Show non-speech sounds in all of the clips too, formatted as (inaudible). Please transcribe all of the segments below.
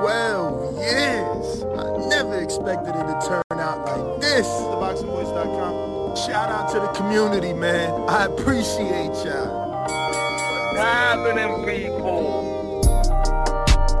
12 years. I never expected it to turn out like this. TheBoxingVoice.com. Shout out to the community, man. I appreciate y'all. What's happening, people?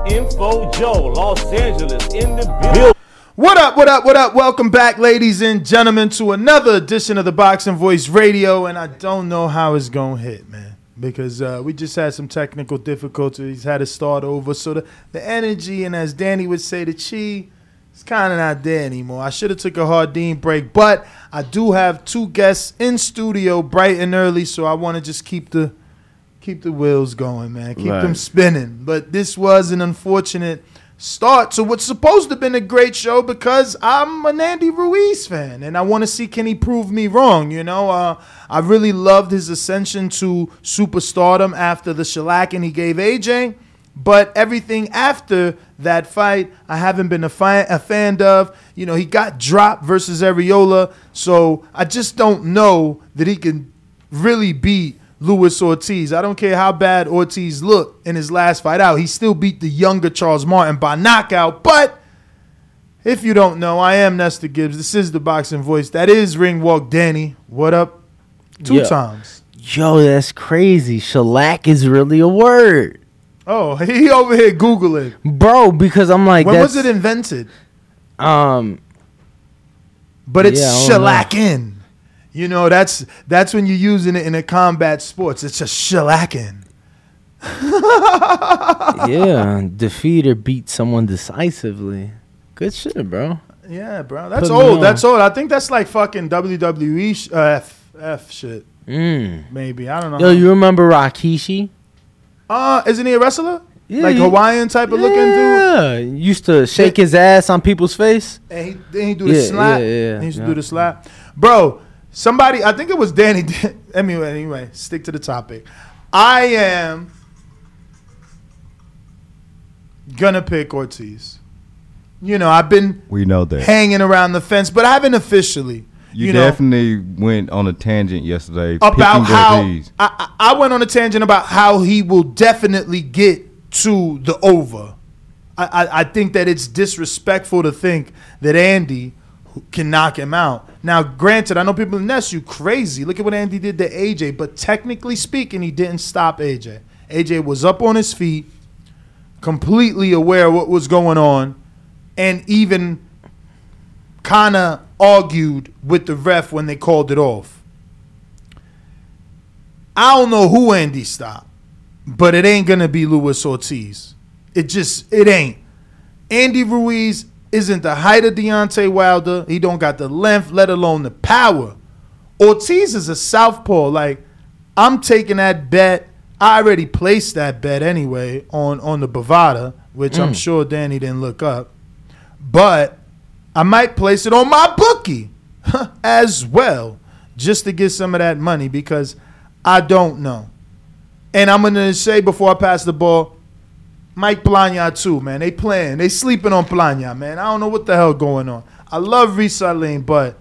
Info Joe, Los Angeles, in the building. What up, what up, what up? Welcome back, ladies and gentlemen, to another edition of the Boxing Voice Radio. And I don't know how it's going to hit, man, because uh, we just had some technical difficulties, had to start over. So the, the energy, and as Danny would say, the chi, it's kind of not there anymore. I should have took a Hardin break, but I do have two guests in studio bright and early, so I want to just keep the keep the wheels going, man. Keep them spinning. But this was an unfortunate start to what's supposed to have been a great show because I'm an Andy Ruiz fan and I want to see can he prove me wrong. You know, uh, I really loved his ascension to superstardom after the shellacking he gave AJ. But everything after that fight, I haven't been a, fi- a fan of. You know, he got dropped versus Arreola, so I just don't know that he can really beat Luis Ortiz. I don't care how bad Ortiz looked in his last fight out. He still beat the younger Charles Martin by knockout. But if you don't know, I am Nestor Gibbs. This is the boxing voice. That is Ring Walk Danny. What up? Two Yeah. times. Yo, that's crazy. Shellac is really a word, Oh, (laughs) he over here Googling. bro. Because I'm like, when was it invented? Um, But it's Yeah, shellacking. You know, that's that's when you're using it in a combat sports. It's just shellacking. (laughs) yeah, defeat or beat someone decisively. Good shit, bro. Yeah, bro. That's Put old. That's old. I think that's like fucking WWE sh- uh, F, F shit. Mm. Maybe. I don't know. Yo, you remember Rikishi? uh, isn't he a wrestler? Yeah, like Hawaiian type of looking dude? Yeah, used to shake his ass on people's face. And he then he do the Yeah, slap. yeah, yeah, he used to yeah. do the slap. Bro, somebody I think it was Danny. (laughs) anyway, anyway, stick to the topic. I am gonna pick Ortiz. You know, I've been We know that. hanging around the fence, but I haven't officially. you you know, definitely went on a tangent yesterday about how Ortiz. I I went on a tangent about how he will definitely get to the over. I, I, I think that it's disrespectful to think that Andy can knock him out. Now, granted, I know people in Ness you crazy. Look at what Andy did to AJ, but technically speaking, he didn't stop AJ. AJ was up on his feet, completely aware of what was going on, and even kind of argued with the ref when they called it off. I don't know who Andy stopped, but it ain't gonna be Luis Ortiz. It just it ain't. Andy Ruiz isn't the height of Deontay Wilder. He don't got the length, let alone the power. Ortiz is a southpaw. Like I'm taking that bet. I already placed that bet anyway on on the Bovada, which I'm mm. sure Danny didn't look up. But I might place it on my bookie (laughs) as well, just to get some of that money because I don't know. And I'm gonna say before I pass the ball, Mike Plania too, man. They playing, they sleeping on Planya, man. I don't know what the hell going on. I love Raeese Aleem, but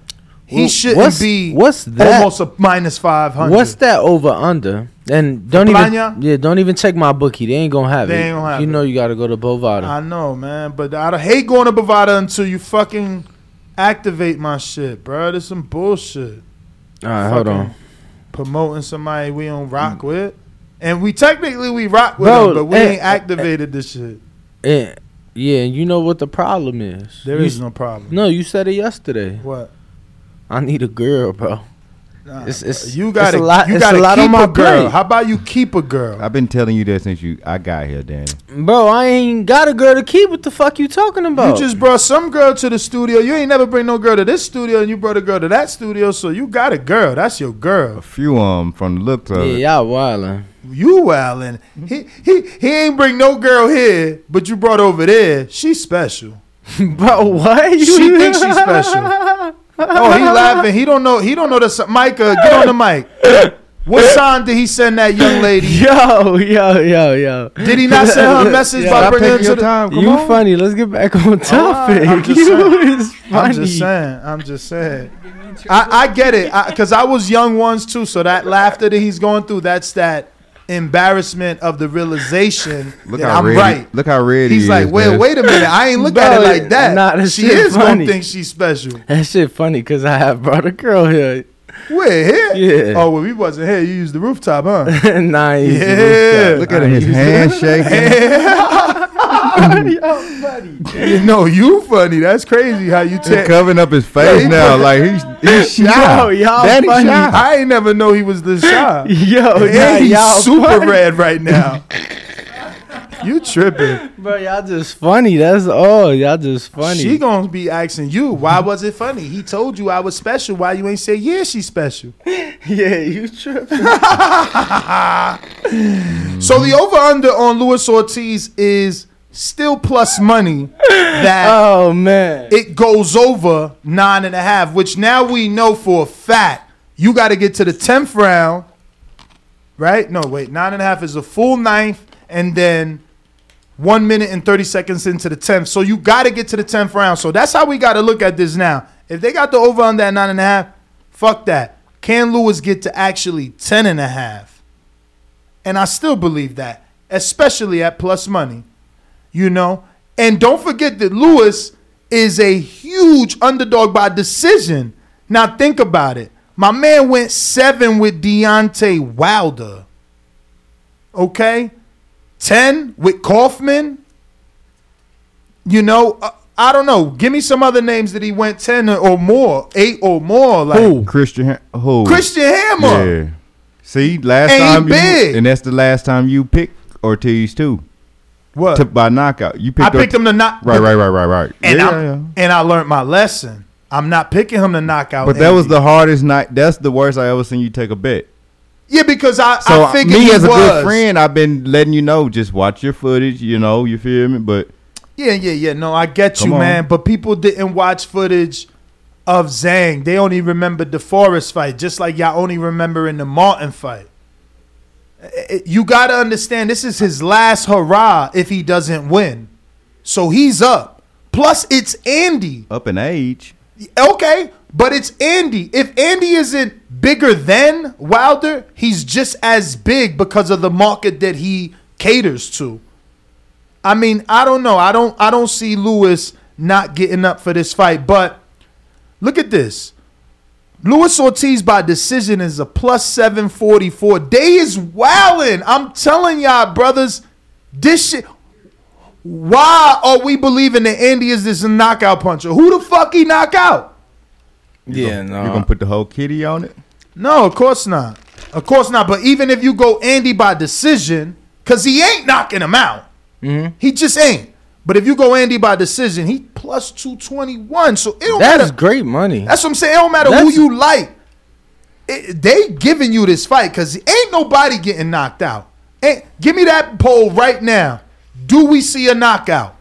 he Well, shouldn't what's- be what's that? almost a minus five hundred. What's that over under? And don't even yeah, don't even check my bookie. They ain't gonna have They it. ain't gonna have you it. know you gotta go to Bovada. I know, man, but I hate going to Bovada until you fucking activate my shit, bro. This some bullshit. All right, hold on. Promoting somebody we don't rock mm. with, and we technically we rock with Bro, them, but we eh, ain't activated this shit. Yeah, yeah, you know what the problem is. There you, is no problem. No, you said it yesterday. What? I need a girl, bro. Nah, It's- it's- you got a lot- You got a lot keep on my girl. plate. How about you keep a girl? I've been telling you that since you I got here, Danny. Bro, I ain't got a girl to keep. What the fuck you talking about? You just brought some girl to the studio. You ain't never bring no girl to this studio, and you brought a girl to that studio. So you got a girl. That's your girl. A few um from the looks of yeah, it. y'all wildin'. You wildin'. He he he ain't bring no girl here, but you brought over there. She's special. (laughs) Bro, what? She thinks she's special. (laughs) Oh, he laughing. He don't know. He don't know the Micah. Get on the mic. What sign did he send that young lady? (laughs) Yo, yo, yo, yo. Did he not send her a message Yeah, by Stop bringing her to your the? time. Come you on. funny. Let's get back on oh, topic. I'm just you saying. is funny. I'm just saying. I'm just saying. I, I get it because I, was young ones too. So that laughter that he's going through, that's that embarrassment of the realization (laughs) Look that how I'm red. right. Look how red He's he like, is. wait, man. wait a minute. I ain't look Bro, at it like that. nah, that she shit is gonna think she's special. That shit funny because I have brought a girl here. Where here? Yeah. Oh, well, we wasn't here. You used the rooftop, huh? (laughs) nah, I used to Yeah. Look at I him, his used to- hand shaking. you know you funny. That's crazy how you He's take. covering up his face he now, like he's (laughs) he's shy. Yo, y'all Daddy funny. shy. I ain't never know he was this shy. (laughs) Yo, nah, and he's y'all super funny. red right now. You tripping? (laughs) Bro, y'all just funny. That's all. Y'all just funny. She gonna be asking you why was it funny? He told you I was special. Why you ain't say yeah she's special? (laughs) yeah, you tripping. (laughs) So the over under on Luis Ortiz is still plus money that oh man. it goes over nine and a half, which now we know for a fact you got to get to the tenth round, right? No, wait, nine and a half is a full ninth, and then one minute and thirty seconds into the tenth. So you got to get to the tenth round. So that's how we got to look at this now. If they got the over on that nine and a half, fuck that. Can Lewis get to actually ten and a half? And a half? And I still believe that, especially at plus money you know. And don't forget that Lewis is a huge underdog by decision. Now think about it. My man went seven with Deontay Wilder. Okay, ten with Kauffman. You know, uh, I don't know. Give me some other names that he went ten or more, eight or more. Like Who? Christian, who? Christian Hammer. Yeah. See, last he time big. you, and that's the last time you picked Ortiz too. What? Took by knockout. You picked. I picked Ortiz- him to knock. Right, right, right, right, right. And yeah, I yeah. and I learned my lesson. I'm not picking him to knock out. But that was the hardest night. That's the worst I ever seen you take a bet. Yeah, because I, So I uh, figured me as a was. good friend, I've been letting you know. Just watch your footage. You know, you feel me? But Yeah, yeah, yeah. No, I get you, man. But people didn't watch footage of Zhang. They only remembered the Forest fight, just like y'all only remember in the Martin fight. You got to understand, this is his last hurrah if he doesn't win. So he's up. Plus, it's Andy. up in age, Okay, but it's Andy. If Andy isn't bigger than Wilder, he's just as big because of the market that he caters to. I mean, I don't know. I don't I don't see Lewis not getting up for this fight, but look at this. Luis Ortiz by decision is a plus 744. Day is wildin'. I'm telling y'all, brothers, this shit. Why are we believing that Andy is this knockout puncher? Who the fuck he knock out? Yeah, no. you no. gonna put the whole kitty on it? No, of course not. Of course not. But even if you go Andy by decision, because he ain't knocking him out. Mm-hmm. He just ain't. But if you go Andy by decision, he plus 221. So it don't That's matter. great money. That's what I'm saying. It don't matter That's- who you like. It, they giving you this fight because ain't nobody getting knocked out. Ain't, give me that poll right now. Do we see a knockout?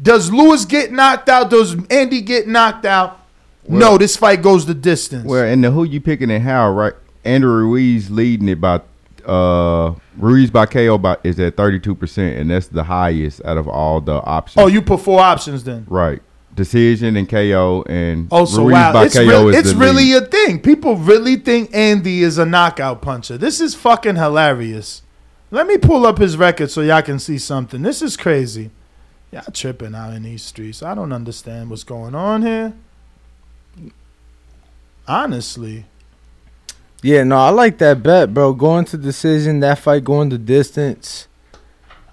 Does Lewis get knocked out? Does Andy get knocked out? No, this fight goes the distance. Well, and the who you picking and how? Right, Andrew Ruiz leading it by uh Ruiz by KO by is at thirty two percent, and that's the highest out of all the options. oh, you put four options then. right, decision and KO and Oh, so Ruiz wow, by it's, KO real- is it's really a thing. People really think Andy is a knockout puncher. This is fucking hilarious. Let me pull up his record so y'all can see something. This is crazy. Y'all tripping out in these streets. I don't understand what's going on here. Honestly, Yeah, no, I like that bet, bro. Going to decision, that fight going the distance.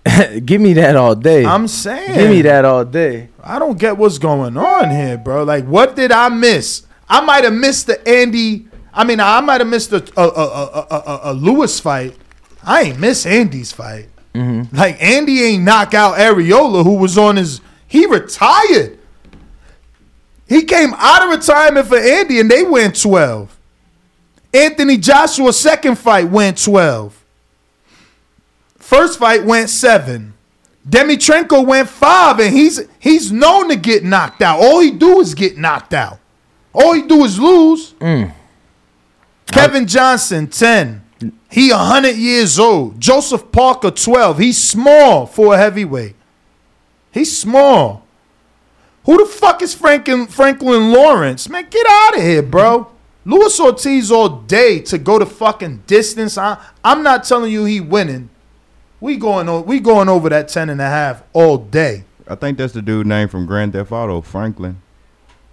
(laughs) Give me that all day. I'm saying. Give me that all day. I don't get what's going on here, bro. Like, what did I miss? I might have missed the Andy. I mean, I might have missed a a, a, a, a, a Lewis fight. I ain't miss Andy's fight. Mm-hmm. Like Andy ain't knock out Arreola, who was on his. He retired. He came out of retirement for Andy, and they went twelve. Anthony Joshua's second fight went twelve. First fight went seven. Dimitrenko went five, and he's he's known to get knocked out. All he do is get knocked out. All he do is lose. Mm. Kevin Johnson, 10. He 100 years old. Joseph Parker, 12. He's small for a heavyweight. He's small. Who the fuck is Franklin, Franklin Lawrence? Man, get out of here, bro. Luis Ortiz all day to go to fucking distance. I, I'm not telling you he winning. We going o- we going over that 10 and a half all day. I think that's the dude name from Grand Theft Auto, Franklin.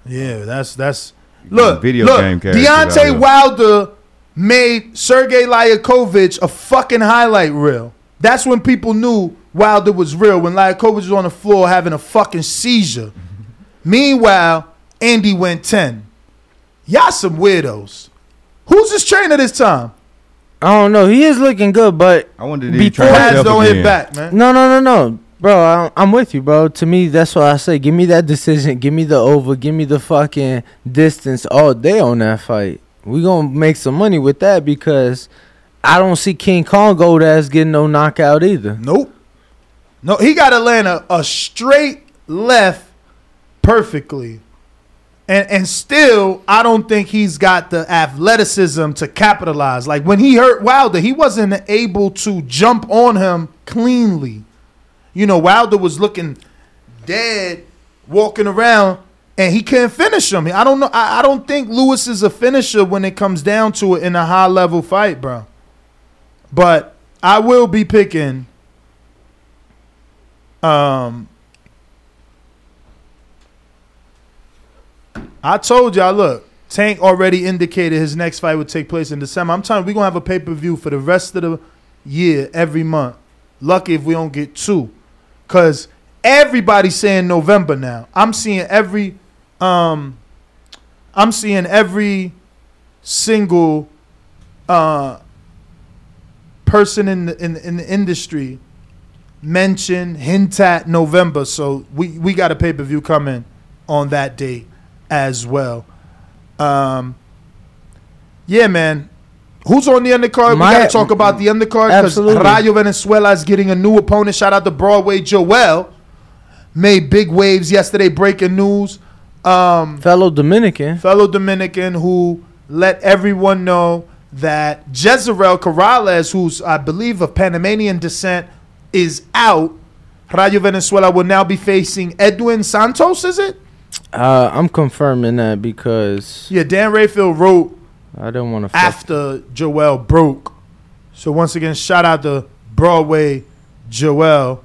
Yeah, that's that's look. Video look, game characters out Deontay. Wilder made Sergey Liakhovich a fucking highlight reel. That's when people knew Wilder was real. When Liakhovich was on the floor having a fucking seizure. Meanwhile, Andy went ten. Y'all some weirdos. Who's his trainer this time? I don't know. He is looking good, but I wonder did he Before- try Pads don't again. hit back, man. no, no, no, no, bro. I, I'm with you, bro. To me, that's what I say. Give me that decision. Give me the over. Give me the fucking distance oh, all day on that fight. We gonna make some money with that because I don't see King Kong gold ass getting no knockout either. Nope. No, he got to land a, a straight left perfectly. And and still, I don't think he's got the athleticism to capitalize. Like when he hurt Wilder, he wasn't able to jump on him cleanly. You know, Wilder was looking dead, walking around, and he can't finish him. I don't know. I, I don't think Lewis is a finisher when it comes down to it in a high level fight, bro. But I will be picking um, I told y'all, look, Tank already indicated his next fight would take place in December. I'm telling you, we're gonna have a pay per view for the rest of the year every month. Lucky if we don't get two, cause everybody's saying November now. I'm seeing every, um, I'm seeing every single uh person in the in, in the industry mention hint at November. So we we got a pay per view coming on that date as well. Um, yeah, man. Who's on the undercard? My- we got to talk about the undercard because Absolutely. Rayo Valenzuela is getting a new opponent. Shout out to Broadway Joel. Made big waves yesterday. Breaking news. Um, Fellow Dominican. fellow Dominican who let everyone know that Jezreel Corrales, who's I believe of Panamanian descent, is out. Rayo Valenzuela will now be facing Edwin Santos. Is it? Uh, I'm confirming that because Yeah, Dan Rafael wrote I don't want to. after Joel broke. So once again, shout out to Broadway Joel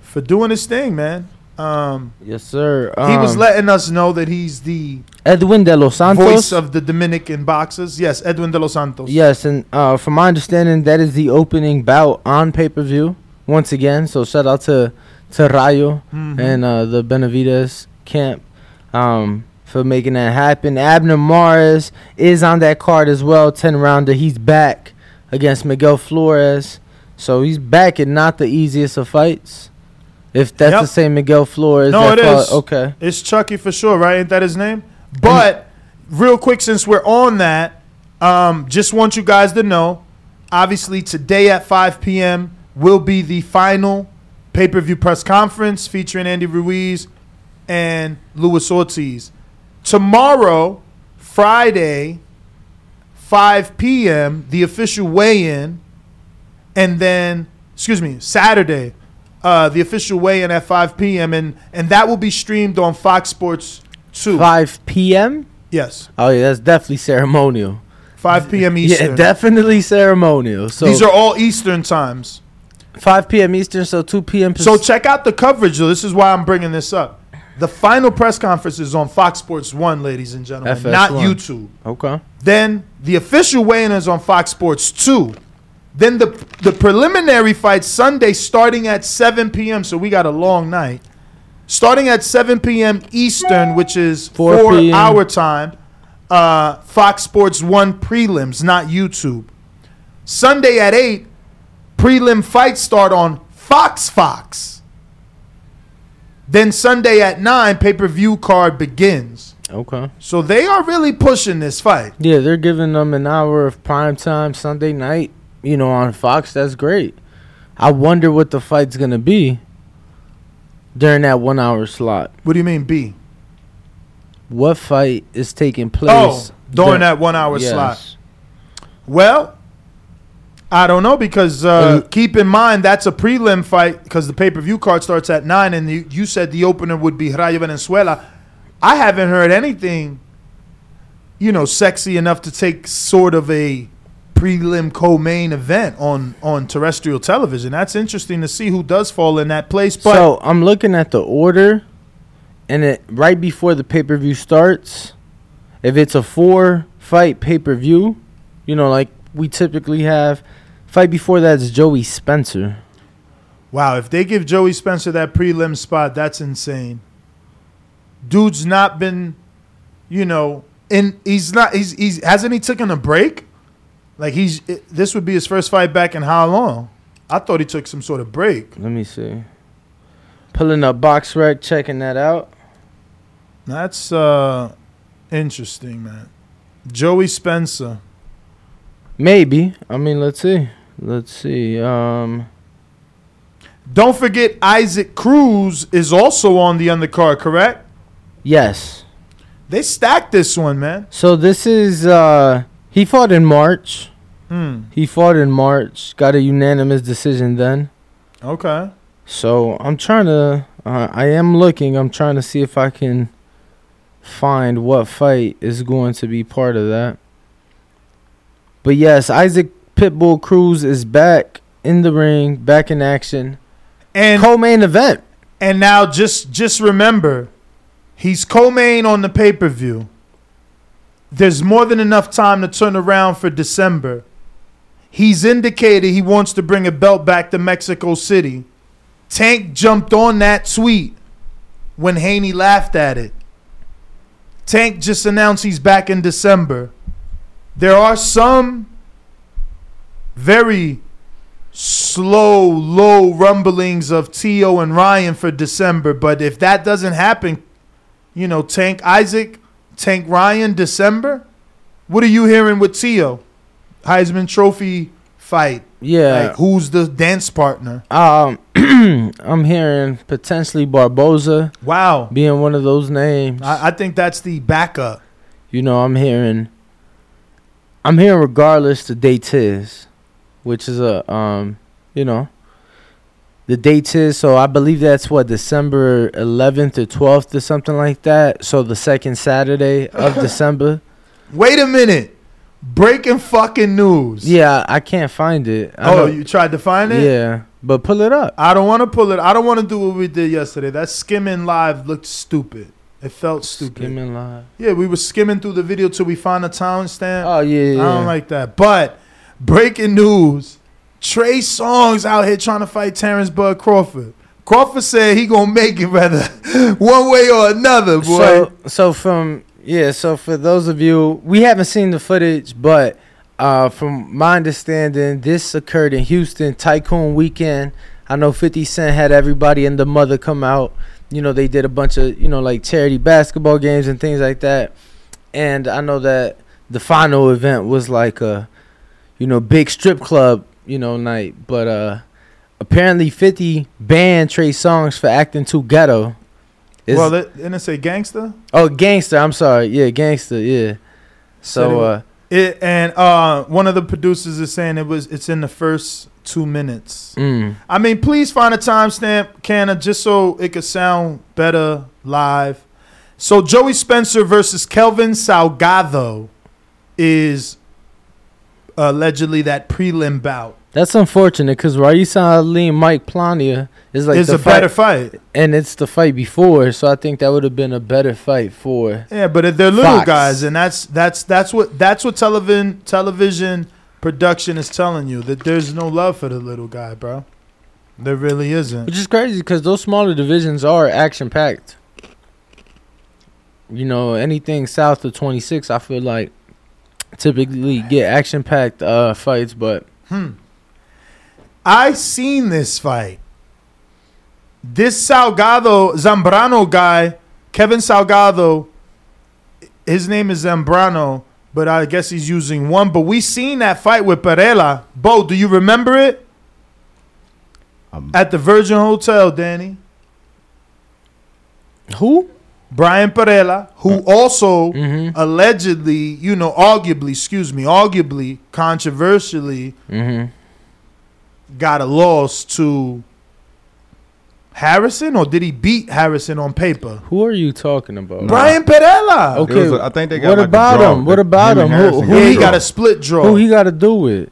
for doing his thing, man. Um, Yes, sir. he was Um, letting us know that he's the Edwin de los Santos. voice of the Dominican boxers. Yes, Edwin de los Santos. Yes, and uh, from my understanding, that is the opening bout on pay per view once again. So shout out to to Rayo Mhm. and uh, the Benavides camp um, for making that happen. Abner Mares is on that card as well, ten rounder. He's back against Miguel Flores, so he's back in not the easiest of fights. If that's Yep. the same Miguel Flores, No, that it fought- is. Okay, It's Chucky for sure, right? Ain't that his name? But real quick, since we're on that, um, just want you guys to know. Obviously, today at 5 p.m. will be the final pay-per-view press conference featuring Andy Ruiz and Luis Ortiz. Tomorrow, Friday, 5 p.m. the official weigh-in, and then excuse me, Saturday, uh, the official weigh-in at 5 p.m. and and that will be streamed on Fox Sports 2. five p.m. Yes, Oh yeah, that's definitely ceremonial. 5 p.m. (laughs) Eastern. Yeah, definitely ceremonial. So These are all Eastern times. 5 p.m. Eastern, so 2 p.m. So check out the coverage. Though. This is why I'm bringing this up. The final press conference is on Fox Sports 1, ladies and gentlemen, FS1. not YouTube. okay. Then the official weigh-in is on Fox Sports 2. Then the the preliminary fight Sunday starting at 7 p.m. So we got a long night. Starting at 7 p.m. Eastern, which is 4 4 p.m. hour time. Uh, Fox Sports 1 prelims, not YouTube. Sunday at 8, prelim fights start on Fox Fox. Then Sunday at 9, pay-per-view card begins. Okay. So they are really pushing this fight. Yeah, they're giving them an hour of prime time Sunday night, you know, on Fox. That's great. I wonder what the fight's going to be during that one hour slot. What do you mean B? What fight is taking oh, place? Oh, during dur- that one hour Yes. slot. Well, I don't know because uh, keep in mind that's a prelim fight because the pay per view card starts at nine, and you, you said the opener would be Rayo Valenzuela. I haven't heard anything you know, sexy enough to take sort of a prelim co-main event on on terrestrial television. That's interesting to see who does fall in that place. But so I'm looking at the order, and it right before the pay per view starts. If it's a four fight pay per view, you know, like we typically have, fight before that is Joey Spencer. wow, if they give Joey Spencer that prelim spot, that's insane. Dude's not been, you know, and he's not. He's he's hasn't he taken a break? Like he's this would be his first fight back in how long? I thought he took some sort of break. Let me see. Pulling up BoxRec, checking that out. That's uh interesting, man. Joey Spencer. Maybe. I mean, let's see. Let's see. Um, Don't forget Isaac Cruz is also on the undercard, correct? yes. They stacked this one, man. So this is uh he fought in March. Hmm. He fought in March. Got a unanimous decision then. Okay. So I'm trying to. Uh, I am looking. I'm trying to see if I can find what fight is going to be part of that. But yes, Isaac Pitbull Cruz is back in the ring, back in action. And Co-main event. and now just just remember, he's co-main on the pay-per-view. There's more than enough time to turn around for December. He's indicated he wants to bring a belt back to Mexico City. Tank jumped on that tweet when Haney laughed at it. Tank just announced he's back in December. There are some very slow, low rumblings of T.O. and Ryan for December. But if that doesn't happen, you know, Tank Isaac, Tank Ryan, December, what are you hearing with T.O.? Heisman Trophy fight. Yeah. Like, who's the dance partner? Um, (clears throat) I'm hearing potentially Barboza Wow. being one of those names. I, I think that's the backup. You know, I'm hearing. I'm hearing regardless the date is, which is a um, you know. The date is so I believe that's what December 11th or 12th or something like that. So the second Saturday of (laughs) December. Wait a minute. Breaking fucking news. Yeah, I can't find it. I Oh, you tried to find it? yeah, but pull it up. I don't want to pull it. I don't want to do what we did yesterday. That skimming live looked stupid. It felt stupid. Skimming live. Yeah, we were skimming through the video till we found a timestamp. Oh yeah, yeah. I don't like that. But breaking news: Trey Songz out here trying to fight Terrence Bud Crawford. Crawford said he gonna make it whether (laughs) one way or another, boy. So, so from yeah, so for those of you, we haven't seen the footage, but uh, from my understanding, this occurred in Houston Tycoon Weekend. I know 50 Cent had everybody and the mother come out. You know, they did a bunch of you know like charity basketball games and things like that. And I know that the final event was like a, you know, big strip club you know night, but uh, apparently 50 banned Trey Songz for acting too ghetto. Is- well, it, didn't it say gangster? Oh, gangster. I'm sorry. Yeah, gangster. Yeah. So, uh, It and uh, one of the producers is saying it was it's in the first two minutes. mm, I mean, please find a timestamp, Canna, just so it could sound better live. So Joey Spencer versus Kelvin Salgado is allegedly that prelim bout. that's unfortunate because Raisa Ali and Mike Plania is like it's a fight, better fight. and it's the fight before. So I think that would have been a better fight for. Yeah, but they're little Fox. guys, and that's that's that's what that's what television television production is telling you that there's no love for the little guy, bro. There really isn't. Which is crazy because those smaller divisions are action packed. You know, anything south of 26, I feel like typically get action packed uh, fights, but Hmm. I seen this fight. This Salgado Zambrano guy, Kevin Salgado, his name is Zambrano, but I guess he's using one. But we seen that fight with Perela. Bo, do you remember it? Um, At the Virgin Hotel, Danny. who? Brian Perela, who also Mm-hmm. allegedly, you know, arguably, excuse me, arguably, controversially, Mm-hmm. got a loss to Harrison, or did he beat Harrison on paper? Who are you talking about? Brian Perella. Okay. It a- I think they got what like a about draw. him? What about Him and? Who- who Yeah, he he- got a split draw. Who he got to do with?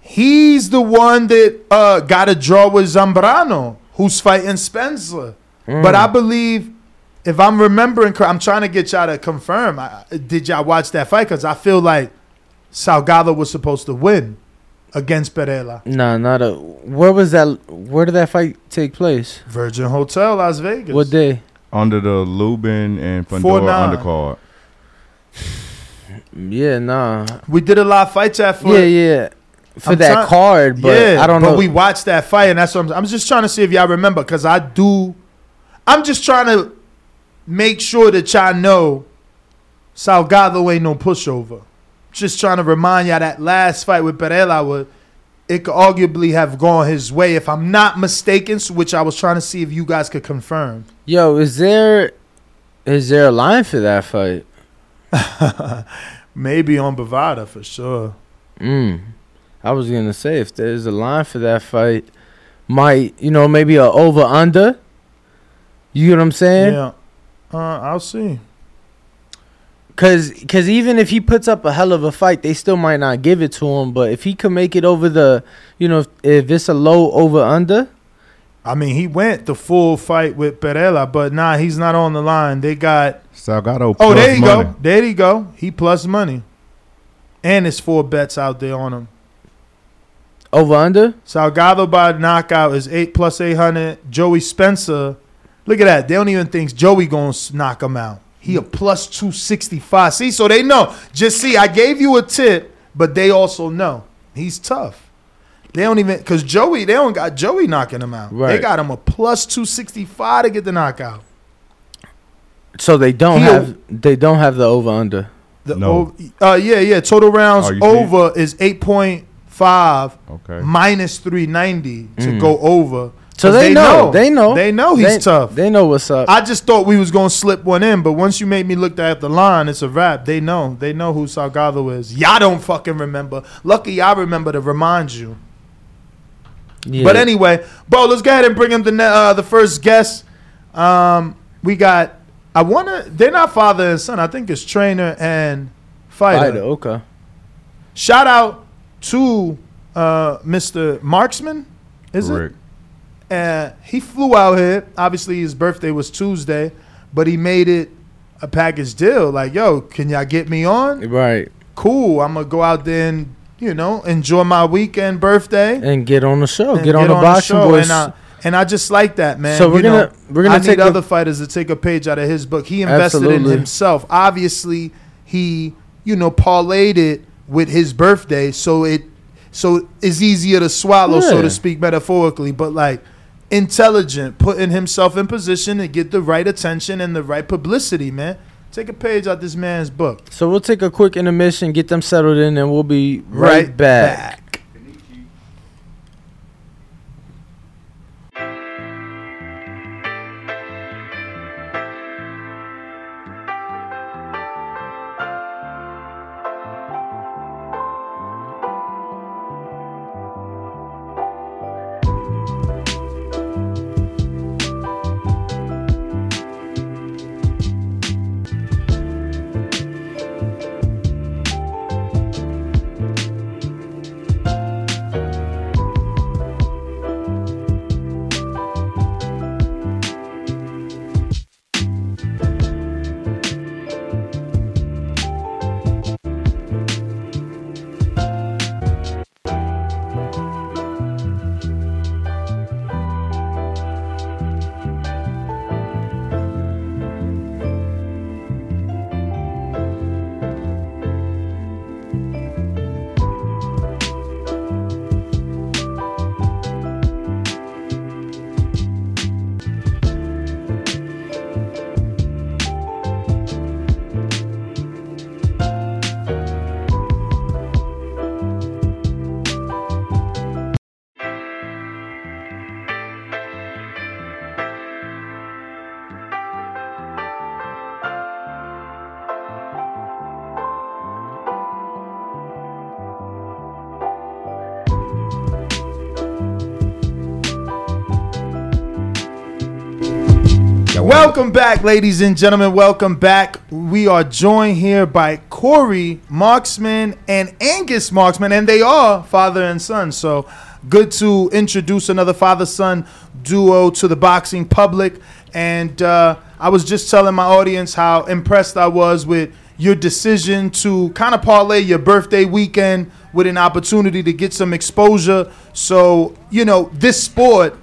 He's the one that uh, got a draw with Zambrano, who's fighting Spencer. Mm. But I believe, if I'm remembering, correct, I'm trying to get y'all to confirm. I, did y'all watch that fight? Because I feel like Salgado was supposed to win against Perella. Nah, not a. Where was that? Where did that fight take place? Virgin Hotel, Las Vegas. What day? under the Lubin and Four Fundora nine. undercard. (sighs) Yeah, nah. We did a lot of fights chat for yeah, yeah. For I'm that try- card, but yeah, I don't but know. we watched that fight, and that's what I'm, I'm just trying to see if y'all remember, because I do. I'm just trying to make sure that y'all know Salgado ain't no pushover. Just trying to remind y'all that last fight with Perella would it could arguably have gone his way if I'm not mistaken, which I was trying to see if you guys could confirm. Yo, is there is there a line for that fight? (laughs) Maybe on Bovada for sure. Mm. I was gonna say if there's a line for that fight, might you know maybe a over under. You get what I'm saying? Yeah, uh, I'll see. Cause, cause even if he puts up a hell of a fight, they still might not give it to him. But if he could make it over the, you know, if, if it's a low over under, I mean, he went the full fight with Perella, but nah, he's not on the line. They got Salgado. Oh, there you money. go. There you go. He plus money. And it's four bets out there on him. over under. Salgado by knockout is eight plus eight hundred. Joey Spencer, look at that. They don't even think Joey gonna knock him out. He a plus two sixty five. See, so they know. Just see, I gave you a tip, but they also know he's tough. They don't even because Joey, they don't got Joey knocking him out. They got him a plus two sixty five to get the knockout. So they don't He'll- have they don't have the over under. The No. o- uh, yeah, yeah. Total rounds Oh, you see over is eight point five. Okay. minus 390 to Mm. go over. So 'Cause they, know, they know They know he's They- tough. They know what's up. I just thought we was going to slip one in, but once you made me look at the line, it's a wrap. They know. They know who Salgado is. Y'all don't fucking remember. Lucky I remember to remind you. yeah. But anyway, bro, let's go ahead and bring him the uh, the first guest. Um, we got I want to they're not father and son. I think it's trainer and fighter. Fighter, okay. Shout out to uh, Mr. Marksman. Is it? And he flew out here. Obviously, his birthday was Tuesday, but he made it a package deal. Like, yo, can y'all get me on? Right. Cool. I'm gonna go out there and you know enjoy my weekend birthday. And get on the show. and Get on the boxing show. boys. And I, and I just like that, man. So we're You gonna- know, we're gonna I take need a- other fighters to take a page out of his book. He invested in himself. Obviously, he you know parlayed it with his birthday, so it so it's easier to swallow, so to speak, metaphorically. But like intelligent, putting himself in position to get the right attention and the right publicity, man. Take a page out this man's book. so we'll take a quick intermission, get them settled in, and we'll be right, back. Welcome back, ladies and gentlemen. Welcome back. We are joined here by Corey Marksman and Angus Marksman, and they are father and son. So good to introduce another father son duo to the boxing public. And uh, I was just telling my audience how impressed I was with your decision to kind of parlay your birthday weekend with an opportunity to get some exposure. So, you know, this sport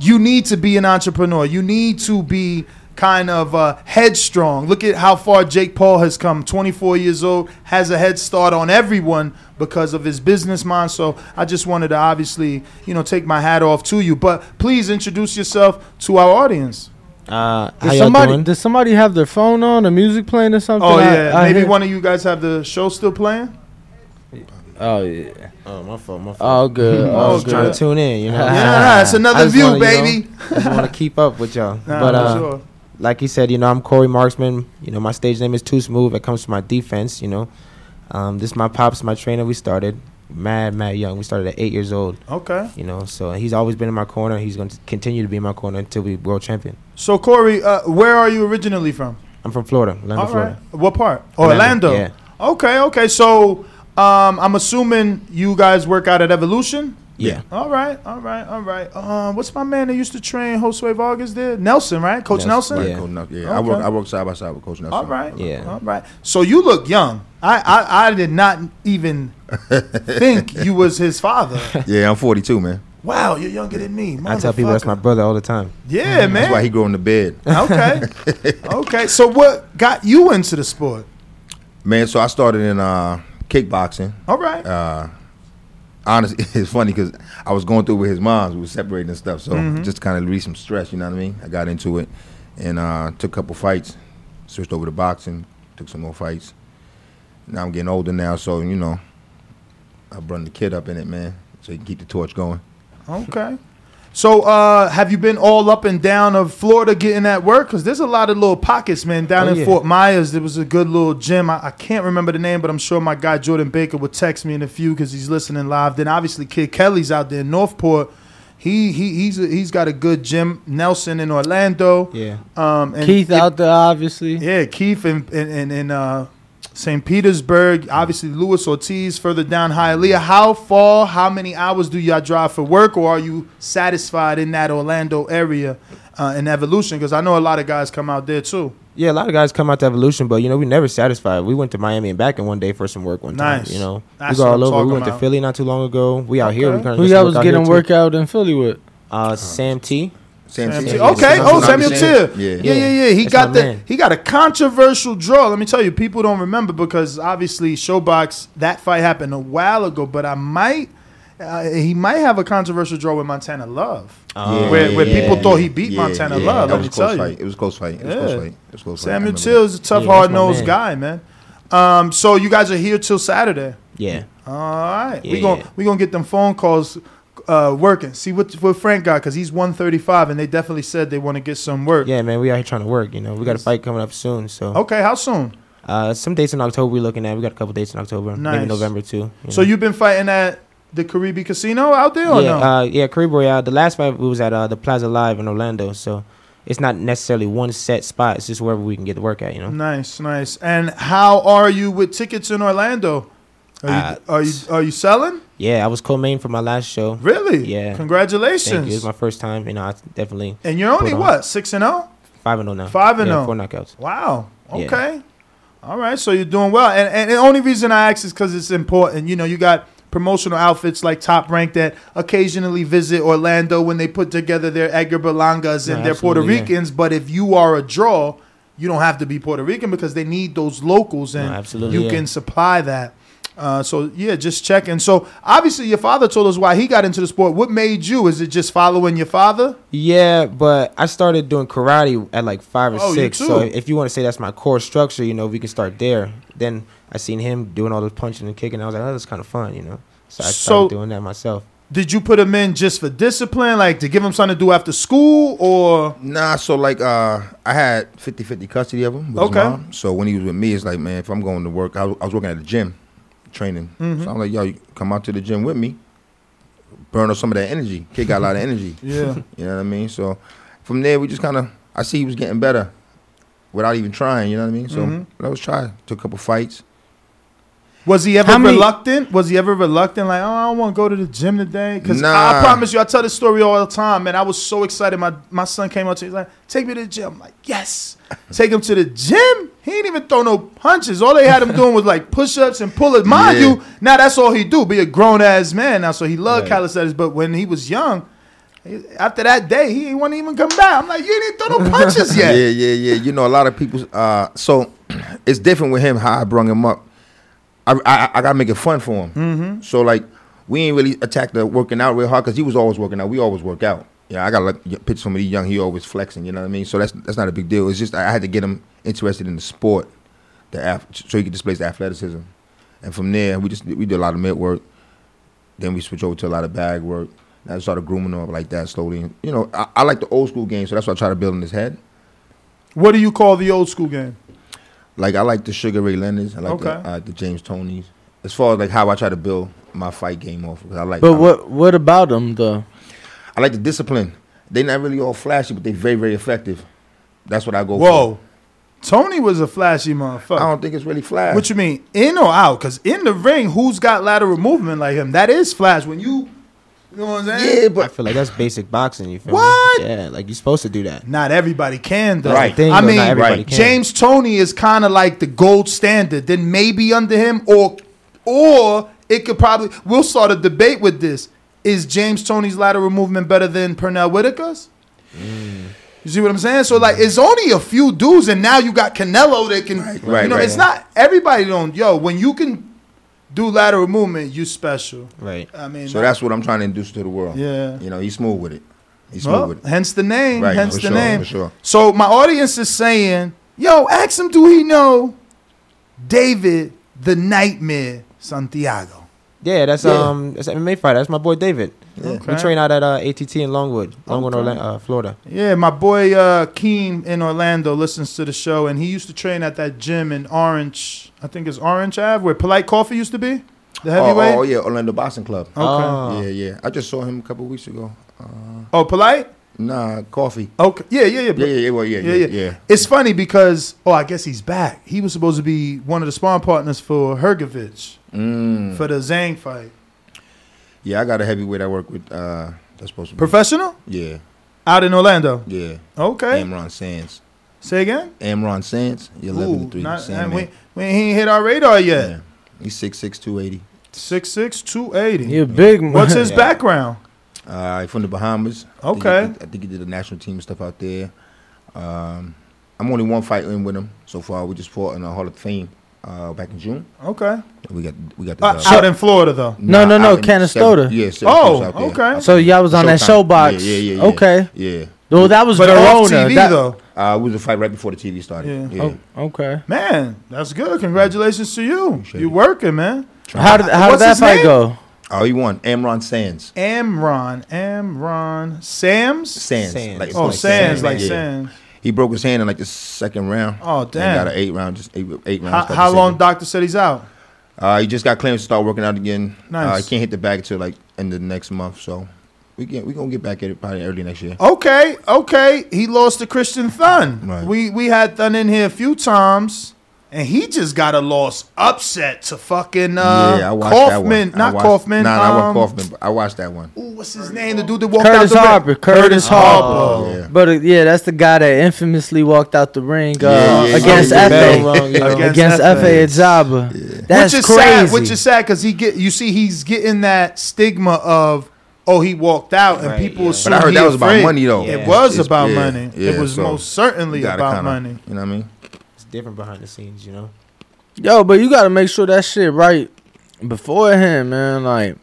you need to be an entrepreneur. You need to be kind of uh, headstrong. Look at how far Jake Paul has come. 24 years old, has a head start on everyone because of his business mind. So I just wanted to obviously, you know, take my hat off to you. But please introduce yourself to our audience. Uh, how Does y'all somebody doing? does somebody have their phone on or music playing or something? Oh I- yeah, I maybe hear- one of you guys have the show still playing. Oh yeah. Oh, my fault, my fault. Oh good. (laughs) I was good. trying to tune in, you know. (laughs) Yeah, it's I another view, wanna, you know, baby. I just want to keep up with y'all. Nah, but uh, sure. like you said, you know, I'm Corey Marksman. You know, my stage name is Too Smooth. It comes from my defense. You know, um, this is my pops, my trainer. We started mad, mad young. We started at eight years old. Okay. You know, so he's always been in my corner. He's going to continue to be in my corner until we world champion. So Corey, uh, where are you originally from? I'm from Florida, Orlando, All right. Florida. What part? Orlando, Orlando. yeah. Okay, okay. So um, I'm assuming you guys work out at Evolution. Yeah. All right, all right, all right. Um, what's my man that used to train Josue Vargas there? Nelson, right? Coach Nelson. Nelson, Yeah. Coach Nelson. Yeah, I Okay. work. I work side by side with Coach Nelson. All right. Yeah. All right. So you look young. I, I, I did not even (laughs) think you was his father. (laughs) Yeah, I'm 42, man. Wow, you're younger than me. I tell people that's my brother all the time. Yeah, man. That's why he grew in the bed. okay. (laughs) okay. So what got you into the sport? Man, so I started in uh, kickboxing. All right. Uh, honestly, (laughs) it's funny because I was going through with his mom. We were separating and stuff. So Mhm. just kind of release some stress. You know what I mean? I got into it and uh, took a couple fights. Switched over to boxing. Took some more fights. Now I'm getting older now, so you know, I run the kid up in it, man, so you can keep the torch going. Okay. (laughs) So, uh, have you been all up and down of Florida getting that work? Because there's a lot of little pockets, man. Down Oh, in yeah. Fort Myers, there was a good little gym. I, I can't remember the name, but I'm sure my guy Jordan Baker would text me in a few because he's listening live. Then obviously Kid Kelly's out there in Northport. He he he's a, he's got a good gym. Nelson in Orlando. Yeah. Um, and Keith it- out there, obviously. Yeah, Keith and in in, in uh, St. Petersburg. Obviously, Luis Ortiz further down Hialeah. How far? How many hours do y'all drive for work, or are you satisfied in that Orlando area uh, in Evolution? Because I know a lot of guys come out there too. Yeah, a lot of guys come out to Evolution, but you know we never satisfied. We went to Miami and back in one day for some work one time. Nice. You know, That's we go all over. We talking went to. Philly not too long ago. We out here. We kinda Who just y'all work was out here getting too. workout in Philly with? Uh, Sam T. Sam Sam T. T. Okay. Oh. Samuel Teah. Yeah. Yeah, yeah, yeah. He That's got my the man. he got a controversial draw. Let me tell you, people don't remember because obviously ShoBox that fight happened a while ago. But I might. Uh, he might have a controversial draw with Montana Love, Oh, where, where yeah. people thought he beat Yeah, Montana yeah. Love. That Let was me a close tell you, fight. It was a close fight. It was Yeah. close fight. It was a close fight. I Samuel remember Till's a tough, Yeah, hard my nosed guy, man. Um, so you guys are here till Saturday. Yeah. All right, we Yeah. gonna we gonna get them phone calls uh, working. See what what Frank got because he's one thirty five, and they definitely said they want to get some work. Yeah, man, we out here trying to work. You know, we got a fight coming up soon. So, Okay, how soon? uh, some dates in October we're looking at. We got a couple dates in October, Nice. maybe November too. you So know. you've been fighting at the Caribe Casino out there or yeah, no? uh, yeah, Caribe Royale. The last fight we was at uh, the Plaza Live in Orlando. So it's not necessarily one set spot. It's just wherever we can get the work at. You know. nice, nice. And how are you with tickets in Orlando? Are you are you are you selling? Yeah, I was co-main for my last show. Really? Yeah. Congratulations. Thank you. It's my first time. You know, I definitely and you're only on. what six and zero? five and zero now. Five and yeah, oh. four knockouts. Wow. Yeah. Okay. All right. So you're doing well. And, and the only reason I ask is because it's important. You know, you got promotional outfits like Top Rank that occasionally visit Orlando when they put together their Edgar Berlangas and No, their Puerto absolutely, yeah. Ricans. But if you are a draw, you don't have to be Puerto Rican because they need those locals and No, you yeah. can supply that. Uh, so yeah, just checking. So obviously, your father told us why he got into the sport. What made you? Is it just following your father? Yeah, but I started doing karate at like five or Oh, you six. too. So if you want to say that's my core structure, you know, we can start there. Then I seen him doing all this punching and kicking. I was like, oh, that's kind of fun, you know. So I So- started doing that myself. Did you put him in just for discipline, like to give him something to do after school, or Nah, so like uh, I had 50-50 custody of him. With Okay. His mom. So when he was with me, it's like, man, if I'm going to work, I was, I was working at the gym, training. Mhm. So I'm like, yo, you come out to the gym with me, burn off some of that energy. Kid got a lot of energy. (laughs) yeah? You know what I mean? So from there, we just kind of I see he was getting better without even trying. You know what I mean? So Mhm. let's try. Took a couple fights. Was he ever How many- reluctant? Was he ever reluctant? Like, oh, I don't want to go to the gym today. Because I Nah. promise you, I tell this story all the time, man. I was so excited. My my son came up to me, he's like, "Take me to the gym." I'm like, "Yes." (laughs) Take him to the gym. He ain't even throw no punches. All they had him doing was like push-ups and pull-ups. Mind Yeah. you, now that's all he do. Be a grown ass man now. So he loved Right. calisthenics. But when he was young, he- after that day, he ain't want to even come back. I'm like, you ain't throw no punches (laughs) yet. Yeah, yeah, yeah. You know, a lot of people. Uh, so (clears throat) it's different with him how I brung him up. I I, I gotta make it fun for him. Mm-hmm. So like, we ain't really attack the working out real hard because he was always working out. We always work out. Yeah, I gotta like pitch somebody young. He always flexing. You know what I mean? So that's that's not a big deal. It's just I had to get him interested in the sport, the so he could display the athleticism, and from there we just we did a lot of mid work. Then we switch over to a lot of bag work. And I started grooming him up like that slowly. You know, I, I like the old school game, so that's what I try to build in his head. What do you call the old school game? Like I like the Sugar Ray Leonard's. I like Okay. the, uh, the James Toneys. As far as like how I try to build my fight game off, because I like. But I, what what about them though? I like the discipline. They're not really all flashy, but they're very very effective. That's what I go for. Whoa, Toney was a flashy motherfucker. I don't think it's really flash. What you mean, in or out? Because in the ring, who's got lateral movement like him? That is flash. When you, you know what I'm saying? yeah, but I feel like that's basic boxing. You feel What? me? Yeah, like you're supposed to do that. Not everybody can though. Right. Thing, I but mean, right. can. James Toney is kind of like the gold standard. Then maybe under him, or or it could probably. We'll start a debate with this. Is James Toney's lateral movement better than Pernell Whitaker's? Mm. You see what I'm saying? So like, it's only a few dudes, and now you got Canelo that can. right, you know, right. it's not everybody. Don't yo when you can do lateral movement, you special. Right. I mean, so that's what I'm trying to induce to the world. Yeah. you know, he's smooth with it. He's smooth Well, with it. hence the name. Right, hence for the sure, name. for sure. So my audience is saying, "Yo, ask him, do he know David the Nightmare Santiago?" Yeah, that's Yeah. um, that's MMA fighter. That's my boy David. Yeah. We train out at uh, ATT in Longwood, Longwood, Okay. Orla- uh, Florida. Yeah, my boy uh, Keem in Orlando listens to the show, and he used to train at that gym in Orange. I think it's Orange Ave, where Polite Coffee used to be. The Oh, heavyweight. oh, yeah, Orlando Boxing Club. Okay. Oh. Yeah, yeah. I just saw him a couple weeks ago. Uh, Oh, Polite. nah, coffee. Okay. Yeah, yeah, yeah. Yeah, yeah, yeah, well, yeah, yeah, yeah, yeah, yeah. It's funny because oh, I guess he's back. He was supposed to be one of the sparring partners for Hrgovic Mm. for the Zhang fight. Yeah, I got a heavyweight I work with. Uh, that's supposed to be. Professional Yeah, out in Orlando. yeah. Okay. Amron Sands. Say again. Amron Sands. You're Ooh, 11 to 3. not- Same and we, we ain't hit our radar yet. Yeah. He's 6'6", 280. Six six two eighty. You're big. What's his Yeah. background? Uh, from the Bahamas. I think Okay. he- I think he did the national team and stuff out there. Um, I'm only one fight in with him so far. We just fought in the Hall of Fame uh, back in June. Okay. We got we got the Uh, dub. out in Florida though. No, no, no, out in Canastota. Seven- Yeah, Syracuse Oh, okay. So y'all was on that Showtime. ShoBox. Yeah, yeah, yeah, yeah. Okay. Yeah. Well, that was But off Verona. TV That- though. Uh, it was a fight right before the TV started. Yeah. Yeah. Oh, okay. Man, that's good. Congratulations to you. Appreciate You it. working, man. How did how did that fight name? go? Oh, he won. Amron Sands. Amron. Amron. Sam's. Sands. Sands. Like, Oh, like Sands, Sands, like yeah. Sands. He broke his hand in like the second round. Oh, damn. got an eight round, just eight, eight rounds. How, how long doctor said he's out? Uh, he just got clearance to start working out again. Nice. Uh, he can't hit the bag until like end of the next month. So we can we gonna get back at it probably early next year. Okay, okay. He lost to Christian Thun. Right. We we had Thun in here a few times, and he just got a loss upset to fucking uh, yeah, I watched Kauffman. that one. Not watched- Kauffman. Nah, nah, I um, watched Kauffman. But I watched that one. Ooh, what's his name? The dude that walked Curtis out the ring. Harper. Curtis Harper. Oh, yeah. But uh, yeah, that's the guy that infamously walked out the ring uh, Yeah, yeah, against yeah, Efe. Bell you know. Against Against Efe. Efe Ajagba. That's which is crazy. sad. Which is sad because he get you see he's getting that stigma of oh he walked out and Right, people yeah. assume But I heard he that was about money though. It was It's- about yeah, money. yeah, it was so most certainly about kinda- money. You know what I mean? It's different behind the scenes, you know. Yo, but you gotta make sure that shit right beforehand, man. Like,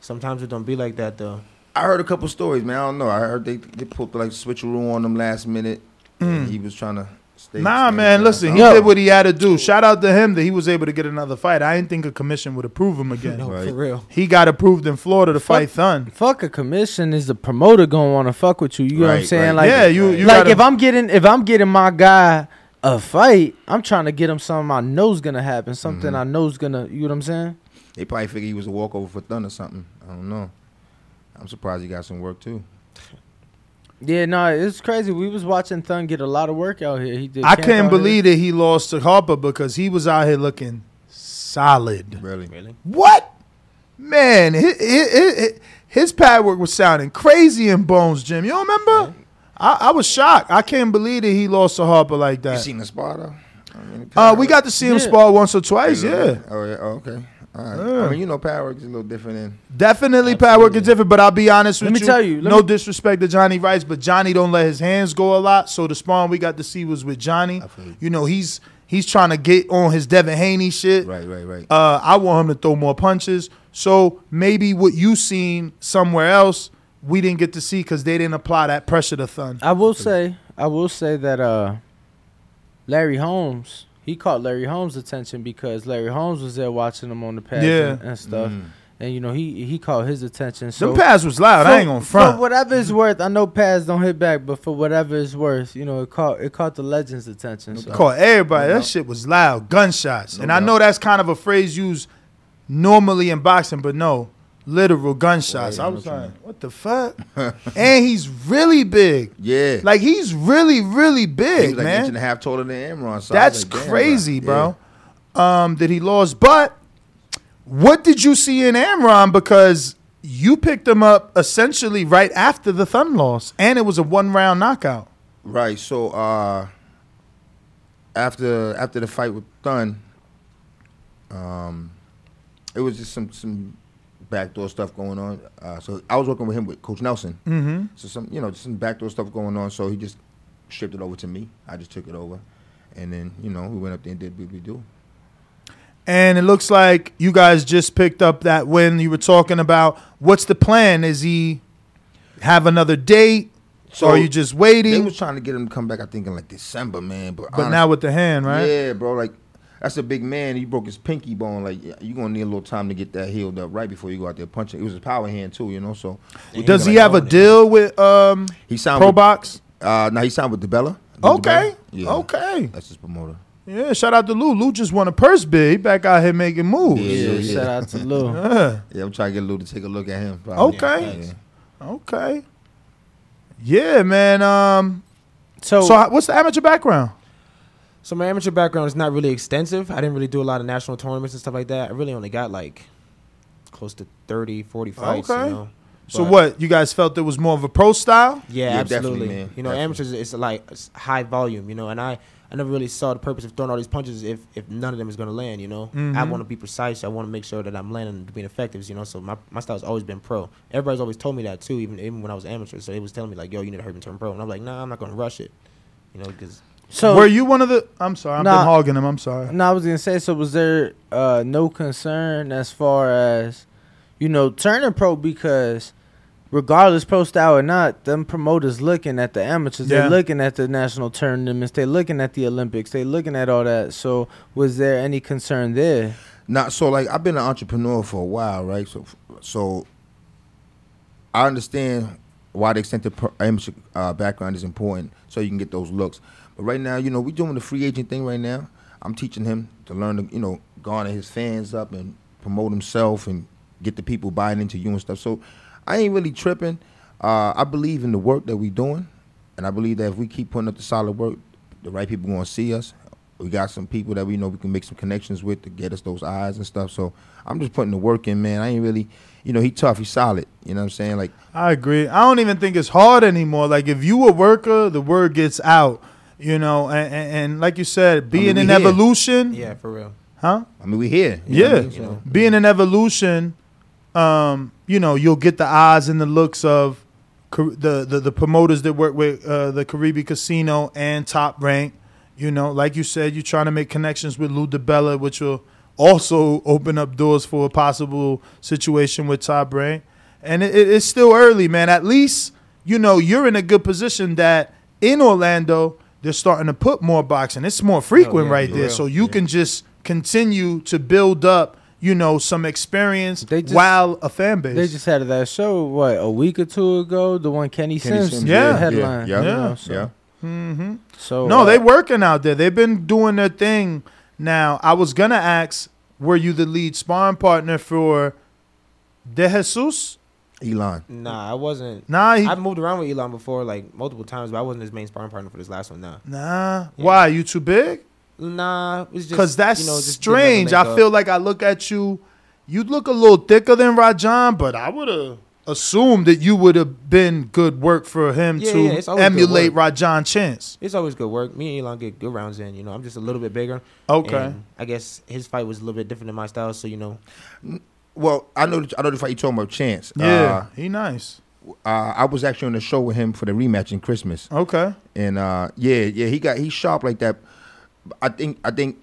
Sometimes it don't be like that though. I heard a couple stories, man. I don't know. I heard they they pulled like switcheroo on them last minute. and mm. He was trying to stay. Nah, stay man. inside. Listen, he Yo. did what he had to do. Shout out to him that he was able to get another fight. I didn't think a commission would approve him again. (laughs) No, Right. for real. He got approved in Florida to Fuck. fight Thun. fuck a commission is the promoter gonna want to fuck with you. You know what I'm saying? right. Like, yeah, you you like gotta, if I'm getting if I'm getting my guy a fight, I'm trying to get him something I know's gonna happen, something mm-hmm. I know's gonna. You know what I'm saying? They probably figured he was a walkover for Thun or something. I don't know. I'm surprised he got some work too. Yeah, no, it's crazy. We was watching Thun get a lot of work out here. He did. I camp can't out here. believe that he lost to Harper because he was out here looking solid. Really? Really? What? Man, his, his, his pad work was sounding crazy in Bones gym. You don't remember? I, I was shocked. I can't believe that he lost to Harper like that. You seen the spot though? I mean, Uh, we got to see him Yeah. spar once or twice. Yeah, Oh yeah. Oh, okay. All right. Yeah. I mean, you know, power work is a little different than. definitely pad work is different. But I'll be honest Let with me you. tell you, let no me- disrespect to Johnny Rice, but Johnny don't let his hands go a lot. So the sparring we got to see was with Johnny. I you. You know, he's he's trying to get on his Devin Haney shit. Right. Right. Right. Uh, I want him to throw more punches. So maybe what you seen somewhere else, we didn't get to see because they didn't apply that pressure to Thun. I will say, I will say that uh, Larry Holmes, he caught Larry Holmes' attention because Larry Holmes was there watching him on the pads Yeah. and, and stuff, Mm. and you know he he caught his attention. So Them pads was loud. I ain't gonna front. For whatever it's worth, I know pads don't hit back, but for whatever it's worth, you know it caught it caught the legends' attention. So. Caught everybody. No that doubt. shit was loud. Gunshots. No and I know that's kind of a phrase used normally in boxing, but no, literal gunshots. I was what like, what the fuck? and he's really big. yeah. Like he's really, really big, was like man. inch and a half taller than Amron. So I That's like, damn, crazy, bro. bro. Um, that he lost. But what did you see in Amron? Because you picked him up essentially right after the Thun loss, and it was a one round knockout. Right. So uh after after the fight with Thun, um, it was just some some backdoor stuff going on. Uh, so I was working with him with Coach Nelson. Mm-hmm. So some you know some backdoor stuff going on. So he just shipped it over to me. I just took it over, and then you know we went up there and did what we do. And it looks like you guys just picked up that win you were talking about. What's the plan? Is he have another date? So or are you just They waiting? was trying to get him to come back. I think in like December, man. But but now with the hand, right? Yeah, bro. Like that's a big man. He broke his pinky bone. Like yeah, you gonna need a little time to get that healed up right before you go out there punching. It was a power hand too, you know. So Does he like, have a own it. deal with um He signed Pro with, Box? uh now he signed with DiBella. Okay. Yeah. Okay. That's his promoter. Yeah, shout out to Lou. Lou just won a purse bid. He back out here making moves. Yeah. Yeah, yeah. shout out to Lou. (laughs) Yeah. Yeah, I'm trying to get Lou to take a look at him. probably. Okay. Yeah. Okay. Yeah, man. Um. So, So, what's the amateur background? So my amateur background is not really extensive. I didn't really do a lot of national tournaments and stuff like that. I really only got like close to 30, 40 fights. Okay. You know? So, But- what you guys felt it was more of a pro style? Yeah, Yeah, definitely, absolutely. man. You know, Definitely. amateurs it's like it's high volume. You know, and I I never really saw the purpose of throwing all these punches if if none of them is gonna land. You know, I Mhm. want to be precise. I want to make sure that I'm landing and being effective. You know, so my my style's always been pro. Everybody's always told me that too, even even when I was amateur. So they was telling me like, yo, you need to hurry and turn pro, and I'm like, nah, I'm not gonna rush it. You know, because so Were you one of the? I'm sorry, I've Nah. been hogging him. I'm sorry. No, I was gonna say. So, was there uh, no concern as far as you know turning pro because, regardless pro style or not, them promoters looking at the amateurs. Yeah. They're looking at the national tournaments. They're looking at the Olympics. They're looking at all that. So, was there any concern there? Not so like I've been an entrepreneur for a while, right? So so I understand why the extended pro- amateur uh, background is important, so you can get those looks. But right now, you know, we're doing the free agent thing right now. I'm teaching him to learn to, you know, garner his fans up and promote himself and get the people buying into you and stuff. So I ain't really tripping. Uh, I believe in the work that we doing, and I believe that if we keep putting up the solid work, the right people gonna see us. We got some people that we know we can make some connections with to get us those eyes and stuff. So I'm just putting the work in, man. I ain't really, you know, he tough, he solid. You know what I'm saying? Like, I agree. I don't even think it's hard anymore. Like if you a worker, the word gets out. You know, and, and, and like you said, being we in here. evolution, yeah, for real. huh? I mean, we here. you know what I Yeah, mean? So- being in evolution, um, you know, you'll get the eyes and the looks of the the, the promoters that work with uh, the Caribbean Casino and Top Rank. You know, like you said, you're trying to make connections with Lou DiBella, which will also open up doors for a possible situation with Top Rank. And it, it- it's still early, man. At least you know you're in a good position that in Orlando they're starting to put more boxing. It's more frequent yeah, right there, real. so you can just continue to build up, you know, some experience They just- while a fan base. They just had that show what a week or two ago. The one Kenny, Kenny Sims, Sims, yeah, headline. yeah, you yeah, know, so, yeah. hmm So No, uh, they working out there. They've been doing their thing. Now, I was gonna ask, were you the lead sparring partner for De Jesus? Elon. Nah, I wasn't. Nah, he, I moved around with Elon before, like multiple times, but I wasn't his main sparring partner for this last one. Nah, nah. Why you too big? nah, it's just Because that's you know, strange. I feel like I look at you, you look a little thicker than Rajan, but I would have assumed that you would have been good work for him Yeah, to yeah, it's always good emulate. Rajan Chance. it's always good work. Me and Elon get good rounds in. You know, I'm just a little bit bigger. Okay. I guess his fight was a little bit different than my style, so you know, Well, I know. I know the fight you talking about. Chance. Yeah, he nice. Uh, uh, I was actually on the show with him for the rematch in Christmas, Okay. and uh, yeah, yeah, he got he's sharp like that. I think I think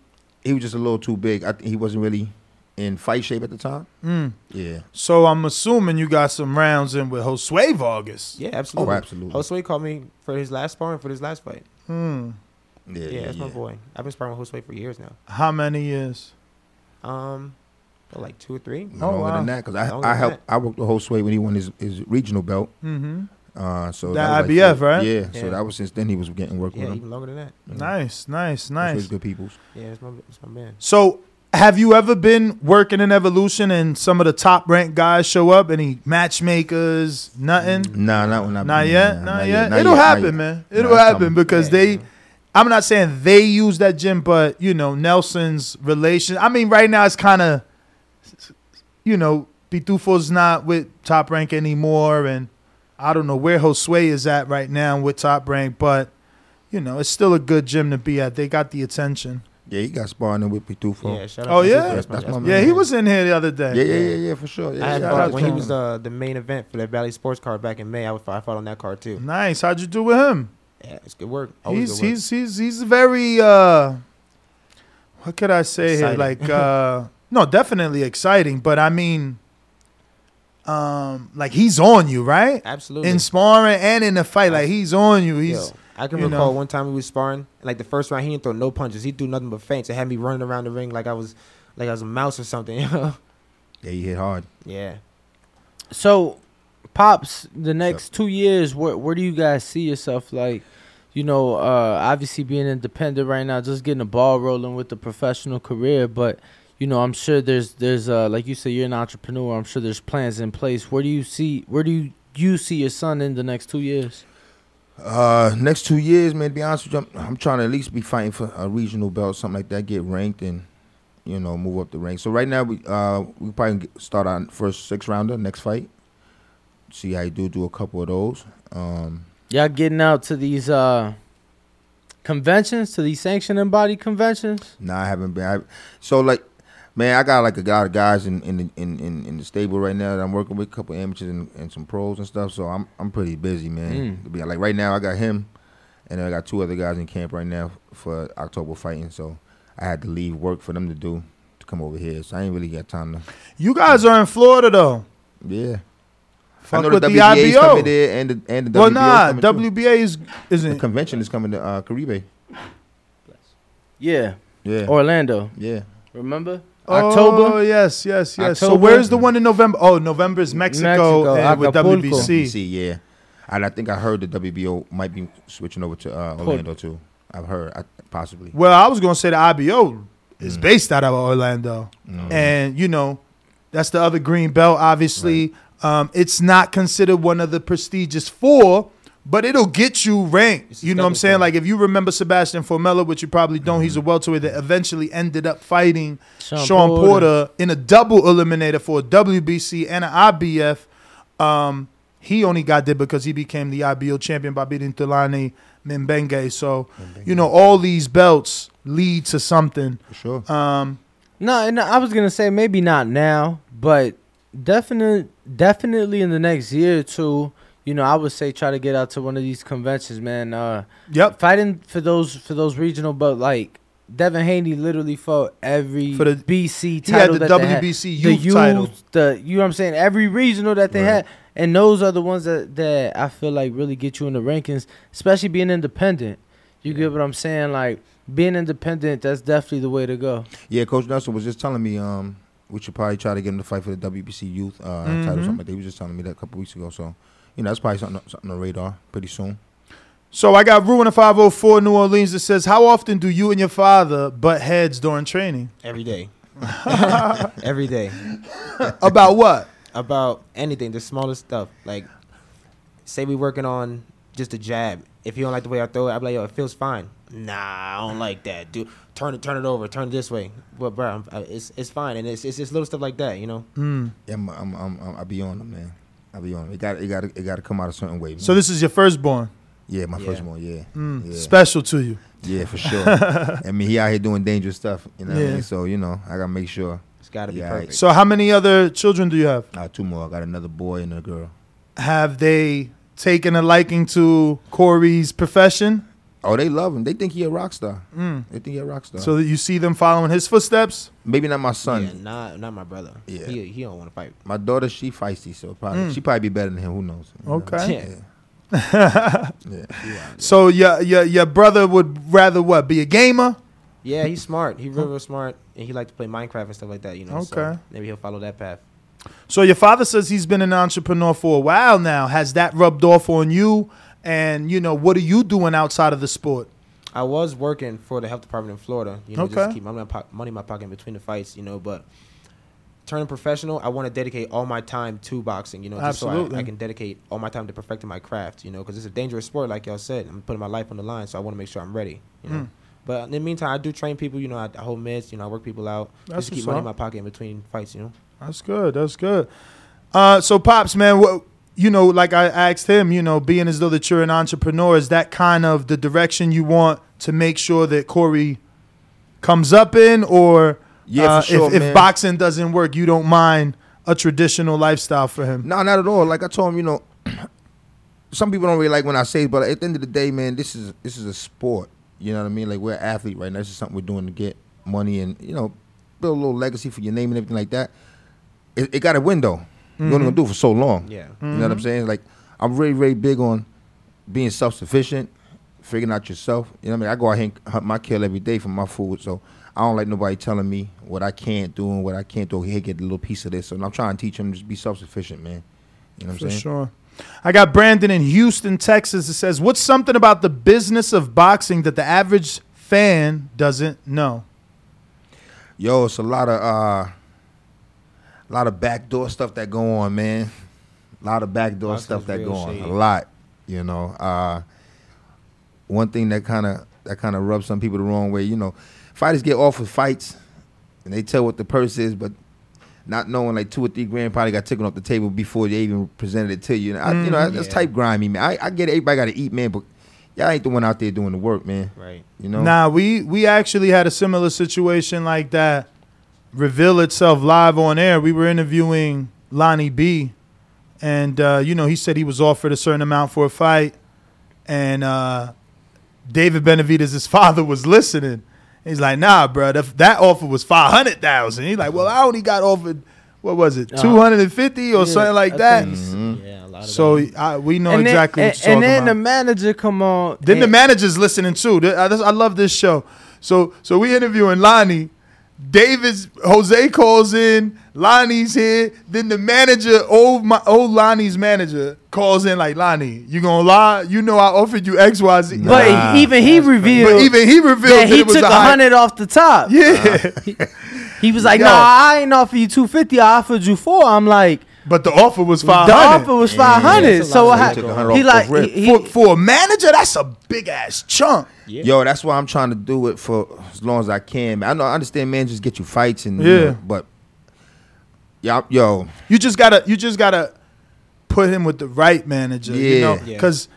he was just a little too big. I think he wasn't really in fight shape at the time. Mm. Yeah. So I'm assuming you got some rounds in with Josue Vargas. yeah, absolutely. Oh, absolutely. Josue called me for his last sparring for his last fight. Hmm. Yeah, Yeah, yeah, that's yeah. my boy. I've been sparring with Josue for years now. How many years? Um, what, like two or three. No, Oh, longer wow. than that, because I, Longer I than helped. that. I worked the whole sway when he won his, his regional belt. Mm-hmm. Uh, so That was like IBF, right? Yeah, Yeah. So that was since then he was getting work Yeah, with him. even longer than that. Nice, nice, That's nice. good people's. Yeah, it's my, it's my man. So, have you ever been working in Evolution and some of the top ranked guys show up? Any matchmakers? Nothing. Nah, not not, Not yet. Not, yet. It'll not happen, yet. man. Nah, It'll it's happen coming. because Yeah, they. yeah. I'm not saying they use that gym, but you know Nelson's relation. I mean, right now it's kind of, you know, Pitufo's not with Top Rank anymore, and I don't know where Josue is at right now with Top Rank, but you know it's still a good gym to be at. They got the attention. Yeah, he got sparring with Pitufo. Yeah, shout out Oh, to yeah? Josue. That's my that's Yeah, he was in here the other day. Yeah, yeah, yeah, yeah, for sure. Yeah, I had yeah, shout fought when he was the the main event for that Valley Sports Card back in May. I, was, I fought on that card too. Nice. How'd you do with him? Yeah, it's good work. Always he's good work. he's he's he's very uh what could I say Exciting. here? Like uh (laughs) no, definitely exciting, but I mean um like he's on you, right? absolutely. In sparring and in the fight, like he's on you. He's Yo, I can you recall know. one time we was sparring. Like the first round, he didn't throw no punches. He threw nothing but feints. It had me running around the ring like I was like I was a mouse or something. (laughs) yeah, you hit hard. yeah. So, pops, the next two years, where where do you guys see yourself? Like, you know, uh, obviously being independent right now, just getting the ball rolling with the professional career. But you know, I'm sure there's there's uh, like you said, you're an entrepreneur. I'm sure there's plans in place. Where do you see where do you you see your son in the next two years? Uh, next two years, man. To be honest with you, I'm, I'm trying to at least be fighting for a regional belt, something like that. Get ranked and you know move up the ranks. So right now we uh we probably start our first six rounder next fight. See how you do. Do a couple of those. Um, Y'all getting out to these uh conventions, to these sanctioning body conventions? Nah, I haven't been. I, so like, man, I got like a lot of guys in in the, in, in, in the stable right now that I'm working with, a couple amateurs and, and some pros and stuff. So I'm I'm pretty busy, man. Mm. Be like right now, I got him, and then I got two other guys in camp right now for October fighting. So I had to leave work for them to do to come over here. So I ain't really got time to. you guys are in Florida though. Yeah, Fuck I know with the the WBA is coming there, and the and the Well, WBO nah, is coming too. WBA is The isn't. convention is coming to uh, Caribe. Yeah, Yeah, Orlando. yeah. Remember Oh October? yes, yes, yes. So where's the one in November? Oh, November is Mexico, Mexico, and with WBC. WBC, yeah. And I think I heard the WBO might be switching over to uh, Orlando too. I've heard, I, possibly. Well, I was gonna say the IBO is Mm. based out of Orlando, Mm. and you know that's the other green belt. Obviously, um, it's not considered one of the prestigious four, but it'll get you ranked. You know what I'm saying? stone. Like if you remember Sebastian Formella, which you probably don't, Mm-hmm. he's a welterweight that eventually ended up fighting Shawn Shawn, Porter. Porter. in a double eliminator for a WBC and an IBF. Um, he only got there because he became the IBO champion by beating Thulani Mbenge. So, you know, all these belts lead to something. For sure. Um, No, and I was gonna say maybe not now, but definitely, definitely in the next year or two. You know, I would say try to get out to one of these conventions, man. Uh, yep. fighting for those for those regional, but like Devin Haney literally fought every For the- BC He had the that they had. WBC the youth title. the you know what I'm saying, every regional that they Right. had, and those are the ones that that I feel like really get you in the rankings, especially being independent. You get what I'm saying? Like being independent, that's definitely the way to go. Yeah, Coach Nelson was just telling me um, we should probably try to get him to fight for the WBC Youth uh, Mhm. title, something like that. He was just telling me that a couple weeks ago. So, you know, that's probably something, something on the radar pretty soon. So I got Ruin 504 New Orleans that says, How often do you and your father butt heads during training? Every day. (laughs) Every day. About what? about anything, the smallest stuff. Like, say we working on just a jab. If you don't like the way I throw it, I'm like, yo, it feels fine. Nah, I don't like that, dude. Turn it, turn it over, turn it this way. But bro, I'm, I- it's it's fine, and it's it's just little stuff like that, you know. Mm. Yeah, I'm, I'm, I'm, I'm, I'll be on them, man. I'll be on. It got, it got, it got to come out a certain way. Man. So this is your firstborn. yeah, my first Yeah. one. Yeah, Mm. yeah, Special to you. yeah, for sure. (laughs) I mean, he out here doing dangerous stuff. You know what I Yeah. mean? So you know, I gotta make sure. It's got to be Yeah, perfect. So how many other children do you have? Uh, two more. I got another boy and a girl. Have they taken a liking to Corey's profession? Oh, they love him. They think he a rock star. Mm. They think he a rock star. So that you see them following his footsteps? maybe not my son. yeah, not not my brother. Yeah. he he don't want to fight. My daughter, she feisty, so probably Mm. she probably be better than him. Who knows? You know? Okay. Yeah. Yeah. (laughs) yeah. So your your your brother would rather what? Be a gamer? Yeah, he's smart. He real, real smart, and he like to play Minecraft and stuff like that. You know. so Okay. maybe he'll follow that path. So your father says he's been an entrepreneur for a while now. Has that rubbed off on you? And you know, what are you doing outside of the sport? I was working for the health department in Florida. You know, just Okay. to keep money in, my money in my pocket in between the fights. You know, but turning professional, I want to dedicate all my time to boxing. You know, just so Absolutely. I, I can dedicate all my time to perfecting my craft. You know, because it's a dangerous sport, like y'all said. I'm putting my life on the line, so I want to make sure I'm ready. You know. Mm. But in the meantime, I do train people. You know, I, I hold mids. You know, I work people out That's just keep money in my pocket in between fights. You know. That's good. That's good. Uh, so pops, man, what you know, like I asked him, you know, being as though that you're an entrepreneur, is that kind of the direction you want to make sure that Corey comes up in, or Yeah, uh, sure, if, if boxing doesn't work, you don't mind a traditional lifestyle for him? No, not at all. Like I told him, you know, (clears throat) some people don't really like when I say, it, but at the end of the day, man, this is this is a sport. You know what I mean? Like we're an athlete right now. This is something we're doing to get money and you know build a little legacy for your name and everything like that. It, it got a window. You're only gonna do it for so long. Yeah. You know what I'm saying? Like I'm really, really big on being self sufficient, figuring out yourself. You know what I mean? I go out here and hunt my kill every day for my food, so I don't like nobody telling me what I can't do and what I can't do. Here, get a little piece of this. So I'm trying to teach them to just be self sufficient, man. You know what I'm For saying? sure. I got Brandon in Houston, Texas. It says, "What's something about the business of boxing that the average fan doesn't know?" Yo, it's a lot of uh, a lot of backdoor stuff that go on, man. A lot of backdoor Boxing's stuff that go on. shady. A lot, you know. Uh, one thing that kind of that kind of rubs some people the wrong way, you know, fighters get offered fights, and they tell what the purse is, but not knowing like two or three grand probably got taken off the table before they even presented it to you. And I, you know, that's Yeah. type grimy, man. I, I get it. Everybody got to eat, man, but y'all ain't the one out there doing the work, man. Right. You know. Nah, we we actually had a similar situation like that reveal itself live on air. We were interviewing Lonnie B, and uh, you know he said he was offered a certain amount for a fight, and uh, David Benavidez, his (laughs) father, was listening. He's like, "Nah, bro, that, that offer was five hundred thousand. He's like, "Well, I only got offered what was it, Uh, two hundred and fifty or yeah, something like I that." think Mhm. Yeah, a lot of So that. I, we know and then, exactly and, what you're and talking then the manager come on. Then the manager's listening too. I, I love this show. So so we interviewing Lonnie. David's Jose calls in. Lonnie's here. Then the manager, old my old Lonnie's manager, calls in like Lonnie, you gonna lie? You know I offered you X Y Z. But Nah. even he revealed But even he revealed that that, he it took a a hundred off the top. Yeah, He was like, Yo. "Nah, I ain't offer you two fifty. I offered you four. I'm like, but the offer was five hundred. the offer was five hundred. that's so lot of I, He took a he like the rip. he, For, for a manager, that's a big ass chunk. Yeah. Yo, that's why I'm trying to do it for as long as I can. I know I understand managers get you fights and you Yeah. know, but yeah, yo, You just gotta you just gotta put him with the right manager. You Yeah. know, Yeah. because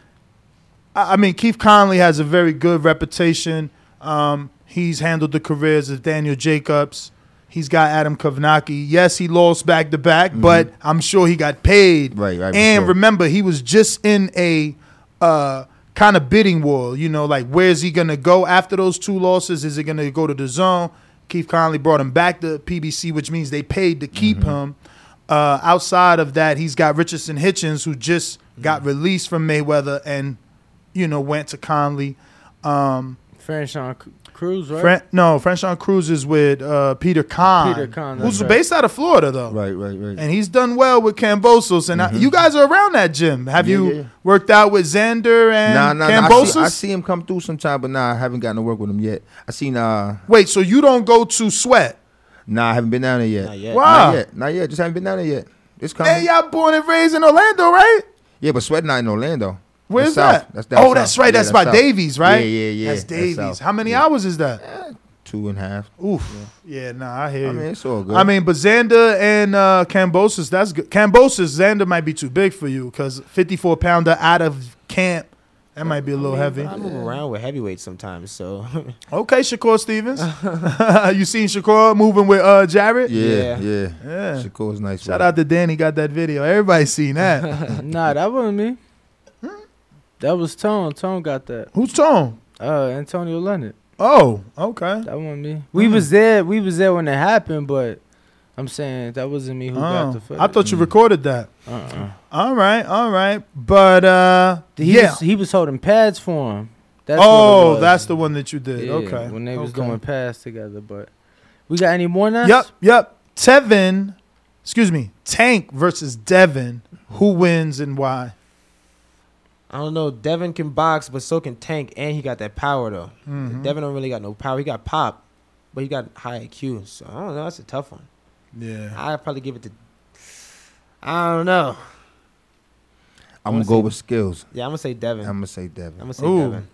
I I mean Keith Connolly has a very good reputation. Um, he's handled the careers of Daniel Jacobs. He's got Adam Kownacki. Yes, he lost back to back, but I'm sure he got paid. Right, right, And sure. remember, he was just in a uh, kind of bidding war. You know, like where's he gonna go after those two losses? Is it gonna go to the zone? Keith Connolly brought him back to PBC, which means they paid to keep Mm-hmm. him. Uh, outside of that, he's got Richardson Hitchens, who just got released from Mayweather and, you know, went to Connolly. Um, Franchon C- Cruz, right? Fran- no, Franchon Crews is with uh, Peter Kahn, Peter Kahn, who's right. based out of Florida, though. right, right, right. And he's done well with Kambosos. And I, you guys are around that gym. Have. Yeah, you yeah, yeah. worked out with Xander and nah, nah, nah. I Kambosos? see, I see him come through sometime, but nah, I haven't gotten to work with him yet. I seen uh, Wait, so you don't go to Sweat? nah, I haven't been down there yet. Not yet. Wow. Not yet, not yet. Just haven't been down there yet. It's coming. Man, y'all born and raised in Orlando, right? Yeah, but Sweat not in Orlando. Where's That's that? south. That's down oh, that's right. Yeah, that's by south. Davies, right? Yeah, yeah, yeah. That's That's Davies. south. How many Yeah. hours is that? Two and a half. Oof. Yeah, nah, I hear I you. mean, it's all good. I mean, but Xander and uh, Kambosos, that's good. Kambosos, Xander might be too big for you because 54 pounder out of camp, that might be a little heavy. I move around with heavyweights sometimes, so (laughs) Okay, Shakur Stevens. (laughs) you seen Shakur moving with uh, Jarrett? yeah, Yeah. yeah. Yeah. Shakur's nice. Shout with out to Danny, got that video. Everybody seen that. (laughs) nah, that wasn't me. That was Tone. Tone got that. Who's Tone? Uh, Antonio Leonard. Oh, okay. That wasn't me. We was there. We was there when it happened, but I'm saying that wasn't me who got Oh, the footage. I thought you recorded that. Uh-uh. All right, all right. But uh He yeah. was, he was holding pads for him. That's oh, that's the one that you did. Yeah, okay. When they was okay. doing pads together, but we got any more now? Yep, yep. Tevin, excuse me, Tank versus Devin. Who wins and why? I don't know. Devin can box, but so can Tank, and he got that power though. Mhm. Devin don't really got no power. He got pop, but he got high IQ. So I don't know. That's a tough one. Yeah. I'd probably give it to. I don't know. I'm wanna gonna go say- with skills. Yeah, I'm gonna say Devin. I'm I'm, gonna say Devin. I'm gonna say Ooh. Devin.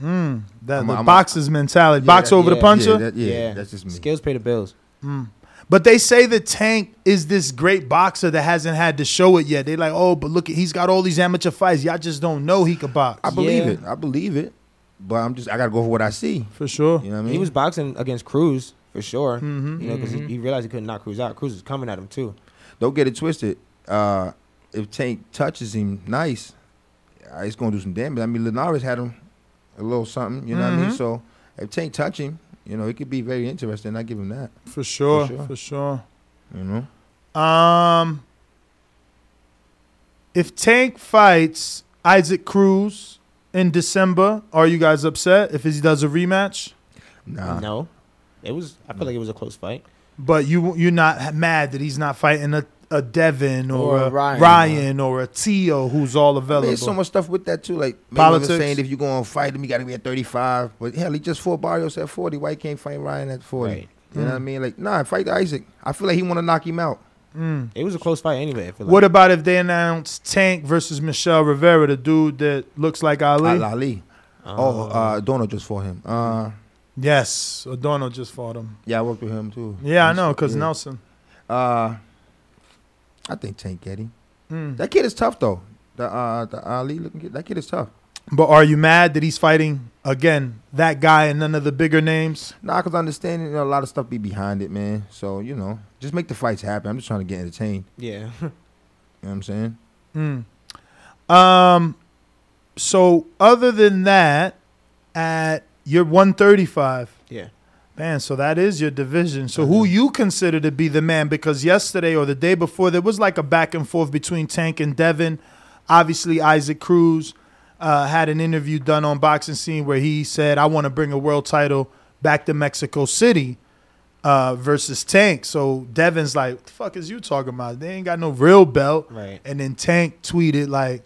Mm, that I'm- the I'm- boxer's mentality. Yeah, Box that- over the puncher. Yeah, that, yeah, Yeah. that's just me. Skills pay the bills. Mm. But they say the Tank is this great boxer that hasn't had to show it yet. They like, oh, but look, he's got all these amateur fights. Y'all just don't know he could box. I believe Yeah. it. I believe it. But I'm just I gotta go for what I see. For sure. You know what I mean? He was boxing against Cruz for sure. Mhm. You know, because he, he realized he couldn't knock Cruz out. Cruz was coming at him too. Don't get it twisted. Uh, if Tank touches him nice, uh, it's gonna do some damage. I mean, Linares had him a little something. You know what I mean? Mhm. So if Tank touch him, you know, it could be very interesting. I give him that. For sure. For For sure. sure. You know. Um, if Tank fights Isaac Cruz in December, are you guys upset if he does a rematch? Nah. No, it was. I feel like it was a close fight. But you you're not mad that he's not fighting a, a Devin or, Or a Ryan. Ryan, or a Tio who's all I available. mean, there's so much stuff with that too. Like Mayweather Politics. saying if you're gonna fight him, you gotta be at 35. But hell, he just fought Barrios at 40. Why he can't fight Ryan at 40? Right. You know what I mean? Like, nah, fight Isaac. I feel like he want to knock him out. Mm. It was a close fight anyway. I feel like. What about if they announce Tank versus Michel Rivera, the dude that looks like Ali? Ali. Ali. Oh, uh, Donald just fought him. Uh, Yes, Adorno just fought him. yeah, I worked with him too. Yeah, I know, cause Yeah. Nelson. Uh, I think Tank Getty. Mm. That kid is tough though. The uh, the Ali looking kid. That kid is tough. But are you mad that he's fighting again that guy and none of the bigger names? Nah, cause I understand you know, a lot of stuff be behind it, man. So you know, just make the fights happen. I'm just trying to get entertained. yeah. (laughs) You know what I'm saying? Mm. Um. So other than that, at you're 135. yeah. Man, so that is your division. So who you consider to be the man? Because yesterday or the day before, there was like a back and forth between Tank and Devin. Obviously, Isaac Cruz uh, had an interview done on Boxing Scene where he said, "I want to bring a world title back to Mexico City uh, versus Tank." So Devin's like, "What the fuck is you talking about? They ain't got no real belt." Right. And then Tank tweeted like,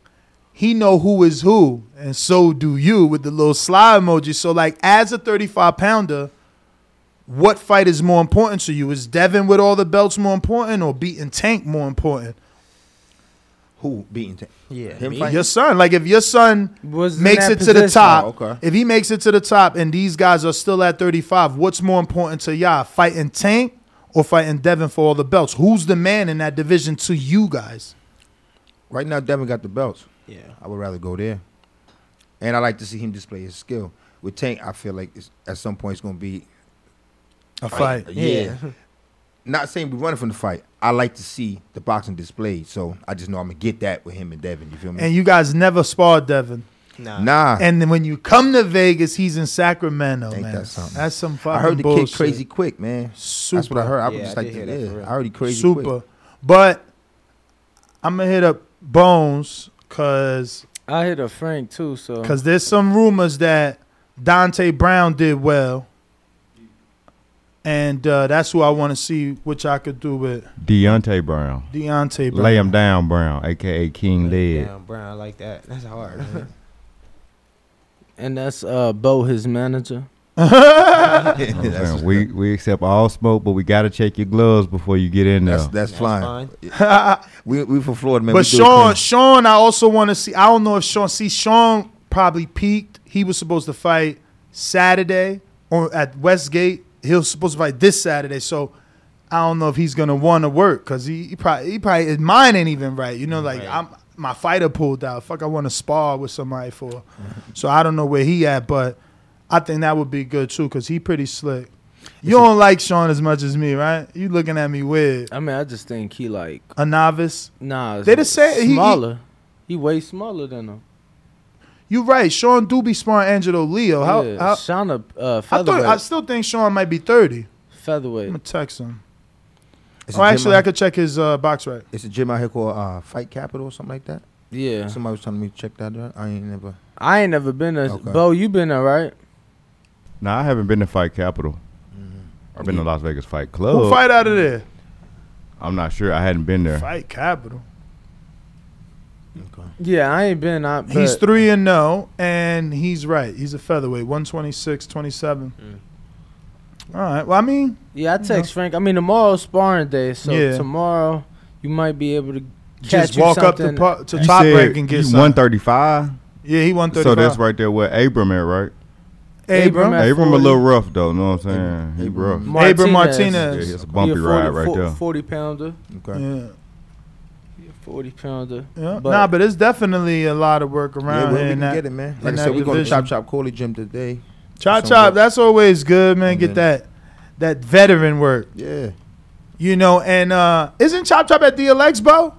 he know who is who, and so do you with the little slide emoji. So like, as a 35 pounder, what fight is more important to you? Is Devin with all the belts more important, or beating Tank more important? Who beating Tank? Yeah. Him fighting? Your son, like if your son Was makes that it to the top, Oh, okay. if he makes it to the top, and these guys are still at 35, what's more important to y'all, fighting Tank or fighting Devin for all the belts? Who's the man in that division to you guys? Right now, Devin got the belts. Yeah. I would rather go there. And I like to see him display his skill. With Tank, I feel like it's, at some point it's going to be A fight. Yeah. (laughs) Not saying we're running from the fight. I like to see the boxing displayed. So I just know I'm going to get that with him and Devin. You feel me? And you guys never sparred Devin. Nah. nah. And then when you come to Vegas, he's in Sacramento, Ain't man. that something? That's some fucking I heard the bullshit. kid crazy quick, man. Super. That's what I heard. I was Yeah, just I like, did hear that for real. I heard he crazy Super. quick. But I'm gonna hit up Bones because I hit a Frank too, so because there's some rumors that Dante Brown did well, and uh, that's who I want to see which I could do with Deontay Brown. Deontay Brown. Lay him down, Brown, aka King Led. Damn, Brown, I like that. That's hard. and that's uh Bo, his manager. (laughs) You know what I'm saying? we we accept all smoke, but we gotta check your gloves before you get in there. That's that's, That's fine. fine. (laughs) We we from Florida, man. but we Sean. Sean, I also want to see. I don't know if Sean. See, Sean probably peaked. He was supposed to fight Saturday or at Westgate. He was supposed to fight this Saturday. So I don't know if he's gonna want to work because he, he probably he probably his mind ain't even right. You know, mm, like Right. I'm my fighter pulled out. Fuck, I want to spar with somebody for. So I don't know where he at, but I think that would be good too because he pretty slick. You don't like Sean as much as me, right? You looking at me weird. I mean, I just think he like A novice. nah. They the same- he- he- Smaller. He, way smaller than him. You right. Sean do be smart Angelo Leo. How, yeah, how Shauna, uh, I thought I still think Sean might be thirty. Featherweight. I'm gonna text him. It's Oh, a gym actually, out- I could check his uh, box right. It's a gym out here called uh, Fight Capital or something like that. Yeah. Somebody was telling me to check that out. I ain't never. I ain't never been there. Okay. Bo, you been there, right? Nah, I haven't been to Fight Capital. I've been to Las Vegas Fight Club. Who fight out of there? I'm not sure. I hadn't been there. Fight Capital. Yeah, I ain't been. I, He's three and no, and he's right. He's a featherweight, 126, 27. Mm. All right. Well, I mean, Yeah, I text Frank. I mean, tomorrow's sparring day, so Yeah. tomorrow you might be able to catch just you walk up to, po- to top said rank and get you some. 135. Yeah, he 135. So that's right there where Abram at, right? Abram. Abram Abram a little rough though. Know what I'm saying? Abram- He Abram- rough. Abram Yeah, Martinez. it's a He bumpy a 40, ride right fo- there. Forty pounder. Okay. Yeah. He a Forty pounder. Yeah. But- nah, but it's definitely a lot of work Yeah, around well, here. we in can that. get it, man. Like I said, we're going to. Chop Chop Corley Gym today. Chop chop. That's always good, man. And Get then- that that veteran work. Yeah. You know, and uh isn't Chop Chop at DLX, bro?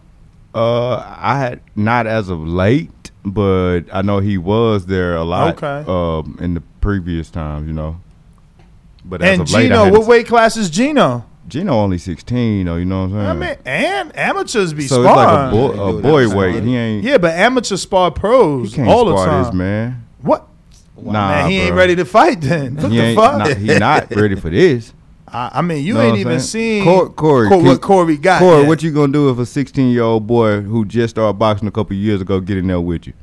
Uh, I had not as of late, but I know he was there a lot. Okay. Um, in the previous times, you know. But as And of Gino, hadn't what weight class is Gino? Gino only 16, though. You know what I'm saying? I mean, and amateurs be so it's like a, sparring. boy, They a boy weight. He ain't. yeah, but amateur spar he pros can't all the spar time. this man. What? Nah, man, he ain't bro. ready to fight then. What he the ain't, fuck? Nah, he not (laughs) ready for this. I, I mean, you Know ain't what I'm even saying? seen Cor- Corey, Co- can- what Corey got. Corey, yet. what you gonna do if a 16 year old boy who just started boxing a couple years ago get in there with you?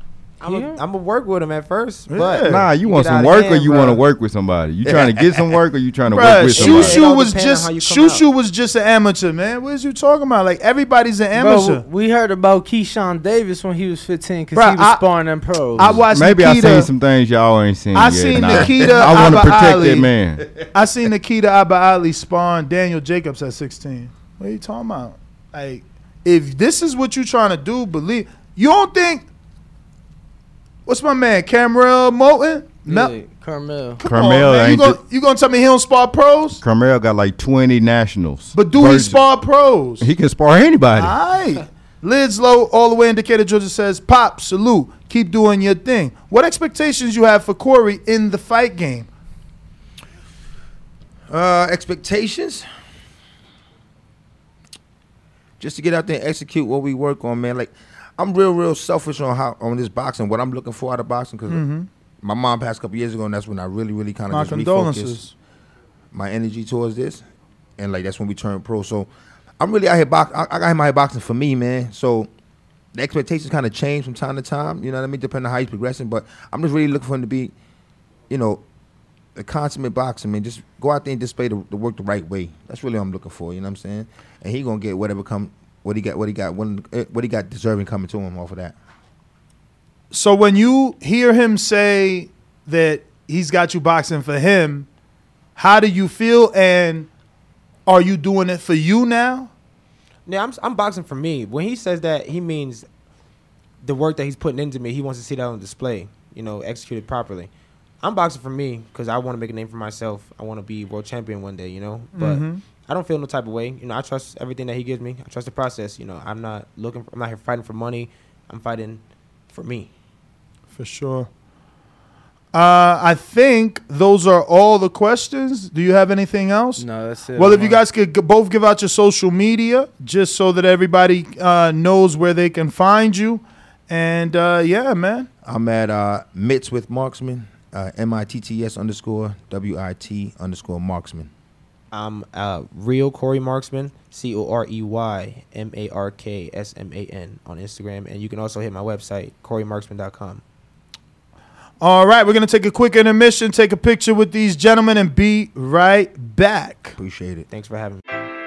I'm gonna work with him at first, Yeah. but Nah, you You want some out of work or you want to work with somebody? You trying to get some work or you trying to work with somebody? It Shoo was just how you come Shoo. Shoo was just an amateur, man. What is you talking about? Like everybody's an amateur. Bro, we heard about Keyshawn Davis when he was 15 because he was I- sparring them pros. I watched Maybe I Nikita. seen some things y'all ain't seen I yet. seen and (laughs) I- Nikita I want to protect Ali. that man. I seen Nikita Ababiy spawn Daniel Jacobs at 16. What are you talking about? Like, if this is what you're trying to do, believe you don't think. What's my man, Cameron Moulton? Mel- yeah, Carmel. Come Carmel on, man. You ain't gonna, you gonna tell me he don't spar pros? Carmel got like 20 nationals. But do he Virgin- spar pros? He can spar anybody. All right. Lids low, all the way in Decatur, Georgia says, Pop, salute, keep doing your thing. What expectations you have for Corey in the fight game? Uh, expectations. Just to get out there and execute what we work on, man. Like, I'm real, real selfish on how on this boxing. What I'm looking for out of boxing, because my mom passed a couple years ago, and that's when I really, really kind Mm-hmm. Of just refocused my energy towards this, and like that's when we turned pro. So I'm really out here box. I, I got him out here boxing for me, man. So the expectations kind of change from time to time. You know what I mean? Depending on how he's progressing, but I'm just really looking for him to be, you know, a consummate boxer. Man, just go out there and display the, the work the right way. That's really what I'm looking for. You know what I'm saying? And he gonna get whatever come. What he got, what he got, when, what he got deserving coming to him off of that. So when you hear him say that he's got you boxing for him, how do you feel? And are you doing it for you now? Yeah, I'm I'm boxing for me. When he says that, he means the work that he's putting into me. He wants to see that on display. You know, executed properly. I'm boxing for me because I want to make a name for myself. I want to be world champion one day. You know, but Mhm. I don't feel no type of way. You know, I trust everything that he gives me. I trust the process. You know, I'm not looking. For, I'm not here fighting for money. I'm fighting for me. For sure. Uh, I think those are all the questions. Do you have anything else? No, that's it. Well, if you guys could g- both give out your social media, just so that everybody uh, knows where they can find you, and uh, yeah, man. I'm at uh, Mitts with Marksman, uh, M I T T S underscore W I T underscore Marksman. I'm uh, real Corey Marksman, C O R E Y M A R K S M A N on Instagram, and you can also hit my website, CoreyMarksman.com. All right, we're gonna take a quick intermission, take a picture with these gentlemen, and be right back. Appreciate it. Thanks for having me.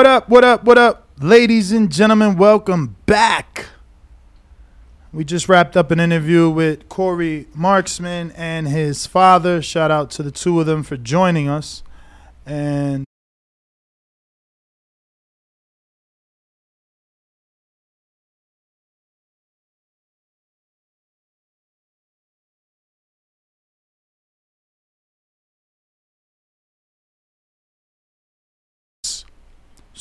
What up, what up, what up, ladies and gentlemen? Welcome back. We just wrapped up an interview with Corey Marksman and his father. Shout out to the two of them for joining us. And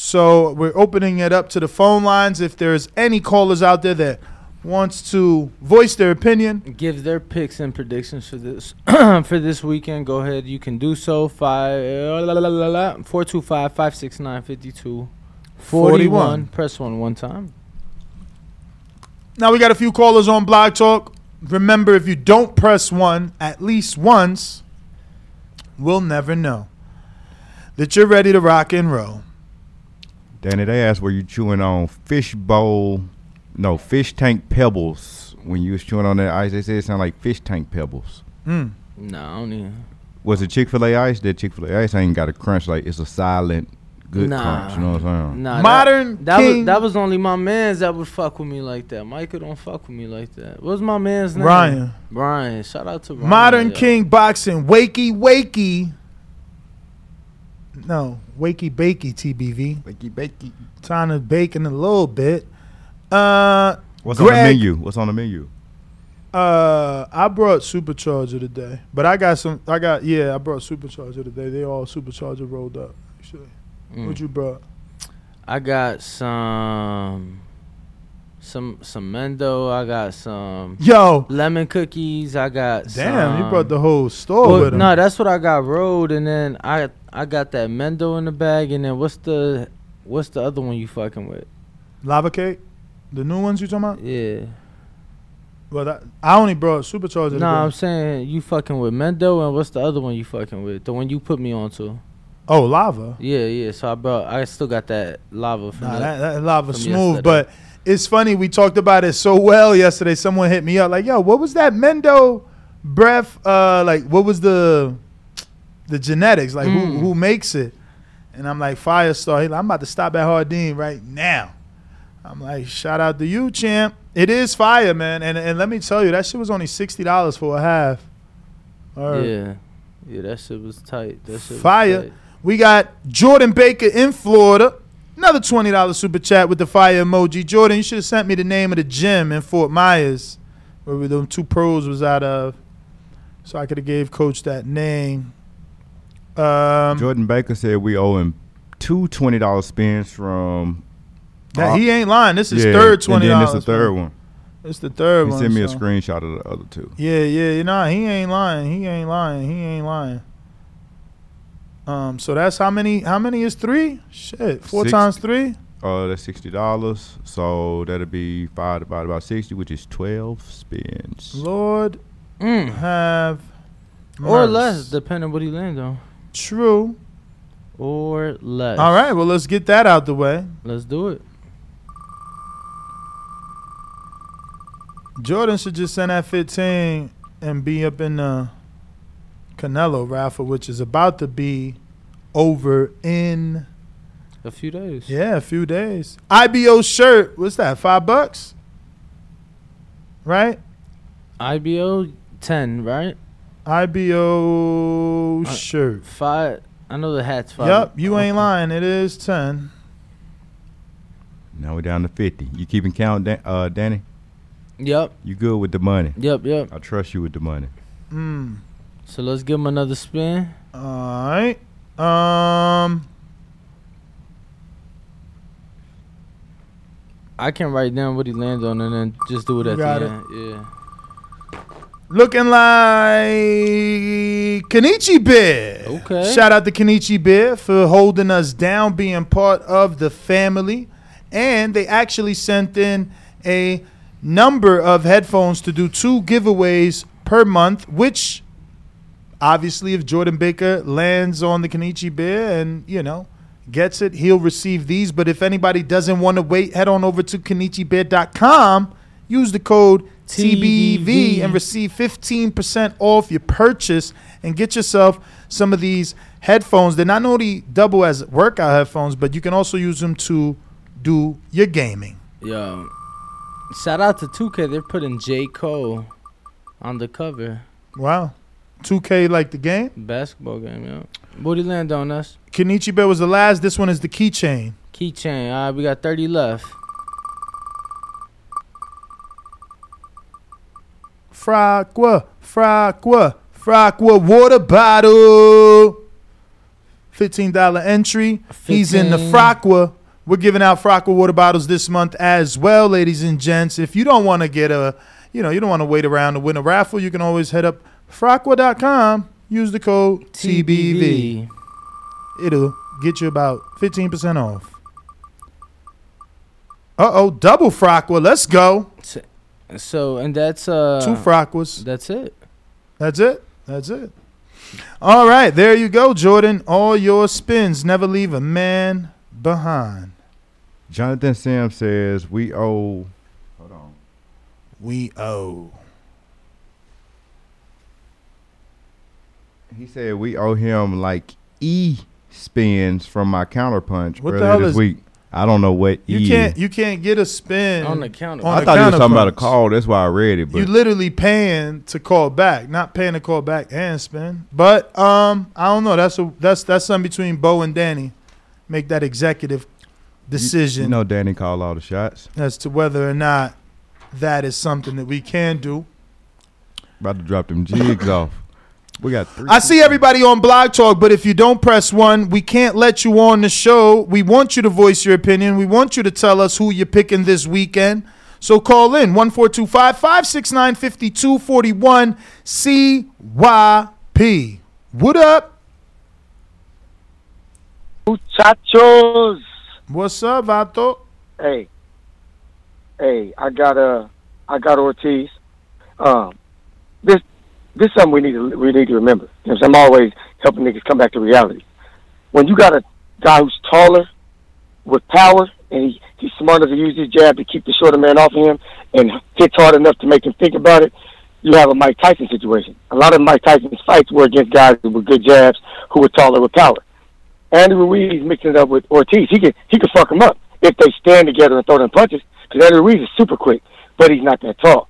So we're opening it up to the phone lines. If there's any callers out there that wants to voice their opinion, Give their picks and predictions for this (clears throat) for this weekend. Go ahead, you can do so. Five uh, four two five five six nine fifty two forty 41. one. Press one one time. now we got a few callers on Blog Talk. Remember, if you don't press one at least once, we'll never know that you're ready to rock and roll. Danny, they asked were you chewing on fish bowl, no fish tank pebbles when you was chewing on that ice. They said it sounded like fish tank pebbles. Mm. Nah, I don't even. Was it Chick Fil A ice? That Chick Fil A ice ain't got a crunch like it's a silent good Nah. crunch. You know what I'm saying? Nah, Modern That, King was that was only my man's that would fuck with me like that. Michael don't fuck with me like that. What's my man's name? Ryan. Brian. Shout out to Ryan. Modern yo. King Boxing, Wakey Wakey. No, Wakey Bakey TBV. Wakey bakey. Trying to bake in a little bit. Uh, What's on the menu? What's on the menu? Uh, I brought Supercharger today, but I got some. I got yeah, I brought Supercharger today. They all Supercharger rolled up. Actually, Mm. what you brought? I got some some some Mendo. I got some Yo, lemon cookies. I got damn, you brought the whole store Well, with him. no, that's what I got rolled, and then I I got that Mendo in the bag, and then what's the what's the other one you fucking with? Lava cake, the new ones you talking about? Yeah. Well, that, I only brought Supercharger. No, I'm saying you fucking with Mendo, and what's the other one you fucking with? The one you put me onto. Oh, lava. Yeah, yeah. So I brought. I still got that lava from Nah, that. that, that lava smooth, yesterday. but it's funny. We talked about it so well yesterday. Someone hit me up like, "Yo, what was that Mendo breath? Uh, like, what was the the genetics? Like, who Mm. who makes it?" And I'm like, Firestar. Like, I'm about to stop at Hardin right now. I'm like, shout out to you, champ. It is fire, man. And and let me tell you, that shit was only sixty dollars for a half. Yeah, yeah. That shit was tight. That shit Fire. tight. We got Jordan Baker in Florida. Another twenty dollars super chat with the fire emoji. Jordan, you should have sent me the name of the gym in Fort Myers, where we, them two pros was out of, so I could have gave Coach that name. Um, Jordan Baker said we owe him two twenty dollars spins from. that, he ain't lying. This is Yeah, third twenty And then dollars. it's the third one. It's the third He one. sent me a screenshot of the other two. Yeah, yeah, you know, he ain't lying. He ain't lying. He ain't lying. Um, so that's how many? How many is three? Shit, four Six. times three. Uh, that's sixty dollars. So that'll be five divided by sixty, which is twelve spins. Lord Mm. have Or mercy. less, depending what he land on. True. Or less. All right, well let's get that out the way. let's do it. Jordan should just send that 15 and be up in the Canelo raffle, which is about to be over in A few days. yeah a few days. IBO shirt, what's that? Five bucks, right? IBO ten, right? IBO Uh, shirt. Five. I know the hat's five. Yep, you ain't Okay. lying. It is ten. Now we're down to fifty. You keeping count, Dan- uh, Danny? Yep. You good with the money? Yep. Yep. I trust you with the money. Mm. So let's give him another spin. All right. Um. I can write down what he lands on and then just do it at got the it. end. Yeah. Looking like Kenichi Bear. Okay. Shout out to Kenichi Bear for holding us down, being part of the family. And they actually sent in a number of headphones to do two giveaways per month, which obviously, if Jordan Baker lands on the Kenichi Bear and, you know, gets it, he'll receive these. But if anybody doesn't want to wait, head on over to KenichiBear.com. Use the code TBV TBV. and receive 15% off your purchase and get yourself some of these headphones. They're not only double as workout headphones, but you can also use them to do your gaming. Yo, shout out to 2K. They're putting J Cole on the cover. Wow. 2K like the game. Basketball game, yeah. Booty land on us. Kenichi Bear was the last. This one is the keychain. Keychain. All right, we got 30 left. Fraqua, Fraqua, Fraqua water bottle. $15 entry. He's in the 15. Fraqua. We're giving out Fraqua water bottles this month as well, ladies and gents. If you don't want to get a, you know, you don't want to wait around to win a raffle, you can always head up fraqua.com, use the code TBV. It'll get you about 15% off. Uh oh, double Fraqua. Let's go. So, and that's uh Two Fraquas. That's it. That's it. That's it. All right, there you go, Jordan. All your spins never leave a man behind. Jonathan Sam says we owe. Hold on. We owe. He said we owe him like e spins from my counterpunch What the earlier this is- week. I don't know what You e. can't is. you can't get a spin On the counter. on I the thought you was talking about a call. That's why I read it. But You literally paying to call back, not paying to call back and spin. But um, I don't know. That's a that's that's something between Bo and Danny. Make that executive decision you know, Danny called all the shots. as to whether or not that is something that we can do. About to drop them jigs off. We got three. I see everybody on Blog Talk, but if you don't press one, we can't let you on the show. We want you to voice your opinion. We want you to tell us who you're picking this weekend. So call in 1425 569 5241 CYP. What up? Muchachos. What's up, Vato? Hey. Hey, I got uh I got Ortiz. Um this this is something we need to we need to remember. Know, I'm always helping niggas come back to reality. When you got a guy who's taller with power and he, he's smart enough to use his jab to keep the shorter man off of him and hits hard enough to make him think about it, you have a Mike Tyson situation. A lot of Mike Tyson's fights were against guys with good jabs who were taller with power. Andy Ruiz mixing it up with Ortiz. He could he could fuck him up if they stand together and throw them punches. Because Andy Ruiz is super quick, but he's not that tall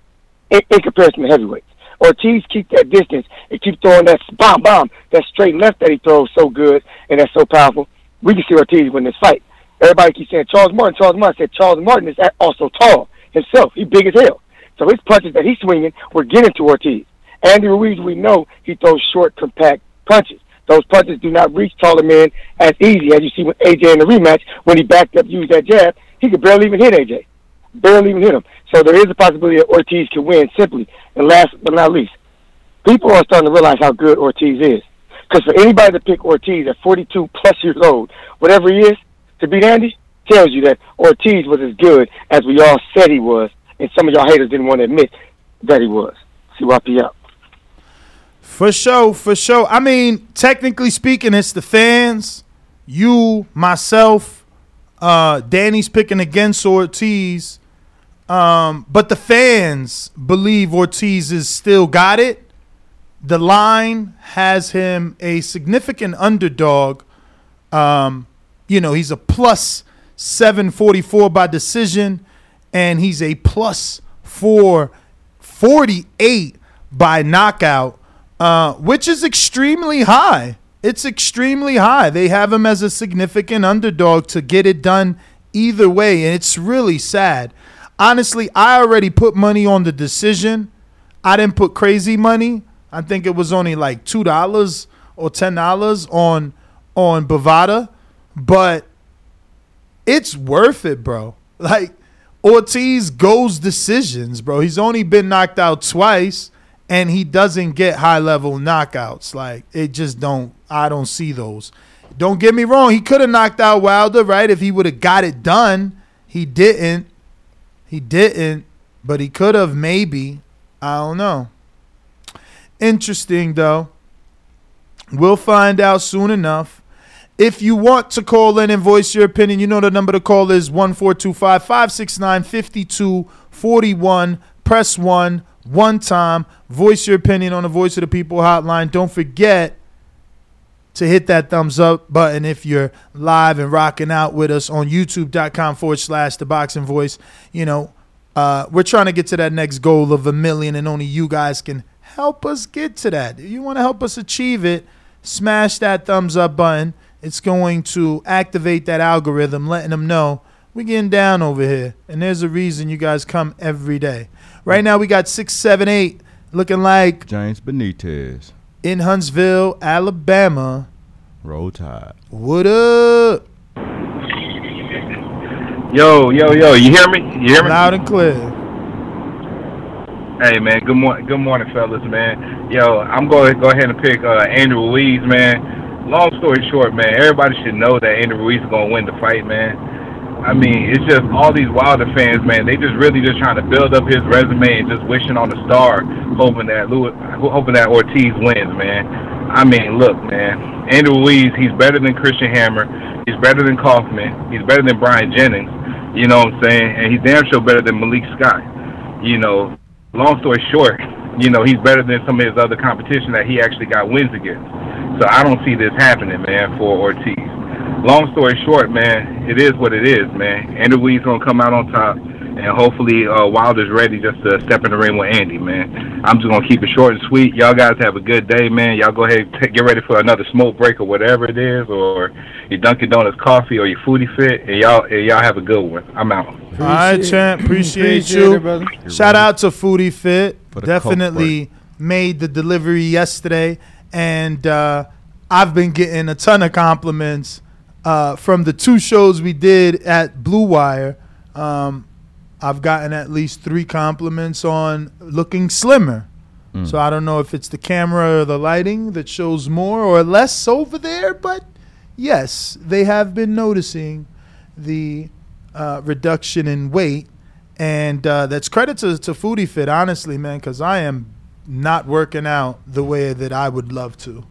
in, in comparison to heavyweights. Ortiz keep that distance and keep throwing that bomb bomb, that straight left that he throws so good and that's so powerful. We can see Ortiz win this fight. Everybody keeps saying Charles Martin. Charles Martin I said Charles Martin is also tall himself. He's big as hell. So his punches that he's swinging were getting to Ortiz. Andy Ruiz, we know he throws short, compact punches. Those punches do not reach taller men as easy as you see with AJ in the rematch when he backed up, used that jab. He could barely even hit AJ, barely even hit him. So there is a possibility that Ortiz can win simply. And last but not least, people are starting to realize how good Ortiz is. Because for anybody to pick Ortiz at 42 plus years old, whatever he is, to beat Andy, tells you that Ortiz was as good as we all said he was, and some of y'all haters didn't want to admit that he was. CYP out. For sure, for sure. I mean, technically speaking, it's the fans, you, myself, uh, Danny's picking against Ortiz. Um, but the fans believe Ortiz is still got it. The line has him a significant underdog. Um, you know, he's a plus 744 by decision, and he's a plus 448 by knockout, uh, which is extremely high. It's extremely high. They have him as a significant underdog to get it done either way, and it's really sad. Honestly, I already put money on the decision. I didn't put crazy money. I think it was only like two dollars or ten dollars on on Bovada, but it's worth it, bro. Like Ortiz goes decisions, bro. He's only been knocked out twice, and he doesn't get high level knockouts. Like it just don't. I don't see those. Don't get me wrong. He could have knocked out Wilder, right? If he would have got it done, he didn't. He didn't, but he could have maybe. I don't know. Interesting though. We'll find out soon enough. If you want to call in and voice your opinion, you know the number to call is 1425 569 5241. press one one time. Voice your opinion on the Voice of the People hotline. Don't forget to hit that thumbs up button if you're live and rocking out with us on youtube.com forward slash the boxing voice. You know, uh, we're trying to get to that next goal of a million, and only you guys can help us get to that. If you want to help us achieve it, smash that thumbs up button. It's going to activate that algorithm, letting them know we're getting down over here. And there's a reason you guys come every day. Right now, we got 678 looking like James Benitez. in Huntsville, Alabama. Roll Tide. What up? Yo, yo, yo, you hear me? You hear me? Loud and clear. Hey, man, good morning, good morning, fellas, man. Yo, I'm going to go ahead and pick uh, Andrew Ruiz, man. Long story short, man, everybody should know that Andrew Ruiz is going to win the fight, man. I mean, it's just all these Wilder fans, man. They just really just trying to build up his resume and just wishing on a star, hoping that Luis, hoping that Ortiz wins, man. I mean, look, man. Andrew Ruiz, he's better than Christian Hammer. He's better than Kauffman. He's better than Bryant Jennings. You know what I'm saying? And he's damn sure better than Malik Scott. You know, long story short, you know, he's better than some of his other competition that he actually got wins against. So I don't see this happening, man, for Ortiz. Long story short, man, it is what it is, man. Andrew Ruiz gonna come out on top, and hopefully uh, Wilder's ready just to step in the ring with Andy, man. I'm just gonna keep it short and sweet. Y'all guys have a good day, man. Y'all go ahead and t- get ready for another smoke break or whatever it is, or your Dunkin' Donuts coffee or your Foodie Fit, and y'all and y'all have a good one. I'm out. All right, champ. Appreciate, Appreciate you. it, brother. Shout out to Foodie Fit. For the Definitely made the delivery yesterday, and uh, I've been getting a ton of compliments uh, from the two shows we did at Blue Wire. Um, I've gotten at least three compliments on looking slimmer. So I don't know if it's the camera or the lighting that shows more or less over there, but yes, they have been noticing the uh, reduction in weight, and uh, that's credit to, to Foodie Fit, honestly, man, because I am not working out the way that I would love to.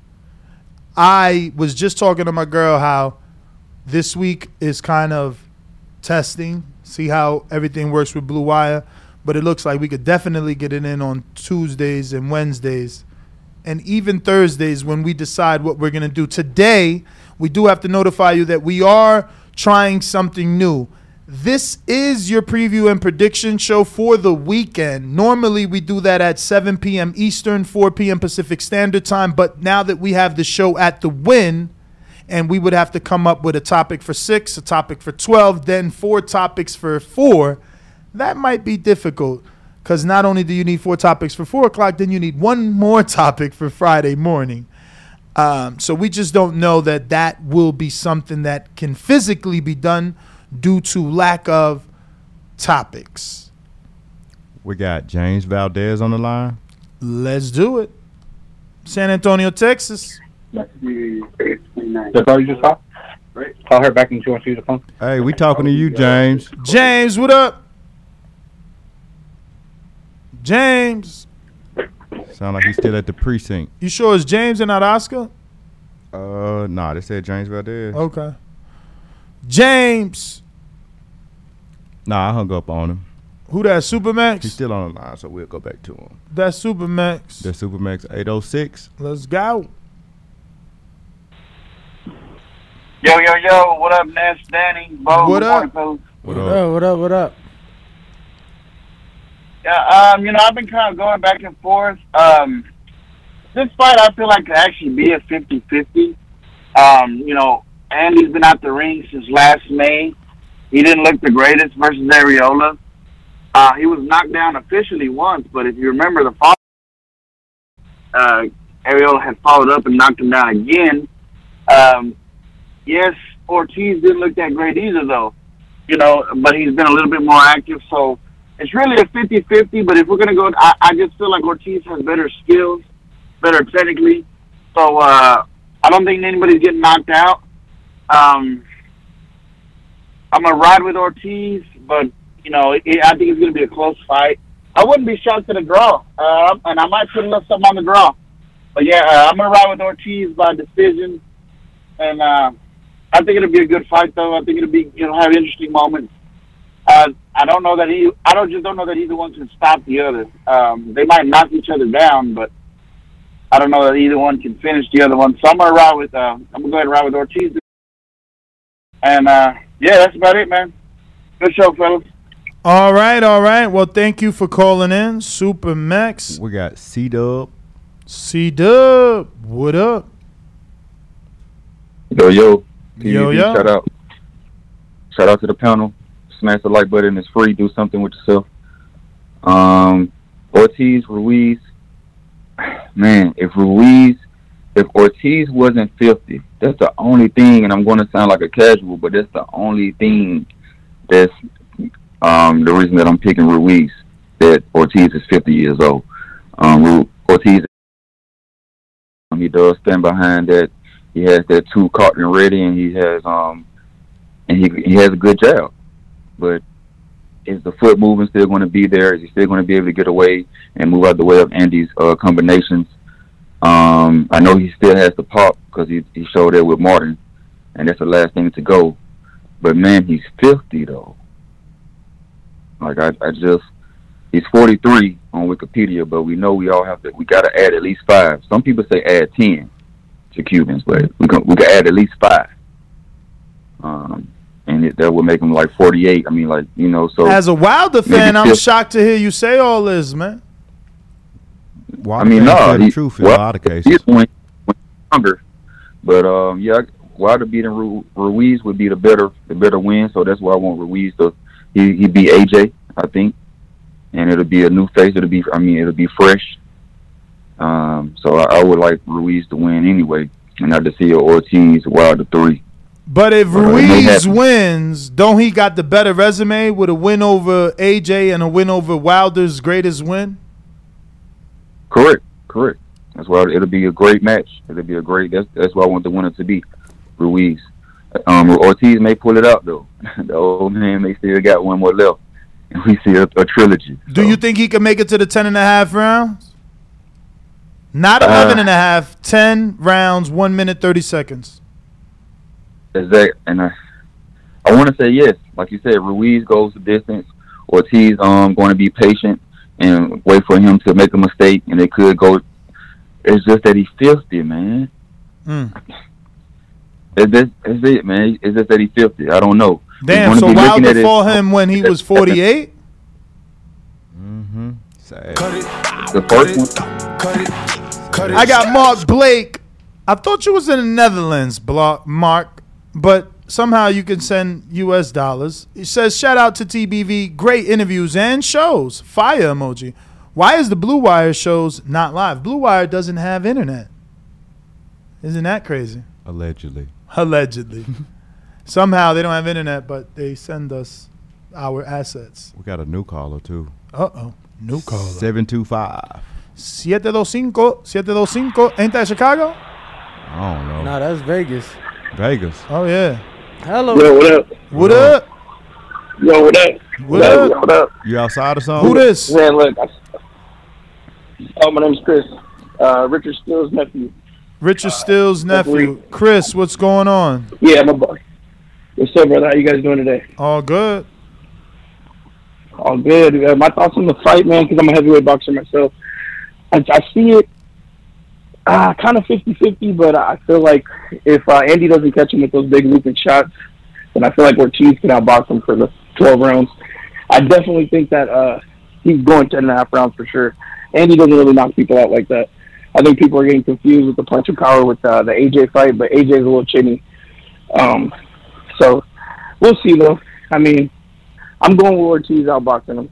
I was just talking to my girl how this week is kind of testing, see how everything works with Blue Wire, but it looks like we could definitely get it in on Tuesdays and Wednesdays and even Thursdays when we decide what we're going to do. Today, we do have to notify you that we are trying something new. This is your preview and prediction show for the weekend. Normally, we do that at 7 p.m. Eastern, 4 p.m. Pacific Standard Time, but now that we have the show at the win, and we would have to come up with a topic for six, a topic for 12, then four topics for four, that might be difficult. Because not only do you need four topics for four o'clock, then you need one (laughs) more topic for Friday morning. Um, so we just don't know that that will be something that can physically be done due to lack of topics. We got James Valdez on the line. Let's do it. San Antonio, Texas. That's all you just saw? Right. Call her back and she wants to use the phone. Hey, we talking to you, James. James, what up? James. Sound like he's still at the precinct. You sure it's James and not Oscar? Uh, nah, they said James Valdez. Okay. James. Nah, I hung up on him. Who that? Supermax? He's still on the line, so we'll go back to him. That's Supermax. That's Supermax 806. Let's go. Yo, yo, yo, what up, Ness, Danny, Bo? What up? morning, fellas. What What up? up? What up? What up? Yeah, um, you know, I've been kind of going back and forth. Um, this fight, I feel like could actually be a 50-50. Um, you know, Andy's been out the ring since last May. He didn't look the greatest versus Arreola. Uh, he was knocked down officially once, but if you remember the follow, uh, Arreola had followed up and knocked him down again. Um, yes, Ortiz didn't look that great either, though. You know, but he's been a little bit more active, so it's really a 50-50, but if we're going to go, I, I just feel like Ortiz has better skills, better technically. So uh, I don't think anybody's getting knocked out. Um, I'm going to ride with Ortiz, but, you know, it, I think it's going to be a close fight. I wouldn't be shocked at a draw, uh, and I might put a little something on the draw. But, yeah, uh, I'm going to ride with Ortiz by decision, and uh, I think it'll be a good fight, though. I think it'll be, you know have interesting moments. Uh, I don't know that he. I don't just don't know that either one can stop the other. Um, they might knock each other down, but I don't know that either one can finish the other one. So I'm gonna ride with. Uh, I'm gonna go ahead and ride with Ortiz. And uh, yeah, that's about it, man. Good show, fellas. All right, all right. Well, thank you for calling in, Super Max. We got C Dub. C Dub, what up? Yo, yo. Yo, PUB, yo. Shout out. Shout out to the panel. Smash the like button. It's free. Do something with yourself. Um, Ortiz, Ruiz. (sighs) Man, if Ruiz, if Ortiz wasn't 50, that's the only thing, and I'm going to sound like a casual, but that's the only thing that's um, the reason that I'm picking Ruiz, that Ortiz is 50 years old. Um, Ortiz, he does stand behind that he has that two caught and ready, and he has um, and he he has a good jab. But is the foot movement still going to be there? Is he still going to be able to get away and move out the way of Andy's uh, combinations? Um, I know he still has the pop because he he showed it with Martin, and that's the last thing to go. But man, he's filthy though. Like I, I just he's 43 on Wikipedia, but we know we all have to we got to add at least five. Some people say add 10 to Cubans, but we can we can add at least five. Um, and it, that would make them like 48. I mean, like you know, so As a Wilder maybe fan, I'm fif- shocked to hear you say all this, man. Why I mean, no, tell the he- truth in well, a lot of cases. is when, when younger, but um, yeah, Wilder beating Ru- Ruiz would be the better the better win. So that's why I want Ruiz to he he beat AJ, I think, and it'll be a new face. It'll be I mean it'll be fresh. Um, so I, I would like Ruiz to win anyway, and not to see Ortiz Wilder three. But if Well, Ruiz wins, don't he got the better resume with a win over AJ and a win over Wilder's greatest win? Correct, correct. That's why it'll be a great match. It'll be a great. That's that's why I want the winner to be Ruiz. Um, Ortiz may pull it out though. (laughs) the old man may still got one more left, and we see a, a trilogy. Do you think he can make it to the 10 and a half rounds? Not Uh, 11 and a half, 10 rounds, 1 minute 30 seconds. Exact, and I, I want to say yes. Like you said, Ruiz goes the distance. Ortiz um going to be patient and wait for him to make a mistake, and it could go. It's just that he's filthy, man. Mm. It's, just, it's it, man. It's just that he's filthy. I don't know. Damn, so be looking Wilder it- fought him when he was (laughs) 48? Mm-hmm. The first one. I got Mark Blake. I thought you was in the Netherlands, Blo- Mark, but somehow you can send U.S. dollars. He says, shout out to TBV. Great interviews and shows. Fire emoji. Why is the Blue Wire shows not live? Blue Wire doesn't have internet. Isn't that crazy? Allegedly. Allegedly. (laughs) Somehow they don't have internet, but they send us our assets. We got a new caller too. Uh oh. New caller. Seven two five. 725 725 Ain't that Chicago? I don't know. No, that's Vegas. Vegas. Oh, yeah. Hello. Yo, what up? What up? Yo, what up? What up? What up? You outside or something? Who this? Man, look. I, oh, my name's Chris. Uh, Richard Steele's nephew. Richard Steele's nephew. Chris, what's going on? Yeah, my boy. What's up, brother? How you guys doing today? All good. All good. Uh, my thoughts on the fight, man, because I'm a heavyweight boxer myself. I, I see it uh, kind of 50-50, but I feel like if uh, Andy doesn't catch him with those big looping shots, then I feel like Ortiz can outbox him for the 12 rounds. I definitely think that uh, he's going 10 and a half rounds for sure. Andy doesn't really knock people out like that. I think people are getting confused with the punch of power with uh, the AJ fight, but AJ's a little chinny. Um, so we'll see though. I mean, I'm going with Ortiz outboxing him.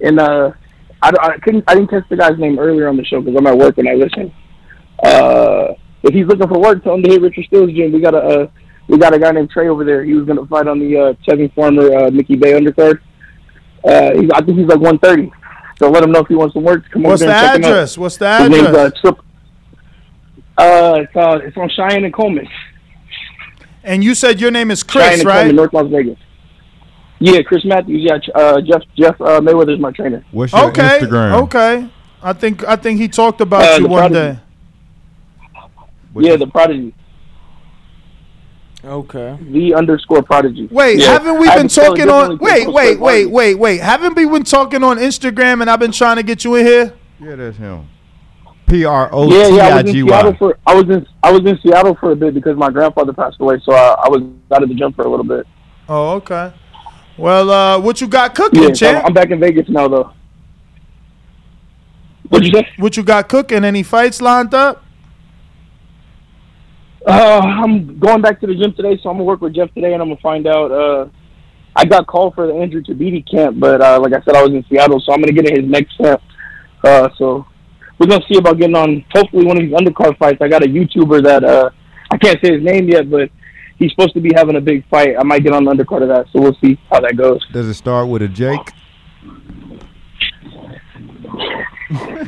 And uh, I, I couldn't, I didn't catch the guy's name earlier on the show because I'm at work and I listen. Uh, if he's looking for work, tell him to hit Richard Steele's gym. We got a, uh, we got a guy named Trey over there. He was gonna fight on the uh, Kevin Farmer, uh, Mickey Bey undercard. Uh, he's, I think he's like 130. So let him know if he wants some work. Come What's over the and check him out. address? What's the His name's uh, address? Trip. Uh, it's, uh, it's on Cheyenne and Coleman. And you said your name is Cheyenne Chris, and right? Coleman, North Las Vegas. Yeah, Chris Matthews. Yeah, uh, Jeff Jeff uh, Mayweather's my trainer. What's your Okay. Instagram? Okay. I think I think he talked about Uh, you one Prodigy. day. What's yeah, your- the Prodigy. Okay. The underscore prodigy. Wait, Yeah. haven't we been have to spell it talking on? Wait, wait, wait, wait, wait. Haven't we been talking on Instagram and I've been trying to get you in here? Yeah, that's him. P R O Yeah, yeah. I I was in Seattle for I was in I was in Seattle for a bit because my grandfather passed away, so I, I was out of the gym for a little bit. Oh, okay. Well, uh, what you got cooking, Yeah, champ? I'm back in Vegas now though. What'd you say? What you got cooking? Any fights lined up? Uh, I'm going back to the gym today, so I'm gonna work with Jeff today, and I'm gonna find out. Uh, I got called for the Andrew Tabiti camp, but uh, like I said, I was in Seattle, so I'm gonna get in his next camp. Uh, so we're gonna see about getting on hopefully one of these undercard fights. I got a YouTuber that uh, I can't say his name yet, but he's supposed to be having a big fight. I might get on the undercard of that, so we'll see how that goes. Does it start with a Jake? (laughs)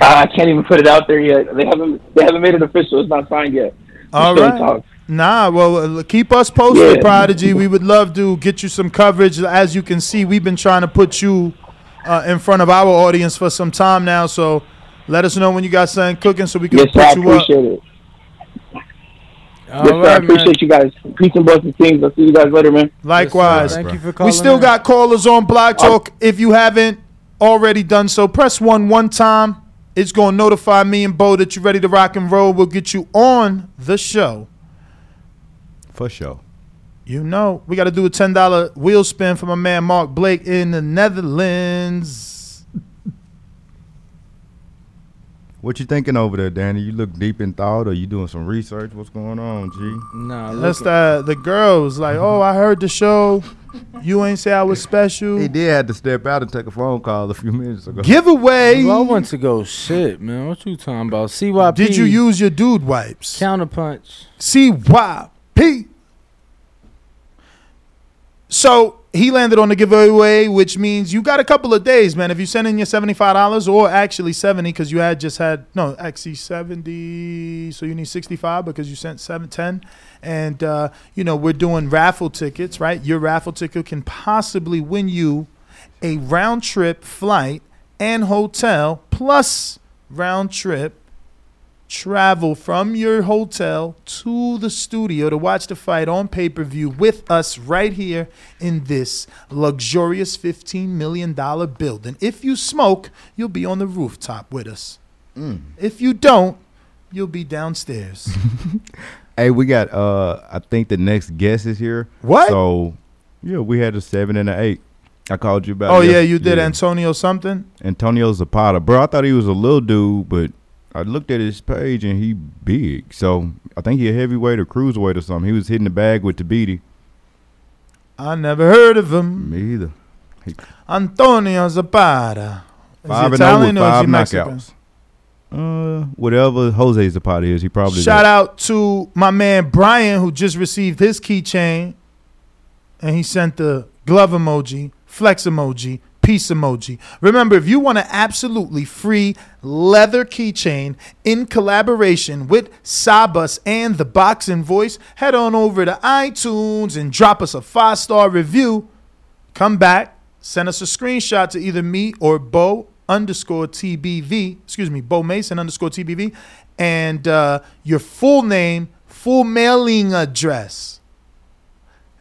I can't even put it out there yet. They haven't they haven't made it official. It's not signed yet. All right. Nah, well, uh, keep us posted, Yeah. Prodigy. We would love to get you some coverage. As you can see, we've been trying to put you uh, in front of our audience for some time now. So let us know when you got something cooking so we can Yes, sir. I put you up. appreciate it. All yes, sir. I right, man. appreciate you guys. Peace and blessings, things. I'll see you guys later, man. Likewise. Thank you for calling. We still in. got callers on Blog Talk. If you haven't already done so, press one one time. It's going to notify me and Bo that you're ready to rock and roll. We'll get you on the show. For sure. You know, we got to do a ten dollar wheel spin for my man Mark Blake in the Netherlands. What you thinking over there, Danny? You look deep in thought, or you doing some research? What's going on, G? Nah, That's look, the the girls like, oh, I heard the show. You ain't say I was special. He did have to step out and take a phone call a few minutes ago. Giveaway. Well, I went to go shit, man. What you talking about? CYP. Did you use your dude wipes? counterpunch? CYP. So he landed on the giveaway, which means you got a couple of days, man. If you send in your seventy-five dollars, or actually seventy, because you had just had no, actually seventy, so you need sixty-five because you sent seven ten, and uh, you know we're doing raffle tickets, right? Your raffle ticket can possibly win you a round trip flight and hotel plus round trip travel from your hotel to the studio to watch the fight on pay per view with us right here in this luxurious $15 million building. If you smoke, you'll be on the rooftop with us. If you don't, you'll be downstairs. (laughs) Hey, we got. Uh, I think the next guest is here. What? So, yeah, we had a seven and an eight. I called you about. oh, yeah, you did yeah. Antonio something? Antonio Zapata, bro. I thought he was a little dude, but I looked at his page and he big. So I think he a heavyweight or cruiserweight or something. He was hitting the bag with the Tabiti. I never heard of him. Me either. Antonio Zapata. Is Five he and zero with Italian or is five he knockouts. Uh, whatever Jose Zapata is, he probably Shout out to my man Brian who just received his keychain and he sent the glove emoji, flex emoji, peace emoji. Remember, if you want an absolutely free leather keychain in collaboration with Sabas and the Boxing Voice, head on over to iTunes and drop us a five star review. Come back, send us a screenshot to either me or Bo underscore TBV, excuse me, Bo Mason underscore TBV, and uh, your full name, full mailing address.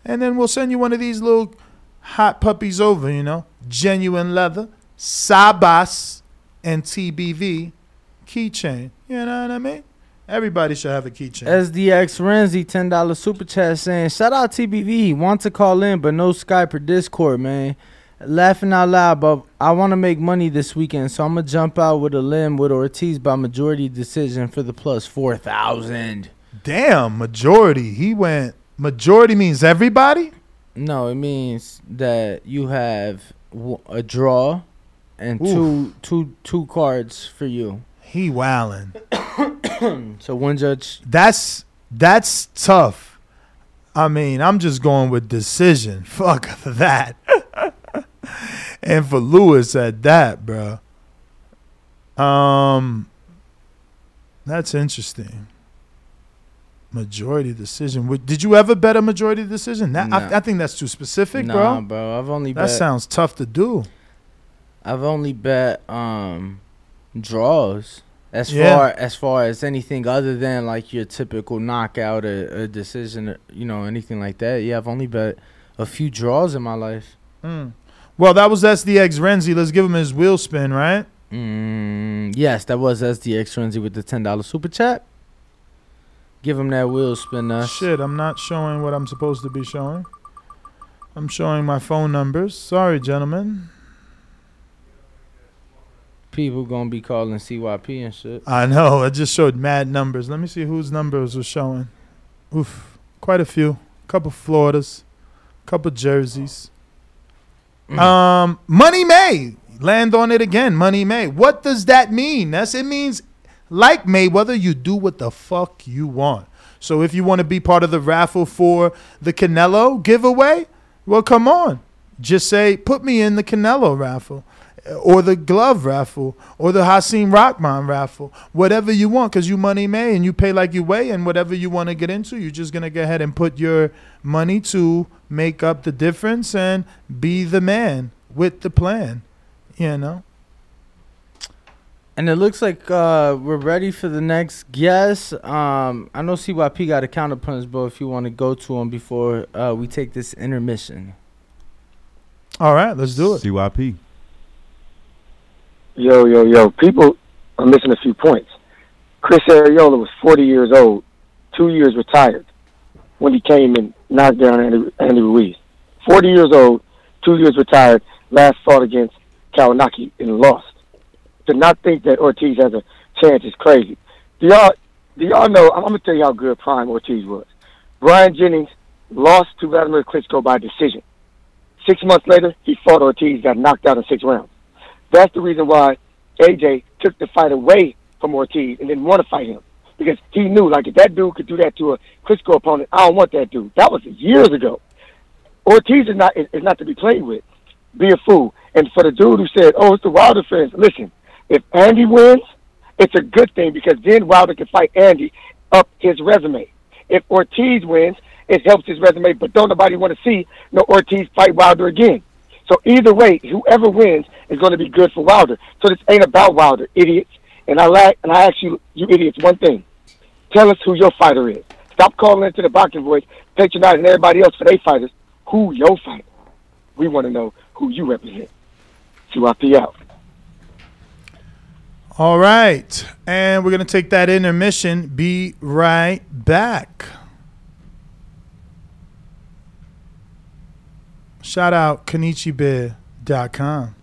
And then we'll send you one of these little hot puppies over, you know, genuine leather, Sabas, and TBV keychain. You know what I mean? Everybody should have a keychain. SDX Renzi, ten dollar super chat saying, "Shout out TBV. Want to call in, but no Skype or Discord, man. Laughing out loud, but I want to make money this weekend, so I'm gonna jump out with a limb with Ortiz by majority decision for the plus four thousand. Damn, majority. He went. Majority means everybody. No, it means that you have a draw and Oof. two two two cards for you. He wildin'. (coughs) So one judge. That's that's tough. I mean, I'm just going with decision. (laughs) Fuck that. (laughs) and for Luis at that, bro. Um, that's interesting. Majority decision. Did you ever bet a majority decision? That, Nah. I, I think that's too specific, Nah, bro. bro. I've only That bet. sounds tough to do. I've only bet um draws. As Yeah. far as far as anything other than like your typical knockout, or, a decision, or, you know, anything like that. Yeah, I've only bet a few draws in my life. Mm. Well, that was SDX Renzi. Let's give him his wheel spin, right? Mm, yes, that was SDX Renzi with the ten dollar super chat. Give him that wheel spin, us. Shit, I'm not showing what I'm supposed to be showing. I'm showing my phone numbers. Sorry, gentlemen. People gonna be calling CYP and shit. I know. I just showed mad numbers. Let me see whose numbers was showing. Oof, quite a few. Couple Floridas, couple jerseys. Um, Money May land on it again. Money May. What does that mean? That's it means like Mayweather, you do what the fuck you want. So if you want to be part of the raffle for the Canelo giveaway, well, come on. Just say, put me in the Canelo raffle uh, or the glove raffle or the Hasim Rahman raffle, whatever you want, because you money may and you pay like you weigh, and whatever you want to get into, you're just gonna go ahead and put your money to make up the difference and be the man with the plan. You know. And it looks like uh, we're ready for the next guest. Um, I know CYP got a counterpunch, bro. If you want to go to him before uh, we take this intermission. All right, let's do it. CYP. Yo, yo, yo. People are missing a few points. Chris Arreola was 40 years old, two years retired, when he came and knocked down Andy, Andy Ruiz. 40 years old, two years retired, last fought against Kownacki and lost. To not think that Ortiz has a chance is crazy. Do y'all, do y'all know, I'm, to tell you how good Prime Ortiz was. Bryant Jennings lost to Vladimir Klitschko by decision. Six months later, he fought Ortiz, got knocked out in six rounds. That's the reason why AJ took the fight away from Ortiz and didn't want to fight him because he knew like if that dude could do that to a Klitschko opponent, I don't want that dude. That was years ago. Ortiz is not is, is not to be played with. Be a fool. And for the dude who said, "Oh, it's the Wilder fans," listen, if Andy wins, it's a good thing because then Wilder can fight Andy up his resume. If Ortiz wins, it helps his resume, but don't nobody want to see no Ortiz fight Wilder again. So either way, whoever wins is going to be good for Wilder. So this ain't about Wilder, idiots. And I like, and I ask you, you idiots, one thing: tell us who your fighter is. Stop calling into the boxing voice, patronizing everybody else for their fighters. Who your fighter? We want to know who you represent. CYP out. All right, and we're gonna take that intermission. Be right back. Shout out KanichiBear.com.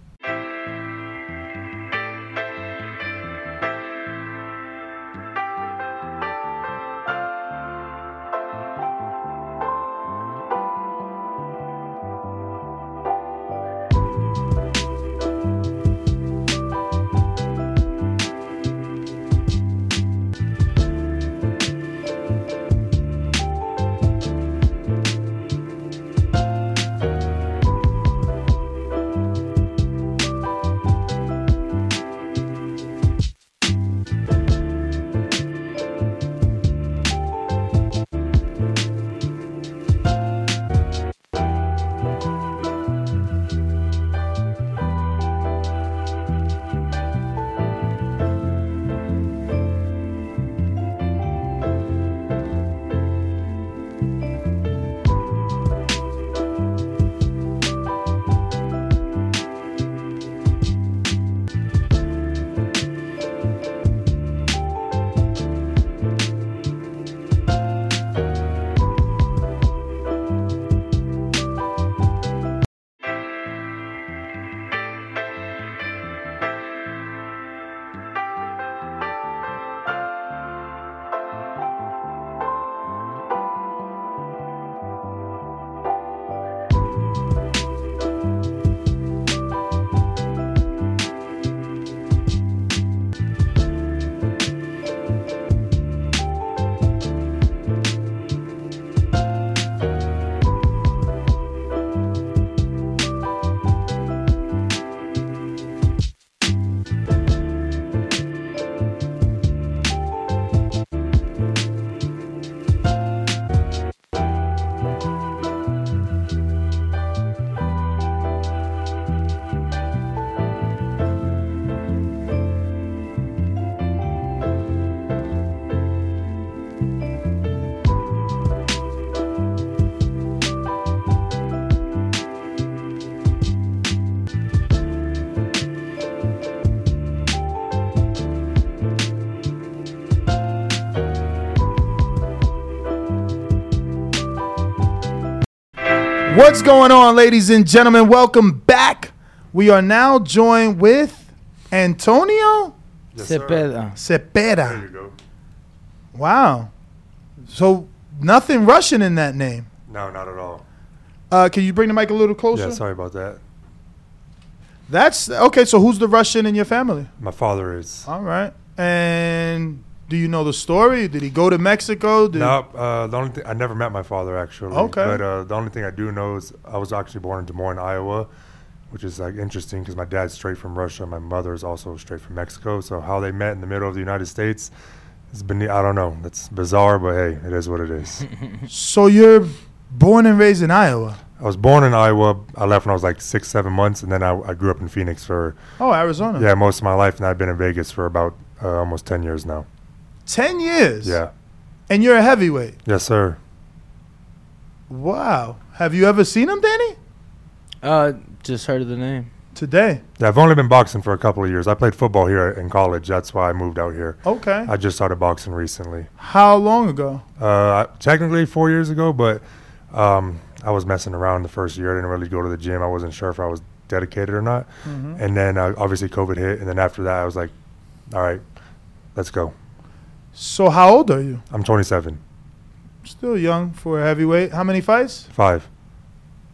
What's going on, ladies and gentlemen? Welcome back. We are now joined with Antonio Cepeda. Cepeda. Wow. So nothing Russian in that name. No, not at all. Uh, can you bring the mic a little closer? Yeah, sorry about that. That's okay. So who's the Russian in your family? My father is. All right. And do you know the story? Did he go to Mexico? Did No, uh, the only thing I never met my father actually. Okay. But uh, the only thing I do know is I was actually born in Des Moines, Iowa, which is like interesting because my dad's straight from Russia. My mother is also straight from Mexico. So how they met in the middle of the United States, it's been I don't know. It's bizarre, but hey, it is what it is. (laughs) So you're born and raised in Iowa. I was born in Iowa. I left when I was like six, seven months, and then I, I grew up in Phoenix for Oh, Arizona. yeah most of my life, and I've been in Vegas for about uh, almost ten years now. Ten years. Yeah. And you're a heavyweight. Yes, sir. Wow. Have you ever seen him, Danny? Uh, just heard of the name. Today. Yeah, I've only been boxing for a couple of years. I played football here in college. That's why I moved out here. Okay. I just started boxing recently. How long ago? Uh, technically four years ago, but um, I was messing around the first year. I didn't really go to the gym. I wasn't sure if I was dedicated or not. Mhm. And then uh, obviously COVID hit, and then after that, I was like, "All right, let's go." So how old are you? I'm 27, Still young for a heavyweight. How many fights? five,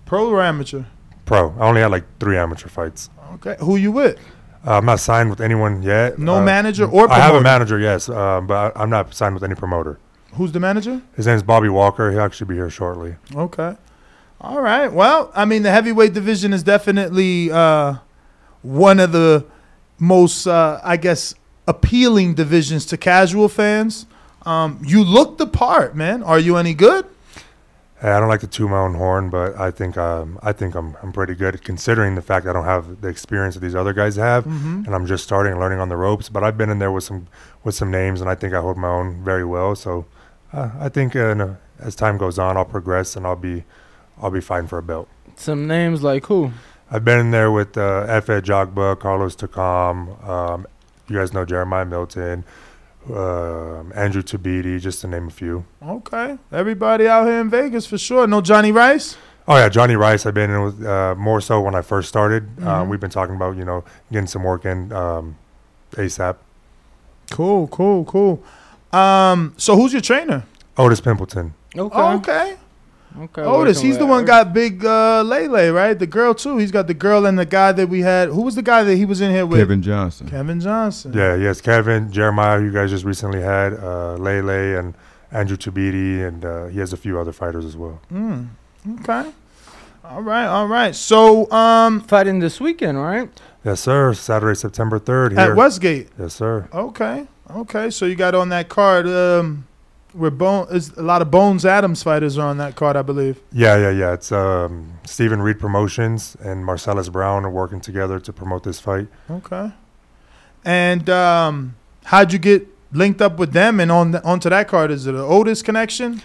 Pro or amateur? pro. I only had like three amateur fights. Okay. Who you with? Uh, I'm not signed with anyone yet. No Uh, manager or I have a manager, yes, uh, but I, I'm not signed with any promoter. Who's the manager? His name's Bobby Walker. He'll actually be here shortly. Okay. All right. Well, I mean, the heavyweight division is definitely uh, one of the most, uh, I guess, appealing divisions to casual fans. Um, you look the part, man. Are you any good? Hey, I don't like to toot my own horn, but I think um, I think I'm I'm pretty good considering the fact I don't have the experience that these other guys have, Mhm. and I'm just starting and learning on the ropes. But I've been in there with some with some names, and I think I hold my own very well. So uh, I think uh, no, as time goes on, I'll progress and I'll be I'll be fighting for a belt. Some names like who? I've been in there with uh, Efe Ajagba, Carlos Takam, um, you guys know Jeremiah Milton, um Andrew Tabiti, just to name a few. Okay. Everybody out here in Vegas for sure. No Johnny Rice? Oh yeah, Johnny Rice. I've been in with uh, more so when I first started. Uh, Mhm. we've been talking about you know getting some work in um, ASAP. Cool, cool, cool. Um, so who's your trainer? Otis Pimpleton. Okay. Oh, okay. Okay. Otis, he's the one got big uh, Lele, right? The girl too. He's got the girl and the guy that we had. Who was the guy that he was in here with? Kevin Johnson. Kevin Johnson. Yeah, yes, Kevin, Jeremiah, you guys just recently had, uh, Lele, and Andrew Tabiti, and uh, he has a few other fighters as well. Mm, okay. All right, all right. So, um, fighting this weekend, right? Yes, sir. Saturday, September third. Here At Westgate. Yes, sir. Okay, okay. So you got on that card. Um, where Bone is a lot of Bones Adams fighters are on that card, I believe. Yeah, yeah, yeah. It's um, Stephen Reed Promotions and Marcellus Brown are working together to promote this fight. Okay. And um, how'd you get linked up with them and on the, onto that card? Is it an Otis connection?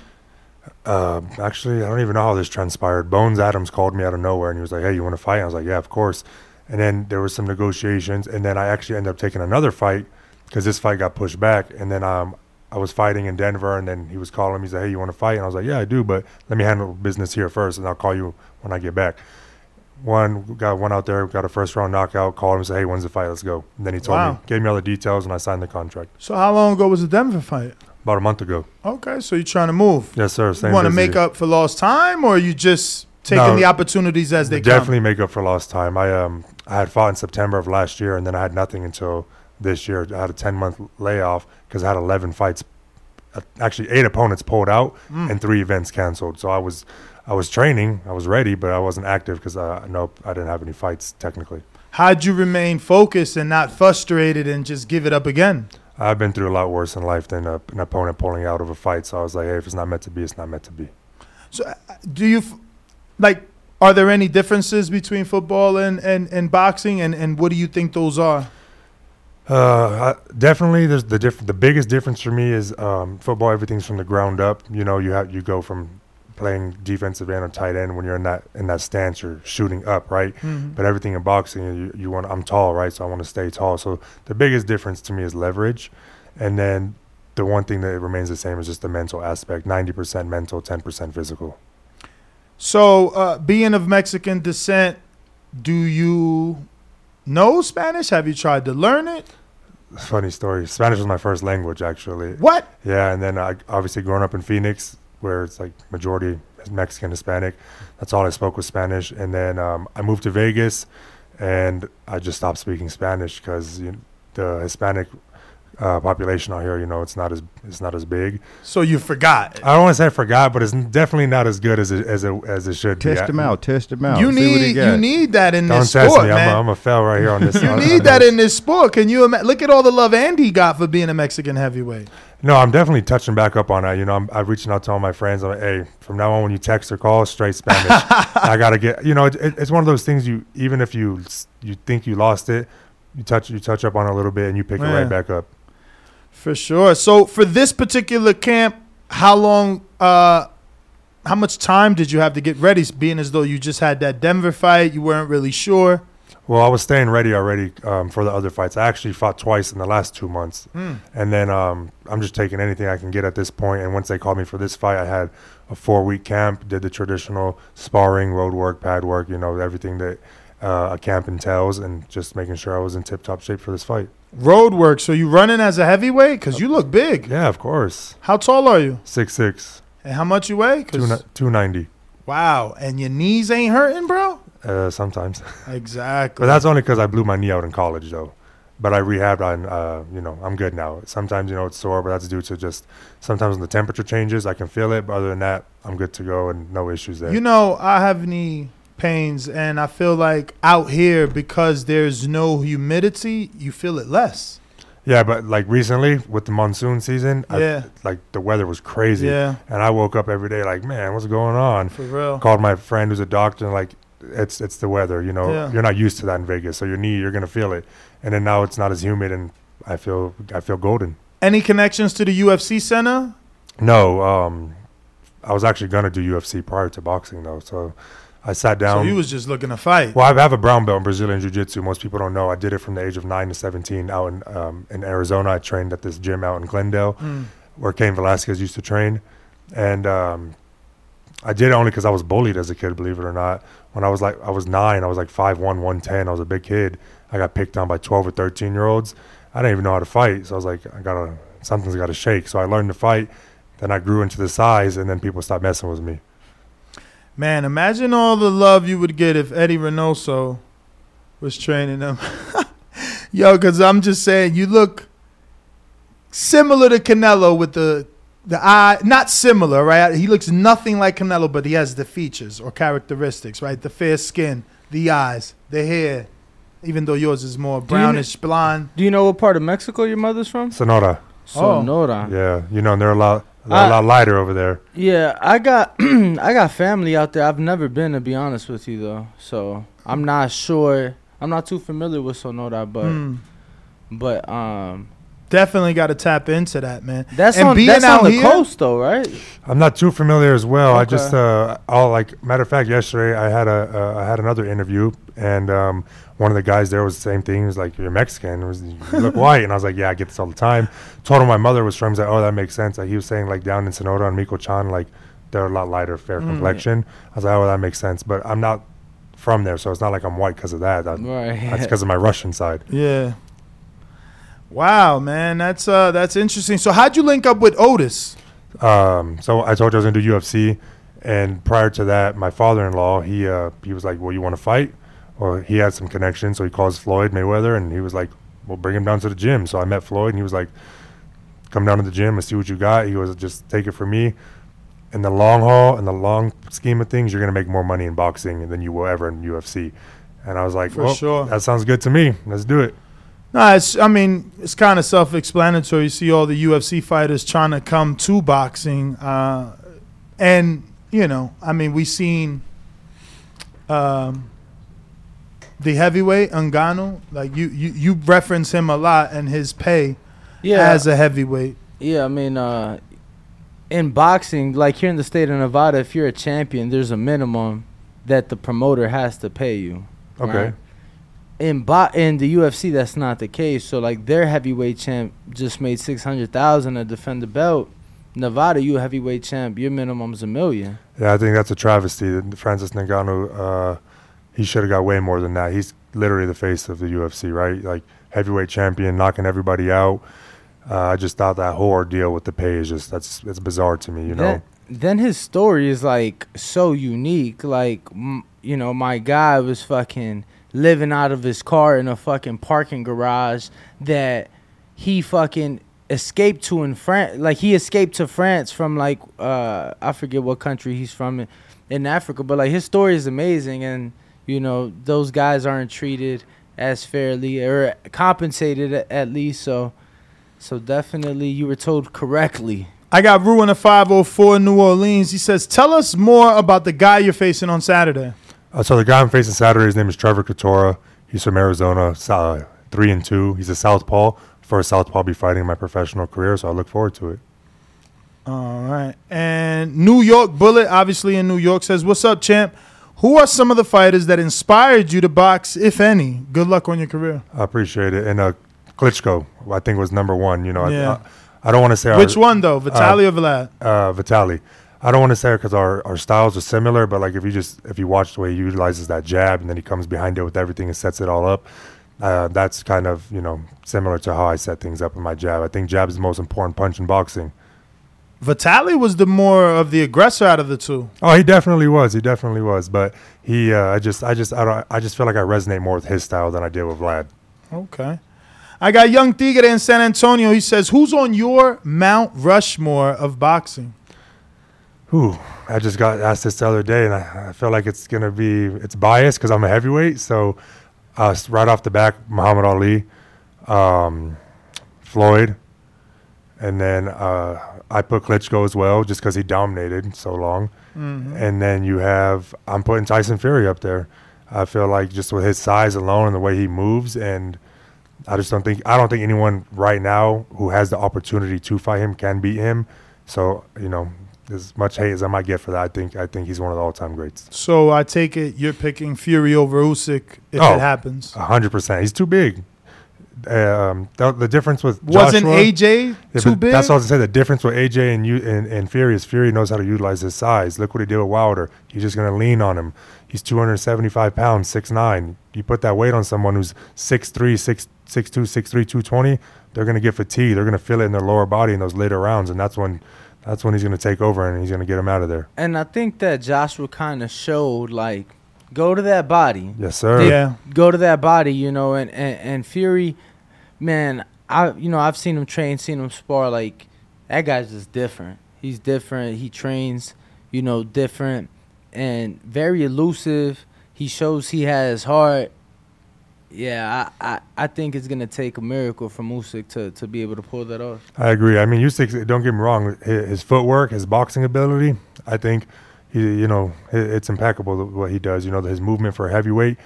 Uh, actually, I don't even know how this transpired. Bones Adams called me out of nowhere and he was like, "Hey, you want to fight?" I was like, "Yeah, of course." And then there was some negotiations, and then I actually ended up taking another fight because this fight got pushed back. And then um, I was fighting in Denver, and then he was calling me. He said, "Hey, you want to fight?" And I was like, "Yeah, I do, but let me handle business here first, and I'll call you when I get back." One got one out there, got a first round knockout. Called him, and said, "Hey, when's the fight? Let's go." And then he told Wow. me, gave me all the details, and I signed the contract So how long ago was the Denver fight? about a month ago. Okay, so you're trying to move. Yes, sir. You want to make up for lost time, or you just taking No, the opportunities as they definitely come? Definitely make up for lost time. I um I had fought in September of last year, and then I had nothing until this year. I had a ten month layoff because I had eleven fights. Uh, actually, eight opponents pulled out Mm. and three events canceled. So I was I was training, I was ready, but I wasn't active because uh, nope, I didn't have any fights technically. How'd you remain focused and not frustrated and just give it up again? I've been through a lot worse in life than a, an opponent pulling out of a fight. So I was like, hey, if it's not meant to be, it's not meant to be. So, uh, do you like? Are there any differences between football and, and, and boxing, and, and what do you think those are? Uh, I, definitely. There's the diff- The biggest difference for me is um, football. Everything's from the ground up. You know, you have you go from playing defensive end or tight end when you're in that in that stance. You're shooting up, right? Mhm. But everything in boxing, you, you want. I'm tall, right? So I want to stay tall. So the biggest difference to me is leverage, and then the one thing that remains the same is just the mental aspect. Ninety percent mental, ten percent physical. So, uh, being of Mexican descent, do you know Spanish? Have you tried to learn it? Funny story. Spanish was my first language, actually. What? Yeah, and then I obviously growing up in Phoenix, where it's like majority Mexican, Hispanic. That's all I spoke was Spanish. And then um, I moved to Vegas, and I just stopped speaking Spanish because you the Hispanic uh, population out here, you know, it's not as it's not as big. So you forgot. I don't want to say I forgot, but it's definitely not as good as it, as it, as it should be. Test him out. Test him out. You See what he need you need that in Don't this test sport, me. man. I'm a, I'm a fail right here on this. (laughs) you on- need on that this. in this sport. Can you imagine? Look at all the love Andy got for being a Mexican heavyweight. No, I'm definitely touching back up on that. You know, I'm, I'm reaching out to all my friends. I'm like, hey, from now on, when you text or call, straight Spanish. (laughs) I gotta get. You know, it, it, it's one of those things. You even if you you think you lost it, you touch you touch up on it a little bit and you pick it right back up. For sure. So for this particular camp, how long? uh How much time did you have to get ready? Being as though you just had that Denver fight, you weren't really sure. Well, I was staying ready already um, for the other fights. I actually fought twice in the last two months, Hmm. and then um, I'm just taking anything I can get at this point. And once they called me for this fight, I had a four week camp, did the traditional sparring, road work, pad work, you know, everything that uh, a camp entails, and just making sure I was in tip top shape for this fight. Road work. So you running as a heavyweight? Because you look big. Yeah, of course. How tall are you? Six six, And how much you weigh? two two ninety. wow. And your knees ain't hurting, bro? Uh, sometimes. (laughs) Exactly. But that's only because I blew my knee out in college, though. But I rehabbed on, uh, you know, I'm good now. Sometimes, you know, it's sore, but that's due to just sometimes when the temperature changes, I can feel it. But other than that, I'm good to go and no issues there. You know, I have knee pains, and I feel like out here because there's no humidity, you feel it less. yeah, but like recently with the monsoon season, I- Yeah. like the weather was crazy. Yeah. And I woke up every day like, man, what's going on? For real. Called my friend who's a doctor and like, it's it's the weather. You know, Yeah. you're not used to that in Vegas, so your knee, you're gonna feel it. And then now it's not as humid, and I feel I feel golden. Any connections to the UFC center? No, um, I was actually gonna do UFC prior to boxing though, so I sat down. so you was just looking to fight. well, I have a brown belt in Brazilian Jiu Jitsu. Most people don't know. I did it from the age of nine to seventeen out in um, in Arizona. I trained at this gym out in Glendale, Mm. where Cain Velasquez used to train, and um, I did it only because I was bullied as a kid. Believe it or not, when I was like I was nine, I was like 5'1", 110. I was a big kid. I got picked on by twelve or thirteen year olds. I didn't even know how to fight, so I was like, I gotta something's got to shake. So I learned to fight. Then I grew into the size, and then people stopped messing with me. Man, imagine all the love you would get if Eddie Reynoso was training them. (laughs) Yo, because I'm just saying, you look similar to Canelo with the the eye. Not similar, right? He looks nothing like Canelo, but he has the features or characteristics, right? The fair skin, the eyes, the hair. Even though yours is more you kn- brownish blonde. Do you know what part of Mexico your mother's from? Sonora. Sonora. Oh. Yeah, you know, and they're a lot, they're I- a lot lighter over there. Yeah, I got (clears throat) I got family out there. I've never been to be honest with you though, so I'm not sure. I'm not too familiar with Sonora, but Hmm. but um, Definitely got to tap into that, man. that's And on being that's out on the here- coast though, right? I'm not too familiar as well. I just, Okay. uh, all like, matter of fact, yesterday I had a, uh, I had another interview, and um, one of the guys there was the same thing. He was like, "You're Mexican. It was, you look (laughs) white," and I was like, "Yeah, I get this all the time." Told him my mother was from. He's like, "Oh, that makes sense." Like he was saying, like down in Sonora and Michoacán, like they're a lot lighter, fair Mm. complexion. I was like, "Oh, that makes sense," but I'm not from there, so it's not like I'm white because of that. that Right. That's because of my (laughs) Russian side. Yeah. Wow, man, that's uh that's interesting. So how'd you link up with Otis? Um, so I told you I was gonna do UFC, and prior to that, my father-in-law he uh, he was like, "Well, you want to fight?" Or he had some connections, so he calls Floyd Mayweather, and he was like, "Well, bring him down to the gym." So I met Floyd, and he was like, "Come down to the gym and see what you got." He was just take it from me. In the long haul, in the long scheme of things, you're gonna make more money in boxing than you will ever in UFC. And I was like, For "Well, sure. that sounds good to me. Let's do it." No, it's I mean it's kind of self-explanatory. You see all the UFC fighters trying to come to boxing, uh, and you know, I mean, we've seen um, the heavyweight Ngannou. Like you, you, you reference him a lot and his pay Yeah. as a heavyweight. Yeah, I mean, uh, in boxing, like here in the state of Nevada, if you're a champion, there's a minimum that the promoter has to pay you. Okay. In bo- in the UFC, that's not the case. So like their heavyweight champ just made six hundred thousand to defend the belt, Nevada, you heavyweight champ. Your minimum's a million. Yeah, I think that's a travesty. Francis Ngannou, uh, he should have got way more than that. He's literally the face of the UFC, right? Like heavyweight champion, knocking everybody out. Uh, I just thought that whole ordeal with the pay is just that's it's bizarre to me. You know, Then, then his story is like so unique. Like, m- you know, my guy was fucking living out of his car in a fucking parking garage that he fucking escaped to in France. Like, he escaped to France from like uh I forget what country he's from in, in Africa, but like his story is amazing, and you know those guys aren't treated as fairly or compensated at, least. So, so definitely you were told correctly. I got Ruin a 504 New Orleans. He says, Tell us more about the guy you're facing on Saturday. Uh, so the guy I'm facing Saturday, his name is Trevor Katora. He's from Arizona, uh, three and two. He's a southpaw. First southpaw I'll be fighting in my professional career, so I look forward to it. All right. And New York Bullet, obviously in New York, says, What's up, champ? Who are some of the fighters that inspired you to box, if any? Good luck on your career. I appreciate it. And uh, Klitschko, I think was number one. You know, Yeah. I, I, I don't want to say Which one, though? Vitaly or Vlad? Uh, Vitaly. I don't want to say because our, our styles are similar, but like if you just if you watch the way he utilizes that jab and then he comes behind it with everything and sets it all up, uh, that's kind of you know similar to how I set things up in my jab. I think jab is the most important punch in boxing. Vitaly was the more of the aggressor out of the two. Oh, he definitely was. He definitely was. But he, uh, I just, I just, I don't, I just feel like I resonate more with his style than I did with Vlad. Okay. I got Young Tigre in San Antonio. He says, Who's on your Mount Rushmore of boxing? Whew, I just got asked this the other day, and I, I feel like it's gonna be it's biased because I'm a heavyweight. So, uh, right off the back, Muhammad Ali, um, Floyd, and then uh, I put Klitschko as well, just because he dominated so long. Mhm. And then you have I'm putting Tyson Fury up there. I feel like just with his size alone and the way he moves, and I just don't think I don't think anyone right now who has the opportunity to fight him can beat him. So you know, as much hate as I might get for that, I think I think he's one of the all-time greats. So I take it you're picking Fury over Usyk if Oh, it happens. A hundred percent. He's too big. Um, the, the difference with Wasn't Joshua- AJ too big? That's what I was. The difference with AJ and you and, and Fury is Fury knows how to utilize his size. Look what he did with Wilder. He's just gonna lean on him. He's 275 pounds, 6'9". You put that weight on someone who's 6'3", 6'2", 6'3", 220, they're gonna get fatigued. They're gonna feel it in their lower body in those later rounds, and that's when that's when he's gonna take over and he's gonna get him out of there. And I think that Joshua kind of showed like, go to that body. Yes, sir. They- Yeah. Go to that body, you know, and, and and Fury, man, I you know I've seen him train, seen him spar. Like that guy's just different. He's different. He trains, you know, different and very elusive. He shows he has heart. Yeah, I, I, I think it's gonna take a miracle from Usyk to, to be able to pull that off. I agree. I mean, Usyk. Don't get me wrong. His, his footwork, his boxing ability. I think he, you know, it's impeccable what he does. You know, his movement for a heavyweight.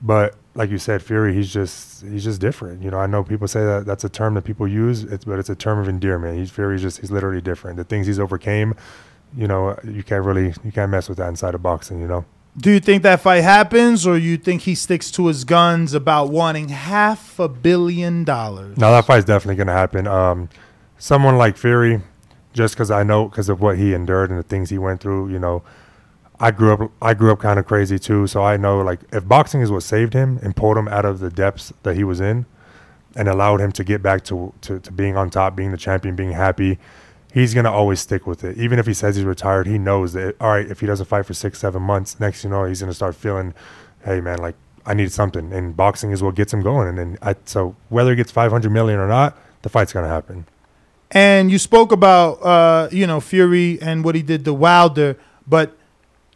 But like you said, Fury, he's just he's just different. You know, I know people say that that's a term that people use, it's, but it's a term of endearment. He's Fury's just he's literally different. The things he's overcame, you know, you can't really you can't mess with that inside of boxing. You know. Do you think that fight happens, or you think he sticks to his guns about wanting half a billion dollars? No, that fight's definitely going to happen. Um, someone like Fury, just because I know because of what he endured and the things he went through, you know, I grew up. I grew up kind of crazy too, so I know like if boxing is what saved him and pulled him out of the depths that he was in, and allowed him to get back to to, to being on top, being the champion, being happy. He's gonna always stick with it, even if he says he's retired. He knows that. All right, if he doesn't fight for six, seven months, next you know he's gonna start feeling, hey man, like I need something, and boxing is what gets him going. And then I, so whether he gets five hundred million or not, the fight's gonna happen. And you spoke about uh, you know Fury and what he did to Wilder, but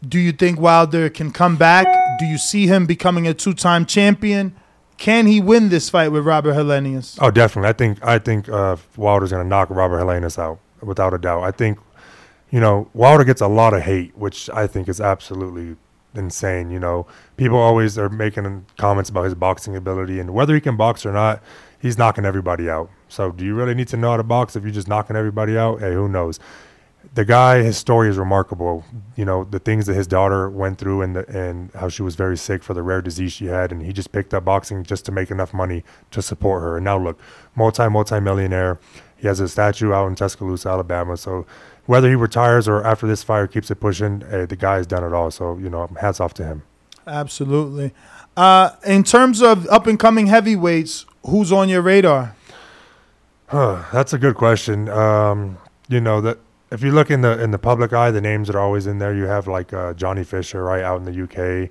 do you think Wilder can come back? Do you see him becoming a two-time champion? Can he win this fight with Robert Helenius? Oh, definitely. I think I think uh, Wilder's gonna knock Robert Helenius out without a doubt. I think, you know, Wilder gets a lot of hate, which I think is absolutely insane. You know, people always are making comments about his boxing ability and whether he can box or not. He's knocking everybody out. So, do you really need to know how to box if you're just knocking everybody out? Hey, who knows? the guy, his story is remarkable. You know, the things that his daughter went through and the, and how she was very sick for the rare disease she had, and he just picked up boxing just to make enough money to support her. And now look, multi multi millionaire. He has a statue out in Tuscaloosa, Alabama. So whether he retires or after this fire keeps it pushing, hey, the guy has done it all. So you know, hats off to him. Absolutely. Uh, in terms of up and coming heavyweights, who's on your radar? Huh, that's a good question. Um, you know that if you look in the in the public eye, the names that are always in there. You have like uh, Johnny Fisher, right out in the UK.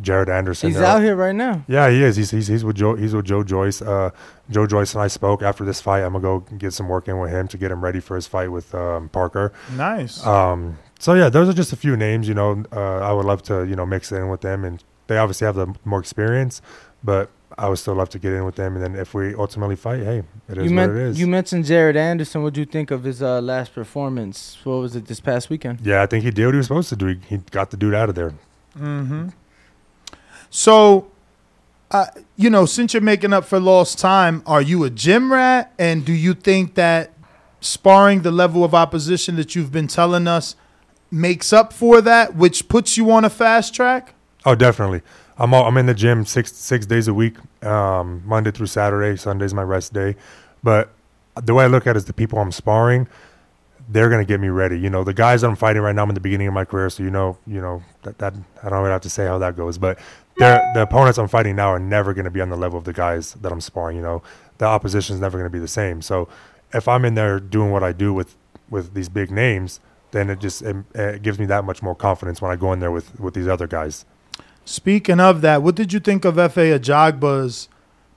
Jared Anderson. He's out here right now. Yeah, he is. He's he's, he's with Joe. He's with Joe Joyce. Uh, Joe Joyce and I spoke after this fight. I'm gonna go get some work in with him to get him ready for his fight with um, Parker. Nice. Um, so yeah, those are just a few names. You know, uh, I would love to you know mix in with them, and they obviously have the more experience, but I would still love to get in with them. And then if we ultimately fight, hey, it is You, what men- it is. you mentioned Jared Anderson. What do you think of his uh, last performance? What was it this past weekend? yeah, I think he did what he was supposed to do. He, he got the dude out of there. Mm-hmm. So, uh, you know, since you're making up for lost time, are you a gym rat? And do you think that sparring the level of opposition that you've been telling us makes up for that, which puts you on a fast track? Oh, definitely. I'm all, I'm in the gym six six days a week, um, Monday through Saturday. Sunday's my rest day. But the way I look at it is the people I'm sparring, they're gonna get me ready. You know, the guys that I'm fighting right now, I'm in the beginning of my career, so you know, you know that, that I don't really have to say how that goes. But they're, the opponents I'm fighting now are never gonna be on the level of the guys that I'm sparring. You know, the opposition is never gonna be the same. So if I'm in there doing what I do with with these big names, then it just it, it gives me that much more confidence when I go in there with with these other guys. Speaking of that, what did you think of Efe Ajagba's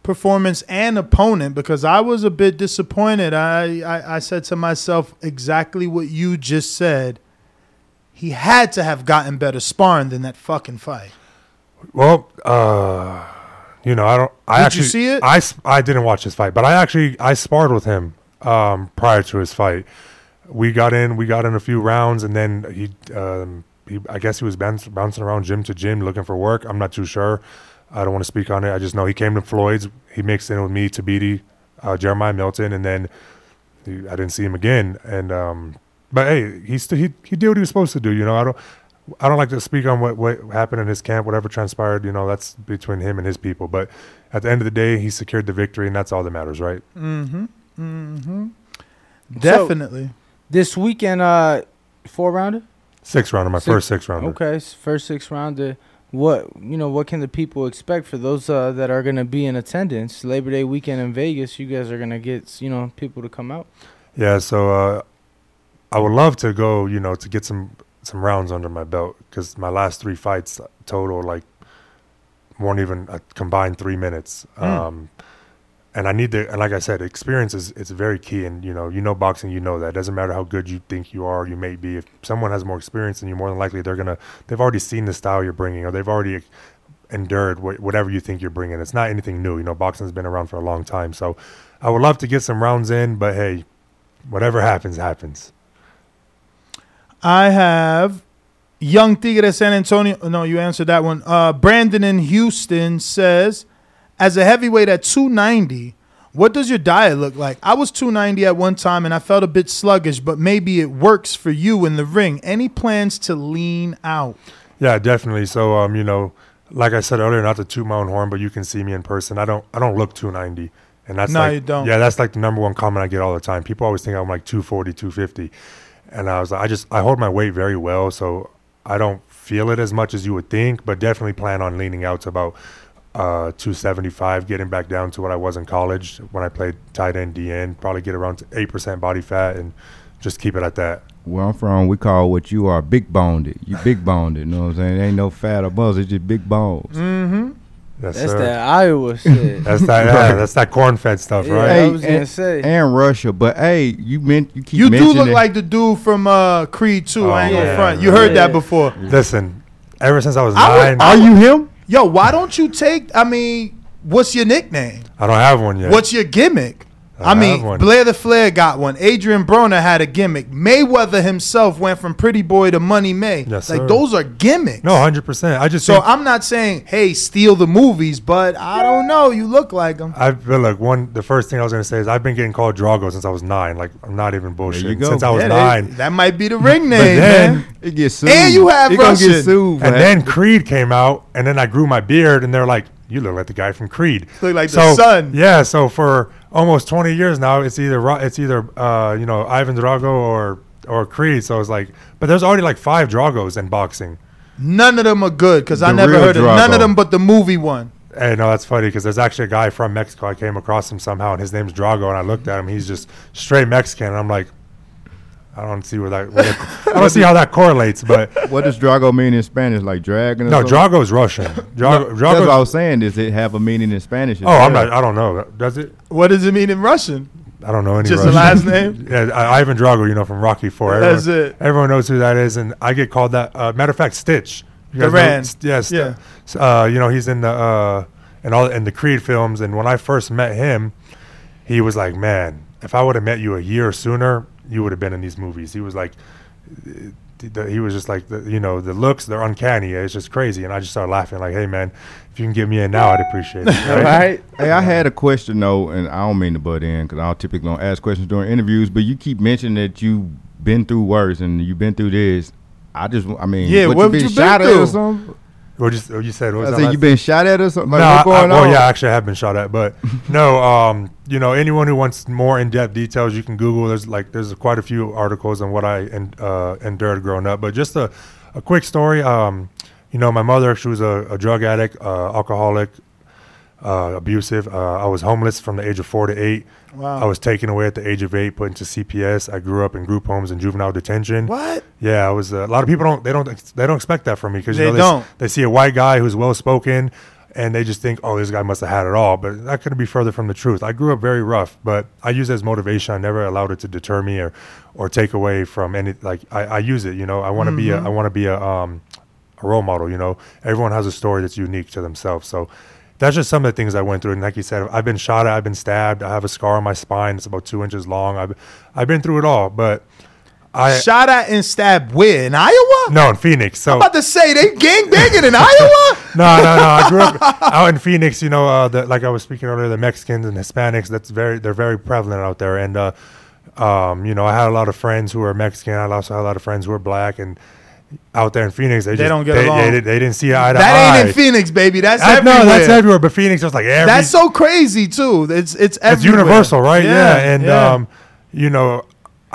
performance and opponent? Because I was a bit disappointed. I, I, I said to myself exactly what you just said. He had to have gotten better sparring than that fucking fight. Well, uh, you know, I don't. I Did you actually see it? I I didn't watch his fight, but I actually I sparred with him um, prior to his fight. We got in, we got in a few rounds, and then he, um, he I guess he was bounce, bouncing around gym to gym looking for work. I'm not too sure. I don't want to speak on it. I just know he came to Floyd's. He mixed in with me, Tabiti, uh, Jeremiah Milton, and then he, I didn't see him again. And um, but hey, he he he did what he was supposed to do. You know, I don't. I don't like to speak on what, what happened in his camp, whatever transpired. You know, that's between him and his people. But at the end of the day, he secured the victory, and that's all that matters, right? Mm-hmm. Mm-hmm. Definitely. this weekend, uh, four rounder. Six rounder, my first six rounder. Okay, first six rounder. What you know? What can the people expect for those uh, that are gonna be in attendance Labor Day weekend in Vegas? You guys are gonna get you know people to come out. Yeah, so uh, I would love to go, you know, to get some some rounds under my belt because my last three fights total like weren't even a combined three minutes. Mm. Um, and I need to, and like I said, experience is it's very key. And you know, you know boxing, you know that. It doesn't matter how good you think you are, you may be. If someone has more experience than you, more than likely they're gonna, they've already seen the style you're bringing, or they've already endured wh- whatever you think you're bringing. It's not anything new. You know, boxing's been around for a long time. So I would love to get some rounds in, but hey, whatever happens, happens. I have Young Tigre San Antonio. No, you answered that one. Uh, Brandon in Houston says, as a heavyweight at 290, what does your diet look like? I was 290 at one time and I felt a bit sluggish, but maybe it works for you in the ring. Any plans to lean out? Yeah, definitely. So, um, you know, like I said earlier, not to toot my own horn, but you can see me in person. I don't, I don't look 290, and that's No, like, you don't. Yeah, that's like the number one comment I get all the time. People always think I'm like 240, 250, and I was, like, I just, I hold my weight very well, so I don't feel it as much as you would think, but definitely plan on leaning out to about uh, 275, getting back down to what I was in college when I played tight end, DN. Probably get around to eight percent body fat and just keep it at that. Where I'm from, we call what you are big boned. You big boned. You know what I'm saying? Ain't no fat or buzz. It's just big bones. Mm-hmm. Yes, That's sir. that Iowa shit. (laughs) That's that. Yeah, (laughs) that's that corn fed stuff, Yeah, right? I was gonna and, say. and Russia, but hey, you meant you keep You do mentioning look like the dude from uh, Creed 2. I ain't Oh, gonna yeah, front. You right. heard that before. Listen, ever since I was I nine, would- Are you him? Yo, why don't you take? I mean, what's your nickname? I don't have one yet. What's your gimmick? I I mean. Blair the Flair got one. Adrian Broner had a gimmick. Mayweather himself went from Pretty Boy to Money May. Yes, like sir. those are gimmicks. no, hundred percent. I just So think I'm not saying, hey, steal the movies, but I don't know. You look like them. I feel like one. The first thing I was gonna say is I've been getting called Drago since I was nine. Like I'm not even bullshit. go. Since I was Yeah, nine, they- that might be the ring name, then- man. It gets sued. And you have it Russian. get sued. and then Creed came out, and then I grew my beard, and they're like, "You look like the guy from Creed." Look like the son. Yeah. So for almost 20 years now. It's either it's either uh, you know Ivan Drago or or Creed. So it's like, but there's already like five Dragos in boxing. None of them are good because I never real heard of none of them but the movie one. Hey, no, that's funny because there's actually a guy from Mexico. I came across him somehow, and his name's Drago. And I looked at him; he's just straight Mexican. And I'm like, I don't see where that. Where that I don't see how that correlates. But (laughs) What does Drago mean in Spanish? Like dragon? No, something? Drago is Russian. (laughs) Drago, No, Drago. That's what I was saying. Does it have a meaning in Spanish? as Oh, I'm not. I don't know. Does it? What does it mean in Russian? I don't know any. Just the last name? (laughs) yeah, I, Ivan Drago. You know from Rocky Four. That's everyone, it. Everyone knows who that is, and I get called that. Uh, matter of fact, Stitch. You guys know- yes. Yeah. Uh, you know he's in the uh, in all in the Creed films, and when I first met him, he was like, "Man, if I would have met you a year sooner, you would have been in these movies." He was like. the- He was just like, the, you know, the looks, they're uncanny. It's just crazy. And I just started laughing, like, hey, man, if you can get me in now, I'd appreciate it. Right? (laughs) Hey, I had a question though, and I don't mean to butt in because I don't typically don't ask questions during interviews, but you keep mentioning that you've been through worse and you've been through this. I just, I mean, Yeah, what you you been been shot at through? or something? What you, what you said? What was I said last you been shot at or something. Like, no, what I- going I, well, on? yeah, actually, I have been shot at, but (laughs) no, um, you know, anyone who wants more in-depth details, you can Google. There's like, there's quite a few articles on what I en- uh, endured growing up. But just a, a quick story. Um, you know, my mother, she was a, a drug addict, uh, alcoholic, uh, abusive. Uh, I was homeless from the age of four to eight. Wow. I was taken away at the age of eight, put into CPS. I grew up in group homes and juvenile detention. What? Yeah, I was. Uh, a lot of people don't. They don't. They don't expect that from me because you They know, they, don't. they see a white guy who's well spoken, and they just think, oh, this guy must have had it all. But that couldn't be further from the truth. I grew up very rough, but I use it as motivation. I never allowed it to deter me or, or take away from any. Like I, I use it. You know, I want to be a. Mhm. I want to be a um, a role model. You know, everyone has a story that's unique to themselves. So. That's just some of the things I went through. And like you said, I've been shot at, I've been stabbed, I have a scar on my spine. It's about two inches long. I've, I've been through it all. But I Shot at and stabbed where? In Iowa? no in Phoenix. So I'm about to say they gang banging in Iowa. (laughs) no, no, no. I grew up out in Phoenix. You know, uh, the, like I was speaking earlier, the Mexicans and Hispanics. That's very, they're very prevalent out there. And uh, um, you know, I had a lot of friends who were Mexican. I also had a lot of friends who were black. And out there in Phoenix, they, They just, don't get they, along. They, they didn't see eye to That eye. ain't in Phoenix, baby. That's I, everywhere. no, that's everywhere. But Phoenix was like every. That's so crazy too. It's it's it's universal, right? Yeah, and yeah. um, you know,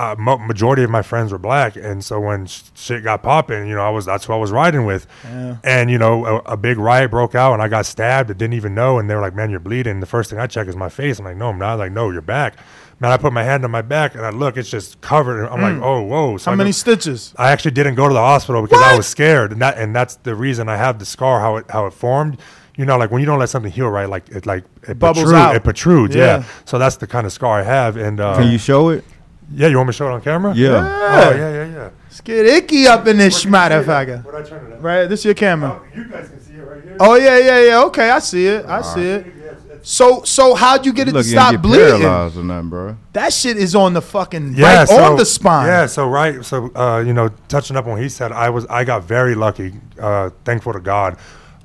uh, majority of my friends were black, and so when sh- shit got popping, you know, I was that's who I was riding with, Yeah. and you know, a, a big riot broke out, and I got stabbed. I didn't even know, and they were like, "Man, you're bleeding." The first thing I check is my face. I'm like, "No, I'm not." Like, "No, your back." Man, I put my hand on my back, and I look, it's just covered. I'm like, Mm. "Oh, whoa!" So How I many go- stitches? I actually didn't go to the hospital because I was scared, and that and that's the reason I have the scar how it how it formed. You know, like when you don't let something heal right, like it like it Bubbles protrude- out. It protrudes, Yeah. yeah. So that's the kind of scar I have. And uh, Can you show it? Yeah, you want me to show it on camera? Yeah. Oh yeah, yeah, yeah. Let's get icky up in this motherfucker. What I turn it at? Right, this is your camera. You guys can see it right here. Oh yeah, yeah, yeah. Okay, I see it. I see it. So, so how'd you get it to Look, you stop ain't get bleeding? paralyzed or nothing, bro. That shit is on the fucking Yeah, right so, on the spine. Yeah, so right, so uh, you know, touching up on what he said, I was I got very lucky, uh, thankful to God.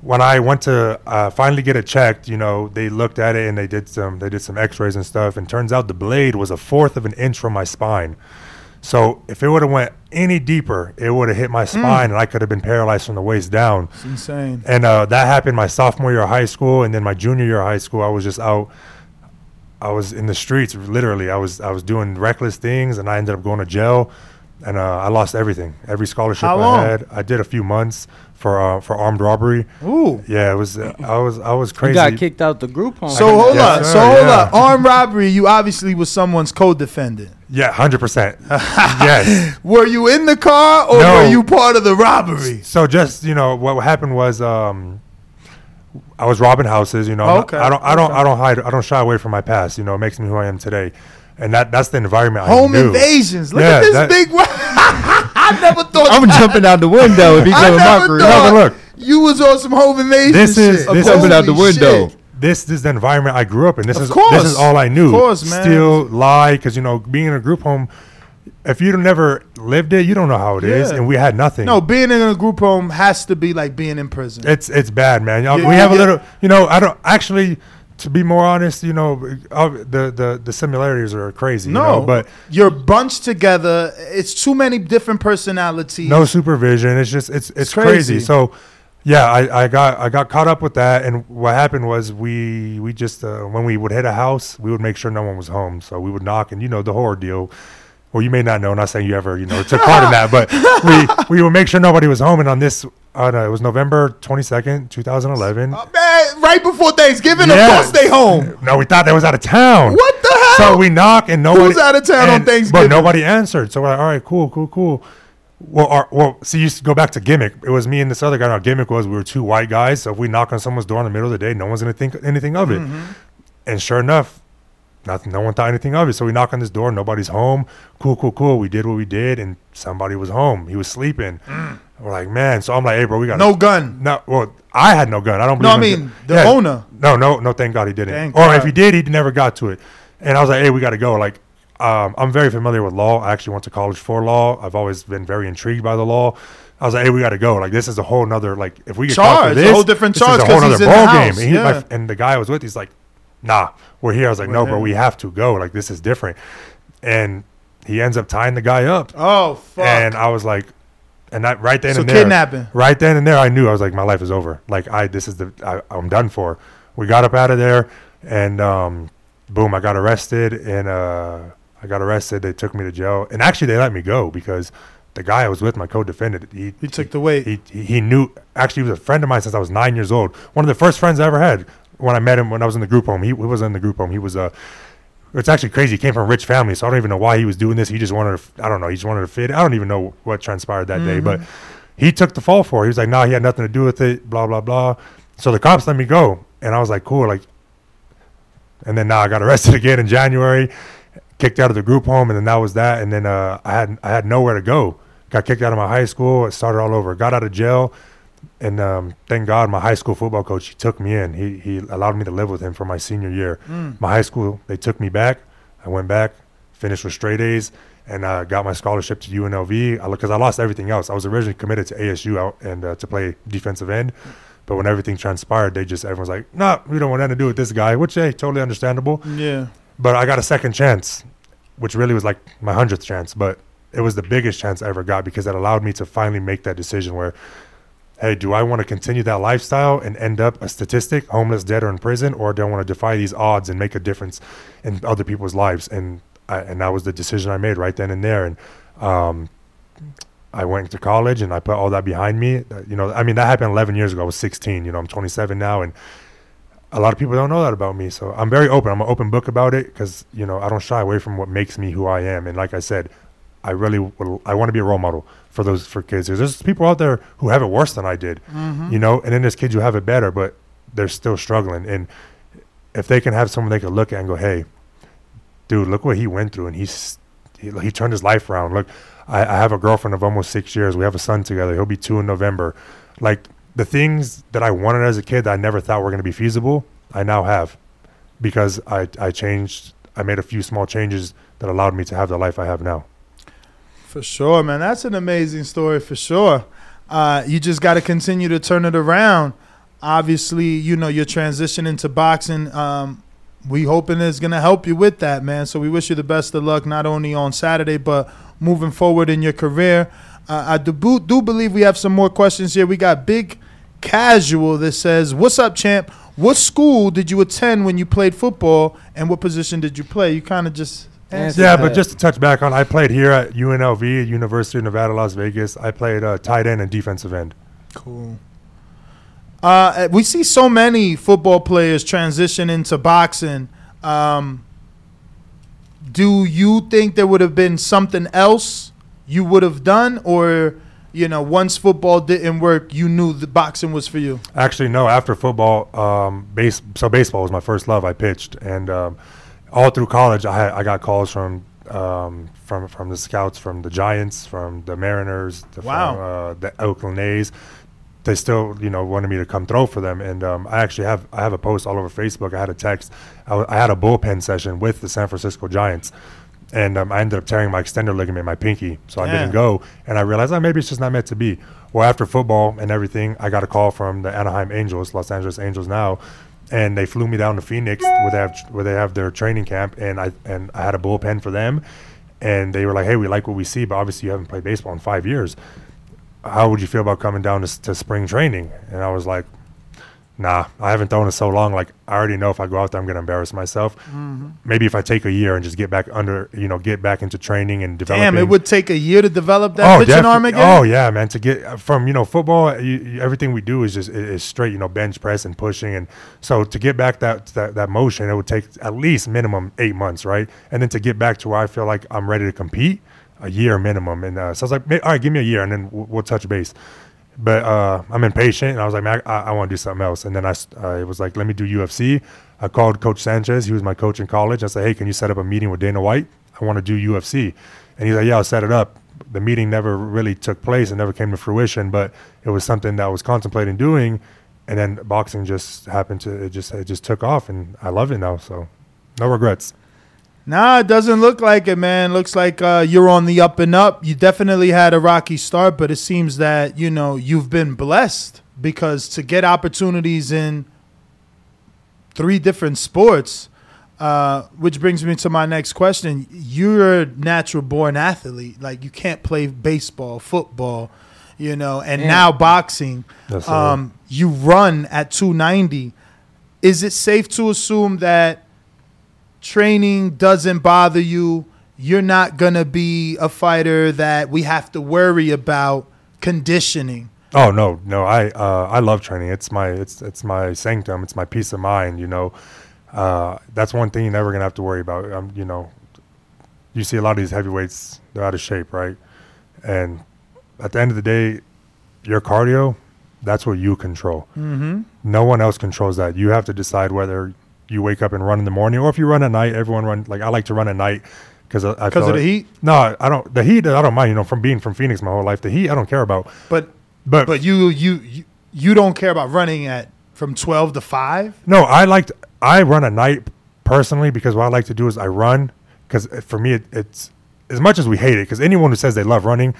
When I went to uh, finally get it checked, you know, they looked at it and they did some they did some X-rays and stuff, and turns out the blade was a fourth of an inch from my spine. So if it would have went any deeper, it would have hit my spine, and I could have been paralyzed from the waist down. It's insane. And uh, that happened my sophomore year of high school, and then my junior year of high school, I was just out. I was in the streets, literally. I was I was doing reckless things, and I ended up going to jail, and uh, I lost everything, every scholarship How I long? had. I did a few months for uh, for armed robbery. Ooh. Yeah, it was. Uh, I was I was You crazy. got kicked out the group home. So hold Yes, on. sir, So hold yeah. on. Armed robbery. You obviously was someone's co-defendant. Yeah, hundred percent. (laughs) Yes. Were you in the car or No. were you part of the robbery? So just you know what happened was um, I was robbing houses. You know, I'm not- Okay, I don't I don't okay. I don't hide I don't shy away from my past. You know, it makes me who I am today, and that that's the environment. Home I knew. invasions. Look Yeah, at this that- big. (laughs) Wa- I never thought. I'm jumping out the window if he I come in my never No, look. you was on some home invasion This is shit. this jumping is out the window. shit. This, this is the environment I grew up in. This Of is course. this is all I knew. Of course, man. Still lie because you know being in a group home. If you never lived it, you don't know how it is, Yeah. and we had nothing. No, being in a group home has to be like being in prison. It's it's bad, man. You know, Yeah, we have yeah. a little, you know. I don't actually, to be more honest, you know, the the the similarities are crazy. no, you know, but you're bunched together. It's too many different personalities. no supervision. It's just it's it's, crazy. crazy. So, Yeah, I, I got I got caught up with that, and what happened was we we just uh, when we would hit a house, we would make sure no one was home. So we would knock, and you know the horror deal. Well, you may not know. Not saying you ever you know took part in that, but we (laughs) we would make sure nobody was home. And on this, uh, no, it was November twenty second, two thousand eleven. Man, right before Thanksgiving, of course they home. No, we thought they was out of town. What the hell? So we knock and nobody. Who's out of town on and- Thanksgiving? But nobody answered. So we're like, all right, cool, cool, cool. Well, our, well, see, you go back to gimmick. It was me and this other guy. Our gimmick was we were two white guys. So if we knock on someone's door in the middle of the day, no one's gonna think anything of it. Mm-hmm. And sure enough, nothing. No one thought anything of it. So we knock on this door. Nobody's home. Cool, cool, cool. We did what we did, and somebody was home. He was sleeping. We're like, man. So I'm like, hey, bro, we got Mm. No gun. No, well, I had no gun. I don't. Believe no, I mean, the owner. No, no, no. Thank God he didn't. Thank or God. if he did, he never got to it. And I was like, hey, we got to go. Like, um, I'm very familiar with law. I actually went to college for law. I've always been very intrigued by the law. I was like, hey, we got to go. Like, this is a whole nother like if we get caught for Charge, a whole different this charge is a whole other he's in the ball house, game. And, he, my- and the guy I was with, he's like, nah, we're here. I was like, no, bro, we have to go. Like, this is different. And he ends up tying the guy up. Oh fuck. And I was like, and that right then So and there, kidnapping. right then and there, I knew I was like, my life is over. Like I, this is the, I, I'm done for. We got up out of there, and um, boom, I got arrested, and uh, I got arrested. They took me to jail, and actually they let me go because the guy I was with, my co-defendant, he He took the weight. he, he he knew. Actually, he was a friend of mine since I was nine years old. One of the first friends I ever had when I met him when I was in the group home. He, he was in the group home. He was Uh, it's actually crazy. He came from a rich family, so I don't even know why he was doing this. He just wanted to. I don't know. He just wanted to fit. I don't even know what transpired that day, but he took the fall for it. He was like, "Nah, he had nothing to do with it." Blah blah blah. So the cops let me go, and I was like, "Cool." Like, and then now I got (laughs) arrested again in January, kicked out of the group home, and then that was that. And then uh, I had I had nowhere to go. Got kicked out of my high school. It started all over. Got out of jail, and um, thank God my high school football coach he took me in. He he allowed me to live with him for my senior year. Mm. My high school they took me back. I went back, finished with straight A's, and uh, got my scholarship to UNLV. Because I, lost everything else. I was originally committed to ASU out and uh, to play defensive end. But when everything transpired, they just everyone's like, "No, we don't want anything to do with this guy," which hey, totally understandable. Yeah. But I got a second chance, which really was like my hundredth chance. But it was the biggest chance I ever got because it allowed me to finally make that decision where, hey, do I want to continue that lifestyle and end up a statistic, homeless, dead, or in prison, or do I want to defy these odds and make a difference in other people's lives? And I, and that was the decision I made right then and there. And um, I went to college and I put all that behind me. Uh, You know, I mean, that happened 11 years ago. I was 16. You know, I'm 27 now, and a lot of people don't know that about me. So I'm very open. I'm an open book about it because you know I don't shy away from what makes me who I am. And like I said, I really will, I want to be a role model for those for kids. There's, there's people out there who have it worse than I did. Mhm. You know, and then there's kids who have it better, but they're still struggling. And if they can have someone they can look at and go, hey, dude, look what he went through, and he's he, he turned his life around. Look, I, I have a girlfriend of almost six years. We have a son together. He'll be two in November. Like the things that I wanted as a kid that I never thought were going to be feasible, I now have because I I changed. I made a few small changes that allowed me to have the life I have now. For sure, man. That's an amazing story for sure. Uh, you just got to continue to turn it around. Obviously, you know, your transition into boxing, um, we hoping is going to help you with that, man. So we wish you the best of luck, not only on Saturday, but moving forward in your career. Uh, I do, do believe we have some more questions here. We got Big Casual that says, What's up, champ? What school did you attend when you played football, and what position did you play? You kind of just answered Yeah, that. but just to touch back on, I played here at UNLV, University of Nevada, Las Vegas. I played uh, tight end and defensive end. Cool. Uh, we see so many football players transition into boxing. Um, do you think there would have been something else you would have done, or you know, once football didn't work, you knew the boxing was for you? Actually, no. After football, um, base so baseball was my first love. I pitched, and um, all through college, I had, I got calls from um, from from the scouts, from the Giants, from the Mariners, the, Wow. from, uh, the Oakland A's. They still, you know, wanted me to come throw for them, and um, I actually have I have a post all over Facebook. I had a text. I, w- I had a bullpen session with the San Francisco Giants, and um, I ended up tearing my extender ligament, in my pinky, so I didn't go. And I realized, oh, maybe it's just not meant to be. Well, after football and everything, I got a call from the Anaheim Angels, Los Angeles Angels now, and they flew me down to Phoenix where they have where they have their training camp, and I and I had a bullpen for them, and they were like, hey, we like what we see, but obviously you haven't played baseball in five years. how would you feel about coming down to, to spring training? And I was like, nah, I haven't thrown in so long. Like, I already know if I go out there, I'm going to embarrass myself. Mhm. Maybe if I take a year and just get back under, you know, get back into training and developing. Damn, it would take a year to develop that pitching defi- arm again. Oh yeah, man. To get uh, from you know football, you, you, everything we do is just is straight. You know, bench press and pushing, and so to get back that, that that motion, it would take at least minimum eight months, right? And then to get back to where I feel like I'm ready to compete, a year minimum. And uh, so I was like, all right, give me a year, and then we'll, we'll touch base. But uh, I'm impatient, and I was like, man, I, I want to do something else. And then I, I was like, let me do UFC. I called Coach Sanchez. He was my coach in college. I said, hey, can you set up a meeting with Dana White? I want to do UFC. And he's like, yeah, I'll set it up. The meeting never really took place and never came to fruition, but it was something that I was contemplating doing. And then boxing just happened to it just it just took off, and I love it now. So no regrets. Nah, it doesn't look like it, man. Looks like uh, you're on the up and up. You definitely had a rocky start, but it seems that you know you've been blessed because to get opportunities in three different sports, uh, which brings me to my next question. You're a natural born athlete. Like you can't play baseball, football, you know, and Yeah. now boxing. Yes, sir. um, you run at 290. Is it safe to assume that training doesn't bother you? You're not gonna be a fighter that we have to worry about conditioning. Oh no, no, I uh, I love training. It's my it's it's my sanctum. It's my peace of mind. You know, uh, that's one thing you're never gonna have to worry about. Um, you know, you see a lot of these heavyweights, they're out of shape, right? And at the end of the day, your cardio, that's what you control. Mhm. No one else controls that. You have to decide whether you wake up and run in the morning, or if you run at night. Everyone run like I like to run at night because I, I 'Cause feel of the heat? No, I don't. The heat, I don't mind. You know, from being from Phoenix my whole life, the heat I don't care about. But But but you you you, you don't care about running at from 12 to 5? No, I like to, I run at night personally because what I like to do is I run because for me it, it's as much as we hate it because anyone who says they love running,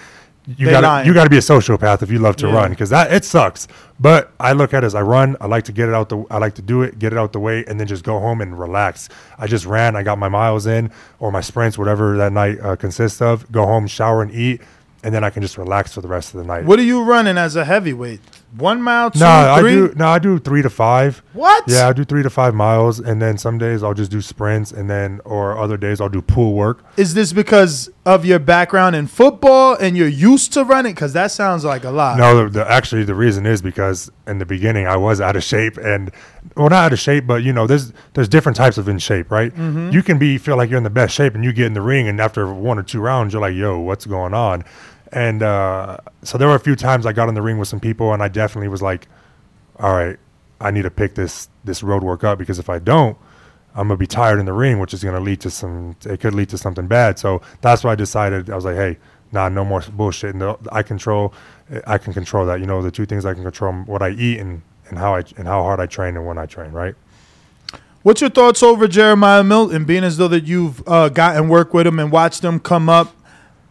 you got you got to be a sociopath if you love to Yeah. run because that it sucks. But I look at it as I run. I like to get it out the I like to do it, get it out the way, and then just go home and relax. I just ran. I got my miles in or my sprints, whatever that night uh, consists of. Go home, shower, and eat. And then I can just relax for the rest of the night. What are you running as a heavyweight? One mile, two, No, I three? do. No, I do three to five. What? Yeah, I do three to five miles, and then some days I'll just do sprints, and then or other days I'll do pool work. Is this because of your background in football and you're used to running? Because that sounds like a lot. No, the, the actually the reason is because in the beginning I was out of shape, and well, not out of shape, but you know, there's there's different types of in shape, right? Mhm. You can be feel like you're in the best shape, and you get in the ring, and after one or two rounds, you're like, "Yo, what's going on?" And uh, so there were a few times I got in the ring with some people, and I definitely was like, "All right, I need to pick this this road work up because if I don't." I'm gonna be tired in the ring, which is gonna lead to some. It could lead to something bad. So that's why I decided. I was like, "Hey, nah, no more bullshit." The, I control. I can control that. You know, the two things I can control: what I eat and and how I and how hard I train and when I train. Right. What's your thoughts over Jeremiah Milton, being as though that you've uh, gotten work with him and watched him come up,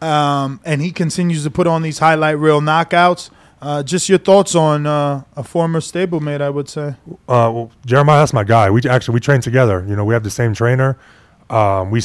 um, and he continues to put on these highlight reel knockouts? Uh, just your thoughts on uh, a former stablemate, I would say. Uh, well, Jeremiah, that's my guy. We actually we train together. You know, we have the same trainer. Um, we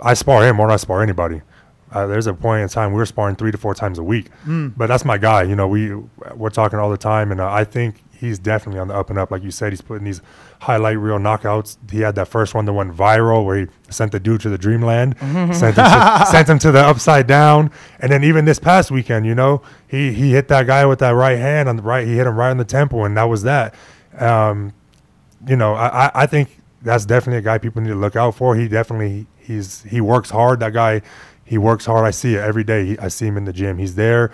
I spar him more than I spar anybody. Uh, there's a point in time we were sparring three to four times a week. Mm. But that's my guy. You know, we we're talking all the time, and uh, I think he's definitely on the up and up. Like you said, he's putting these highlight reel knockouts. He had that first one that went viral where he sent the dude to the dreamland, Mhm. sent, him to, (laughs) sent him to the upside down, and then even this past weekend, you know, he he hit that guy with that right hand on the right. He hit him right in the temple, and that was that. Um, you know, I, I- I think that's definitely a guy people need to look out for. He definitely he's he works hard. That guy, he works hard. I see it every day. He, I see him in the gym. He's there.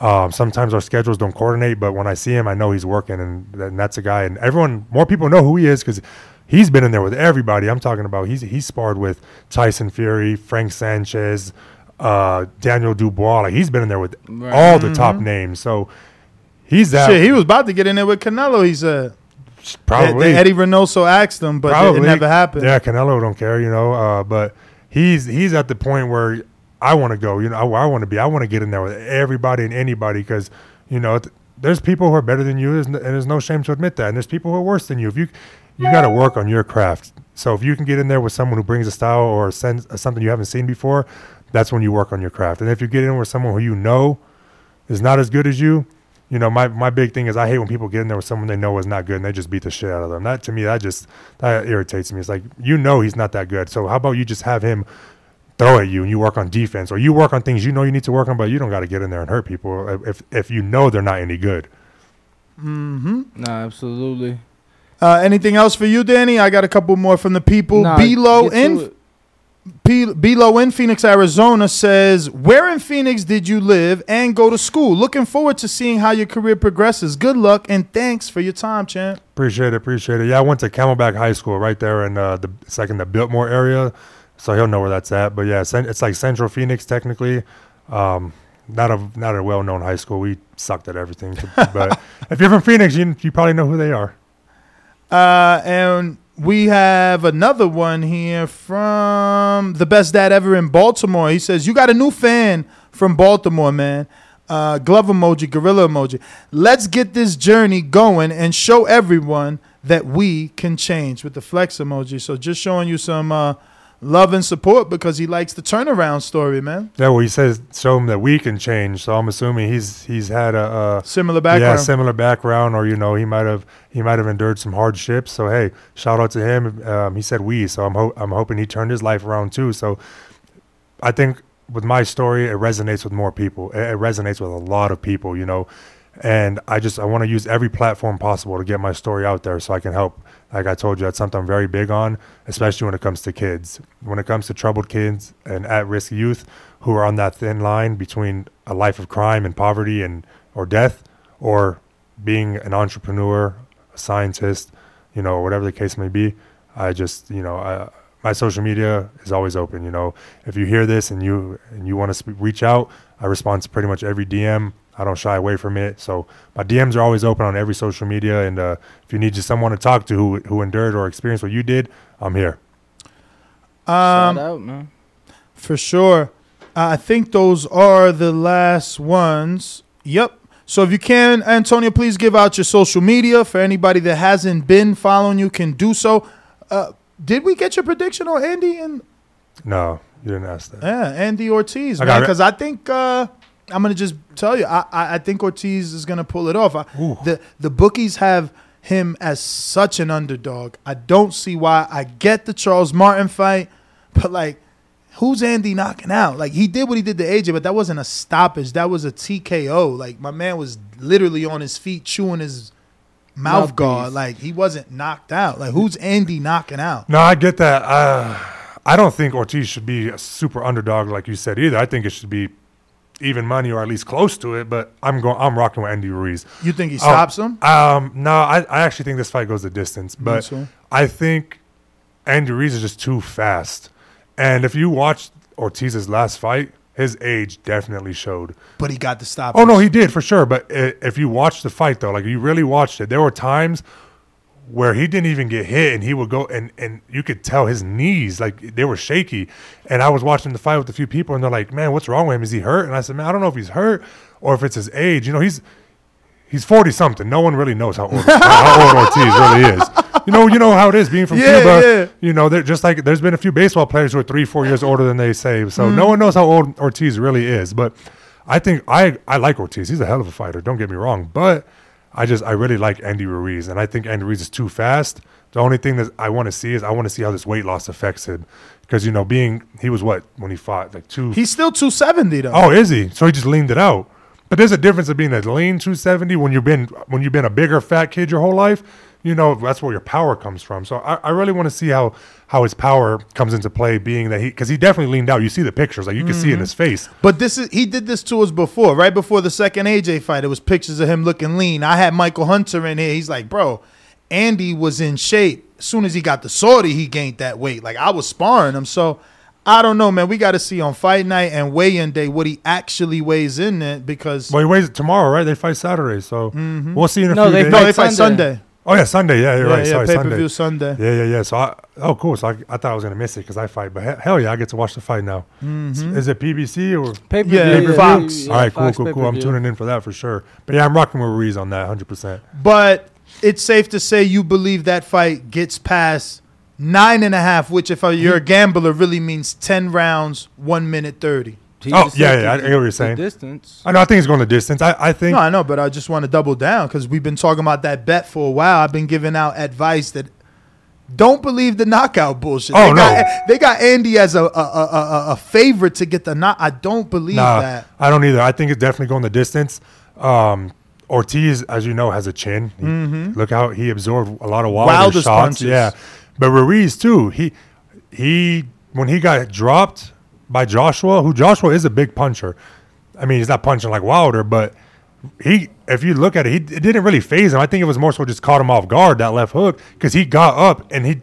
Um, sometimes our schedules don't coordinate, but when I see him, I know he's working, and, and that's a guy. And everyone, more people know who he is because he's been in there with everybody. I'm talking about he's he's sparred with Tyson Fury, Frank Sanchez, uh, Daniel Dubois. Like he's been in there with Right. all the top Mhm. names. So he's that. Shit, he was about to get in there with Canelo. He said. Probably. That- that Eddie Reynoso asked him, but it- it never happened. Yeah, Canelo don't care, you know. Uh, but he's he's at the point where I want to go. You know, I, I want to be. I want to get in there with everybody and anybody because you know th- there's people who are better than you, and there's no shame to admit that. And there's people who are worse than you. If you you got to work on your craft. So if you can get in there with someone who brings a style or sends uh, something you haven't seen before, that's when you work on your craft. And if you get in with someone who you know is not as good as you, you know, my, my big thing is I hate when people get in there with someone they know is not good and they just beat the shit out of them. That to me, that just that irritates me. It's like you know he's not that good. So how about you just have him throw at you and you work on defense, or you work on things you know you need to work on, but you don't got to get in there and hurt people if if you know they're not any good. Mm-hmm. Nah, absolutely. Uh, anything else for you, Danny? I got a couple more from the people. Nah, Below in. P- Below in Phoenix, Arizona says, "Where in Phoenix did you live and go to school? Looking forward to seeing how your career progresses. Good luck and thanks for your time, champ." Appreciate it, appreciate it. Yeah, I went to Camelback High School right there in uh, the it's like in the Biltmore area, so he'll know where that's at. But yeah, it's like Central Phoenix technically. Um, not a not a well known high school. We sucked at everything. (laughs) but if you're from Phoenix, you you probably know who they are. Uh, and we have another one here from the best dad ever in Baltimore. He says, You got a new fan from Baltimore, man. Uh, glove emoji, gorilla emoji. Let's get this journey going and show everyone that we can change with the flex emoji. So just showing you some uh, love and support because he likes the turnaround story, man. Yeah, well, he says show him that we can change. So I'm assuming he's he's had a, a Similar background. Yeah, similar background, or you know, he might have he might have endured some hardships. So hey, shout out to him. Um, he said we, so I'm ho- I'm hoping he turned his life around too. So I think with my story, it resonates with more people. It, it resonates with a lot of people, you know. And I just I want to use every platform possible to get my story out there, so I can help. Like I told you, that's something I'm very big on, especially when it comes to kids. When it comes to troubled kids and at-risk youth who are on that thin line between a life of crime and poverty and or death, or being an entrepreneur, a scientist, you know, whatever the case may be. I just, you know, I, my social media is always open. You know, if you hear this and you and you want to sp- reach out, I respond to pretty much every DM. I don't shy away from it. So my DMs are always open on every social media. And uh, if you need just someone to talk to who who endured or experienced what you did, I'm here. Um, Shout out, man. For sure. Uh, I think those are the last ones. Yep. So if you can, Antonio, please give out your social media for anybody that hasn't been following you can do so. Uh, did we get your prediction on Andy and No, you didn't ask that. yeah, Andy Ortiz, I man? got it. Because I think uh, I'm gonna just tell you, I, I I think Ortiz is gonna pull it off. I, the the bookies have him as such an underdog. I don't see why. I get the Charles Martin fight, but like, who's Andy knocking out? Like he did what he did to AJ, but that wasn't a stoppage. That was a TKO. Like my man was literally on his feet chewing his mouth Mouthpiece. guard. Like he wasn't knocked out. Like who's Andy knocking out? No, I get that. Uh, I don't think Ortiz should be a super underdog like you said either. I think it should be even money or at least close to it. But I'm going. I'm rocking with Andy Ruiz. You think he Oh, stops him? Um, no, I, I actually think this fight goes the distance, but so? I think Andy Ruiz is just too fast. And if you watch Ortiz's last fight, his age definitely showed. But he got the stop. Oh no, he did for sure. But if you watch the fight though, like you really watched it, there were times where he didn't even get hit, and he would go and and you could tell his knees like they were shaky. And I was watching the fight with a few people, and they're like, "Man, what's wrong with him? Is he hurt?" And I said, "Man, I don't know if he's hurt or if it's his age. You know, he's." He's forty something. No one really knows how old, (laughs) how old Ortiz really is. You know, you know how it is being from Yeah, Cuba. yeah. You know, they're just like there's been a few baseball players who are three, four years older than they say. So Mm. no one knows how old Ortiz really is. But I think I I like Ortiz. He's a hell of a fighter. Don't get me wrong. But I just I really like Andy Ruiz, and I think Andy Ruiz is too fast. The only thing that I want to see is I want to see how this weight loss affects him, because you know, being he was what when he fought like two. He's still 270 though. Oh, is he? So he just leaned it out. But there's a difference of being a lean 270 when you've been when you've been a bigger fat kid your whole life. You know that's where your power comes from. So I, I really want to see how how his power comes into play, being that he because he definitely leaned out. You see the pictures, like you can see in Mhm. his face. But this is he did this to us before, right before the second AJ fight. It was pictures of him looking lean. I had Michael Hunter in here. He's like, bro, Andy was in shape. As soon as he got the sortie, he gained that weight. Like I was sparring him. So I don't know, man. We got to see on fight night and weigh-in day what he actually weighs in it because Well, he weighs it tomorrow, right? They fight Saturday, so Mhm. we'll see in a No, few they days. fight No, they fight Sunday. Sunday. Oh yeah, Sunday. Yeah, you're Yeah, right. yeah, Sorry, pay-per-view Sunday. Sunday. Yeah, yeah, yeah. So I oh cool. So I, I thought I was gonna miss it because I fight, but he- hell yeah, I get to watch the fight now. Mhm. Is it PBC or Pay-per-view, Yeah, yeah, Fox. All right, yeah, Fox cool, cool, cool. I'm pay-per-view. tuning in for that for sure. But yeah, I'm rocking with Ruiz on that 100. percent But it's safe to say you believe that fight gets past nine and a half, which if you're a gambler really means ten rounds, one minute thirty. He oh yeah, yeah, I the- get what you're saying. distance. I know. I think it's going the distance. I, I think. No, I know, but I just want to double down because we've been talking about that bet for a while. I've been giving out advice that don't believe the knockout bullshit. Oh, they no. got, they got Andy as a a, a, a a favorite to get the knock. I don't believe Nah, that. I don't either. I think it's definitely going the distance. Um, Ortiz, as you know, has a chin. He- Mhm. Look how he absorbed a lot of Wilder Wildest shots. punches. Yeah, but Ruiz too. He he when he got dropped by Joshua, who Joshua is a big puncher. I mean, he's not punching like Wilder, but he, if you look at it, he it didn't really phase him. I think it was more so just caught him off guard that left hook because he got up and he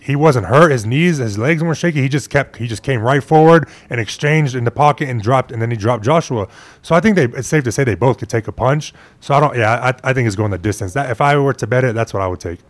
he wasn't hurt. His knees, his legs weren't shaky. He just kept. He just came right forward and exchanged in the pocket and dropped, and then he dropped Joshua. So I think they. It's safe to say they both could take a punch. So I don't. Yeah, I, I think it's going the distance. That if I were to bet it, that's what I would take.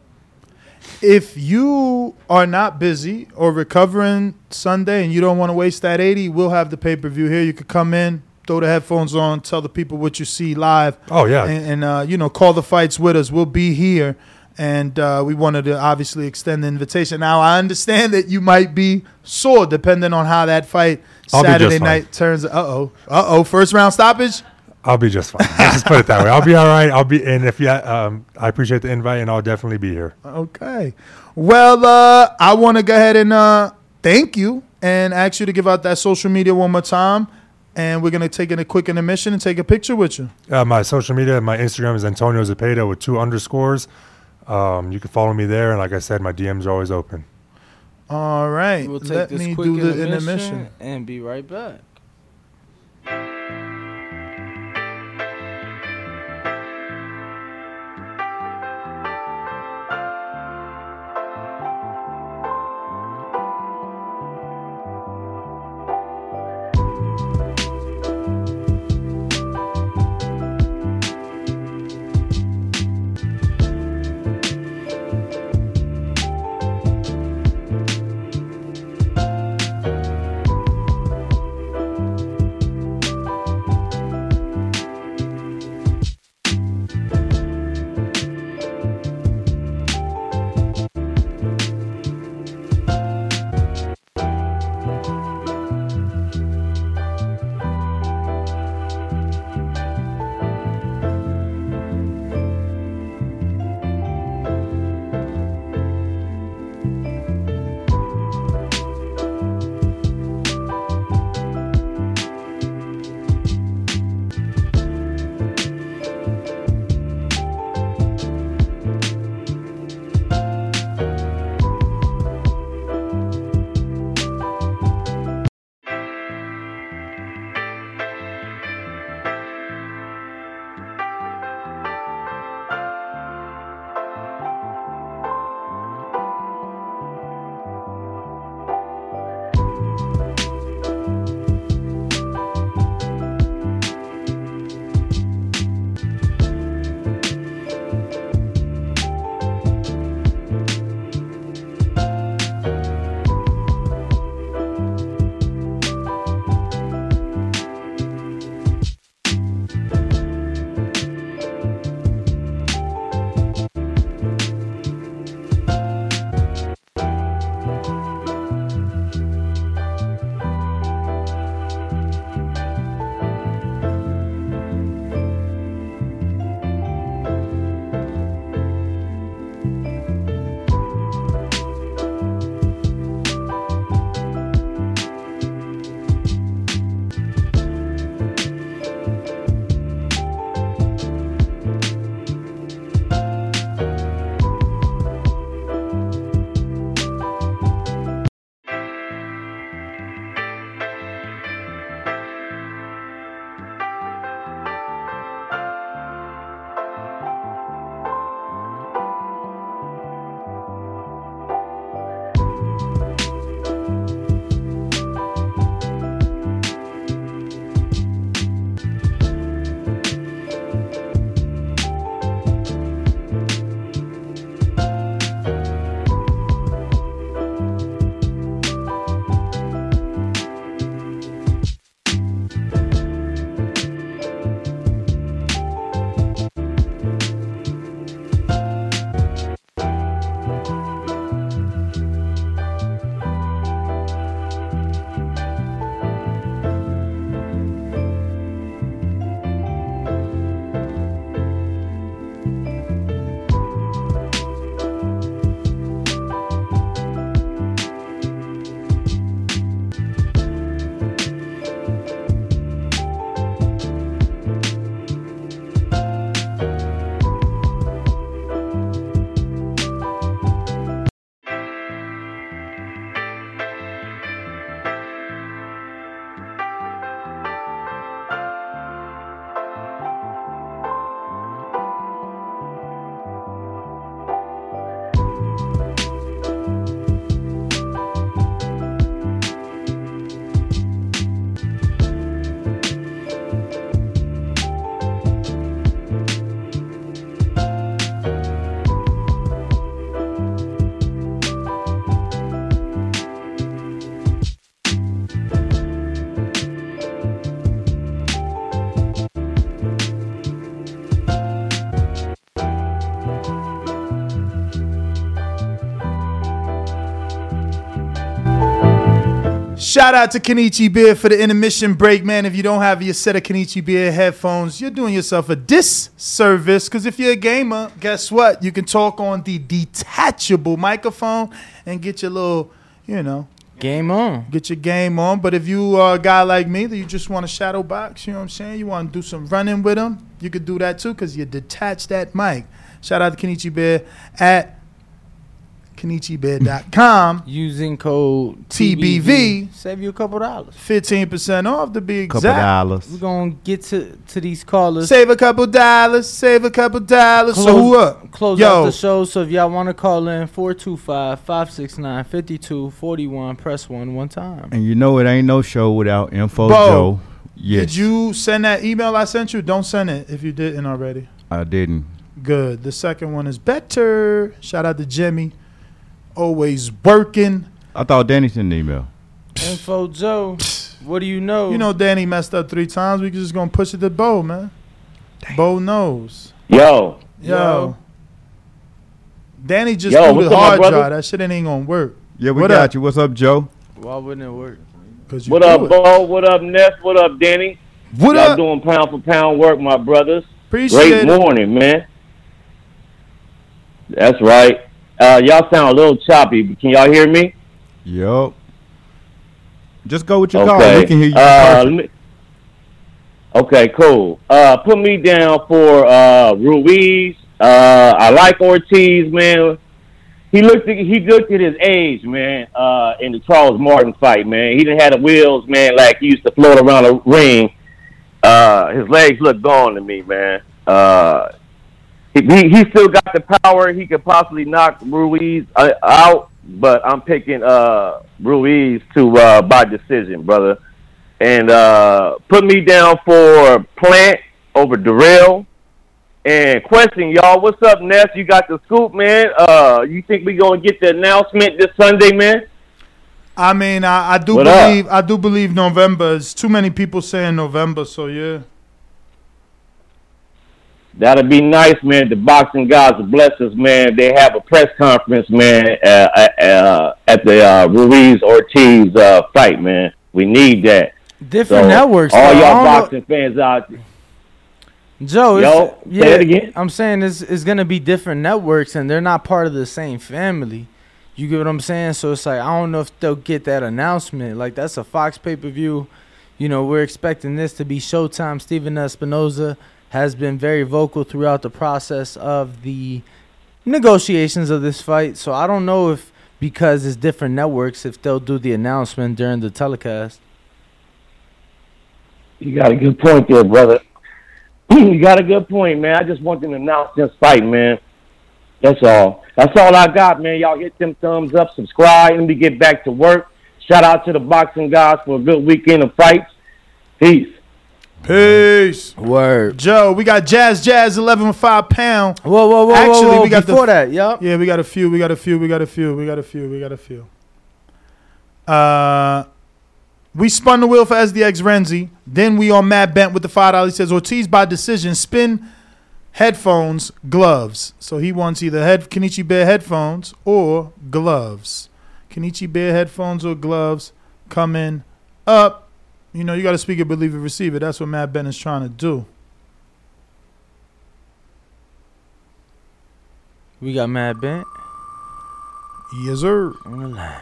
If you are not busy or recovering Sunday and you don't want to waste that 80, we'll have the pay per view here. You could come in, throw the headphones on, tell the people what you see live. Oh, yeah. And, and uh, you know, call the fights with us. We'll be here. And uh, we wanted to obviously extend the invitation. Now, I understand that you might be sore depending on how that fight I'll Saturday night turns. Uh oh. Uh oh. First round stoppage? I'll be just fine. Let's just put it that way. I'll be all right. I'll be. And if you, um, I appreciate the invite, and I'll definitely be here. Okay. Well, uh, I want to go ahead and uh, thank you and ask you to give out that social media one more time. And we're going to take in a quick intermission and take a picture with you. Uh, my social media, my Instagram is Antonio Zepeda with two underscores. Um, you can follow me there, and like I said, my DMs are always open. All right. We'll take Let this me quick do the intermission, intermission. and be right back. Shout out to Kenichi Beer for the intermission break, man. If you don't have your set of Kenichi Beer headphones, you're doing yourself a disservice. Because if you're a gamer, guess what? You can talk on the detachable microphone and get your little, you know, Game on. get your game on. But if you are a guy like me that you just want to shadow box, you know what I'm saying? You want to do some running with them, you could do that too because you detach that mic. Shout out to Kenichi Beer at KenichiBeer.com. (laughs) Using code TBV. Save you a couple dollars. 15% off to be Couple exact. dollars. We're gonna get to to these callers. Save a couple dollars. Save a couple dollars. so who up? Close Yo, out the show. So if y'all want to call in 425-569-5241, press one one time. And you know it ain't no show without Info Bo, Joe. Yes, Did you send that email I sent you? Don't send it if you didn't already. I didn't. Good. The second one is better. Shout out to Jimmy. Always working. I thought Danny sent an email. Info Joe, what do you know? You know Danny messed up three times. We just gonna push it to Bo, man. Bo knows. Yo, Yo. Yo. Danny just Yo, threw the hard drive. That shit ain't gonna work. Yeah, we What got up? you. What's up, Joe? Why wouldn't it work? Cause you what up, it. Bo? What up, Ness? What up, Danny? What Y'all up? doing pound for pound work, my brothers. Appreciate Great it. morning, man. That's right. Uh, y'all sound a little choppy, but can y'all hear me? Yup. Just go with your okay. call. We can hear you. Uh, me- okay, cool. Uh, put me down for uh, Ruiz. Uh, I like Ortiz, man. He looked at, he looked at his age, man, uh, in the Charles Martin fight, man. He didn't have the wheels, man, like he used to float around the ring. Uh, his legs look gone to me, man. He, he still got the power. He could possibly knock Ruiz uh, out, but I'm picking uh, Ruiz to uh, by decision, brother. And uh, put me down for Plant over Dirrell. And question, y'all, what's up, Ness? You got the scoop, man. Uh, you think we gonna get the announcement this Sunday, man? I mean, I, I do What up? believe I do believe November. There's too many people saying November, so yeah. That'd be nice, man. The boxing gods will bless us, man. They have a press conference, man, uh, uh, at the uh, Ruiz Ortiz uh, fight, man. We need that. Different So, networks. All. Y'all don't know- boxing fans out there. Joe, Yo, say yeah, it again. I'm saying it's, it's gonna be different networks, and they're not part of the same family. You get what I'm saying? So it's like I don't know if they'll get that announcement. Like that's a Fox pay per view. You know, we're expecting this to be Showtime. Stephen Espinoza has been very vocal throughout the process of the negotiations of this fight. So I don't know if because it's different networks, if they'll do the announcement during the telecast. You got a good point there, brother. (clears throat) you got a good point, man. I just want them to announce this fight, man. That's all. That's all I got, man. Y'all hit them thumbs up, subscribe. Let me get back to work. Shout out to the boxing guys for a good weekend of fights. Peace. Peace. Word. Joe, we got Jazz Jazz 11 with 5 pound. Whoa, whoa, whoa, Actually, whoa, whoa. we got Before the, that, yup. Yeah, we got a few. We got a few. We got a few. We got a few. We got a few. Uh, we spun the wheel for SDX Renzi. Then we on Matt Bent with the five dollars. He says Ortiz by decision. Spin headphones, gloves. So he wants either head Kenichi Bear headphones or gloves. Kenichi Bear headphones or gloves coming up. You know, you got to speak it, believe it, receive it. That's what Matt Bent is trying to do. We got Mad Bent. Yes, sir. On the line.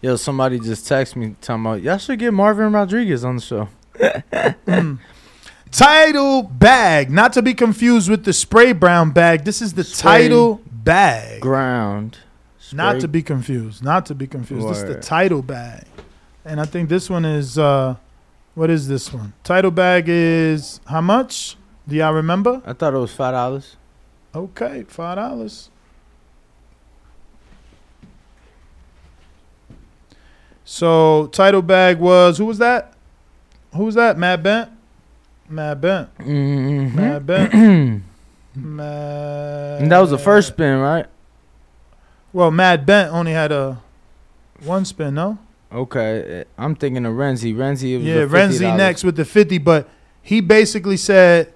Yo, somebody just texted me talking about y'all should get Marvin Rodriguez on the show. (laughs) Hmm. Title bag, not to be confused with the spray brown bag. This is the Spray title bag. Ground. Not to be confused. Not to be confused. This is the title bag. And I think this one is uh what is this one? Title bag is how much? Do y'all remember? I thought it was five dollars. Okay, five dollars. So title bag was who was that? Who was that? Matt Bent? Matt Bent. Mm-hmm. Matt Bent. (clears throat) Mad. And that was the first spin, right? Well, Mad Bent only had a one spin, no? Okay, I'm thinking of Renzi. Renzi, was Yeah, Renzi next with the 50, but he basically said,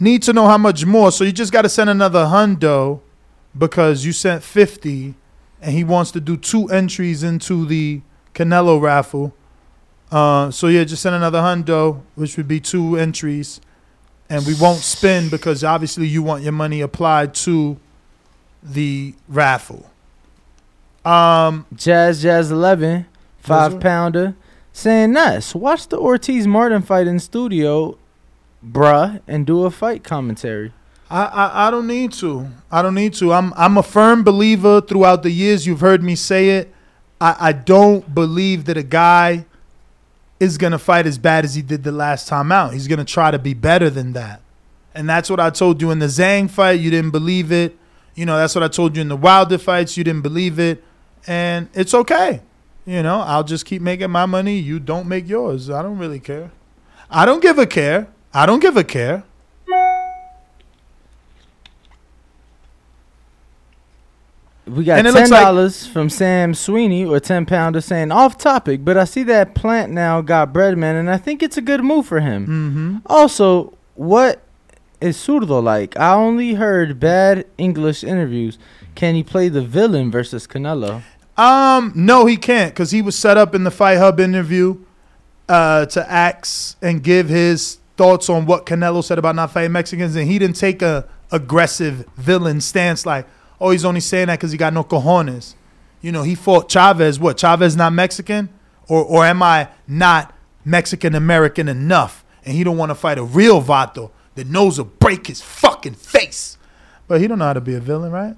need to know how much more. So you just got to send another hundo because you sent 50 and he wants to do two entries into the Canelo raffle. Uh, so yeah, just send another hundo, which would be two entries, and we won't spin because obviously you want your money applied to the raffle. Um, Jazz Jazz Eleven, five sir. pounder, saying nuts. Watch the Ortiz Martin fight in studio, bruh, and do a fight commentary. I, I I don't need to. I don't need to. I'm I'm a firm believer. Throughout the years, you've heard me say it. I I don't believe that a guy is gonna fight as bad as he did the last time out. He's gonna try to be better than that, and that's what I told you in the Zhang fight. You didn't believe it. You know that's what I told you in the Wilder fights. You didn't believe it, and it's okay. You know I'll just keep making my money. You don't make yours. I don't really care. I don't give a care. I don't give a care. We got ten looks like- dollars from Sam Sweeney or ten pounder saying off topic, but I see that Plant now got Breadman, and I think it's a good move for him. Mm-hmm. Also, what is Zurdo like? I only heard bad English interviews. Can he play the villain versus Canelo? Um, no, he can't because he was set up in the Fight Hub interview uh, to ask and give his thoughts on what Canelo said about not fighting Mexicans, and he didn't take a aggressive villain stance like, oh, he's only saying that because he got no cojones. You know, he fought Chavez. What? Chavez not Mexican, or or am I not Mexican American enough? And he don't want to fight a real vato that knows will break his fucking face. But he don't know how to be a villain, right?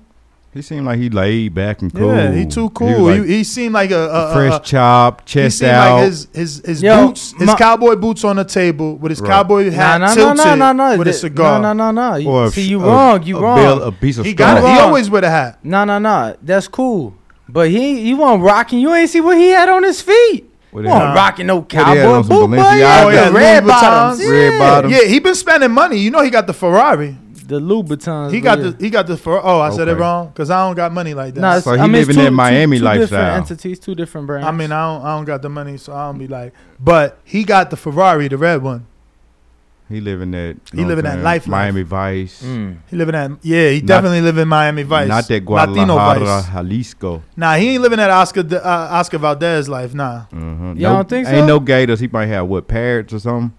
He seemed like he laid back and cool. Yeah, he too was cool. like he, he seemed like a, a, a fresh a- chop, He chest seemed out. like his his his Yo, boots, his my- cowboy boots on the table with his Right. cowboy hat Nah, nah, tilted nah, nah, nah, with a cigar. No, no, no, no. You- Or See, you a- wrong. You a wrong. bill- a piece of He got it. He always wear a hat. No, no, no. That's cool. But he he wasn't rocking. You ain't see what he had on his feet. What He he had? rocking no What he had cowboy on, some boot, boy. Oh, yeah, the red Louis bottoms. Vuittons. Red bottoms. Yeah, he been spending money. You know, he got the Ferrari. The Louboutins. He got yeah. the he got the Ferrari. Oh, I said it wrong because I don't got money like that. Nah, So he I mean, it's living that two- Miami two, two lifestyle. different entities, two different brands. I mean, I don't I don't got the money, so I don't be like. But he got the Ferrari, the red one. He living that. He living that life, life. Miami Vice. Mm. He living that. yeah. He Not- definitely living Miami Vice. Not that Latino Guadalajara, Vice. Jalisco. Nah, he ain't living that Oscar uh, Oscar Valdez life. Nah. Uh-huh. Y'all don't think so? Ain't so? no Gators. He might have what parrots or something.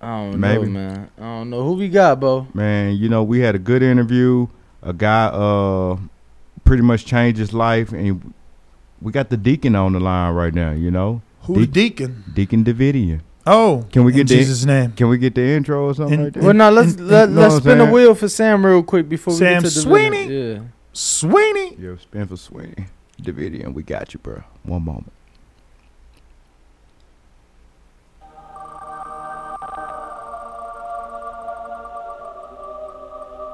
I don't Maybe. know, man. I don't know who we got, Bo. Man, you know we had a good interview. A guy uh pretty much changed his life, and we got the deacon on the line right now. You know, Who the deacon? Deacon Davidian. Oh, Can we in get the Jesus' name? Can we get the intro or something In- like that? Well, now let's in- let, know let's what I'm spin the wheel for Sam real quick before we Sam get to the Sweeney? video. Yeah. Sweeney. Yo, spin for Sweeney. Davidian, we got you, bro. One moment.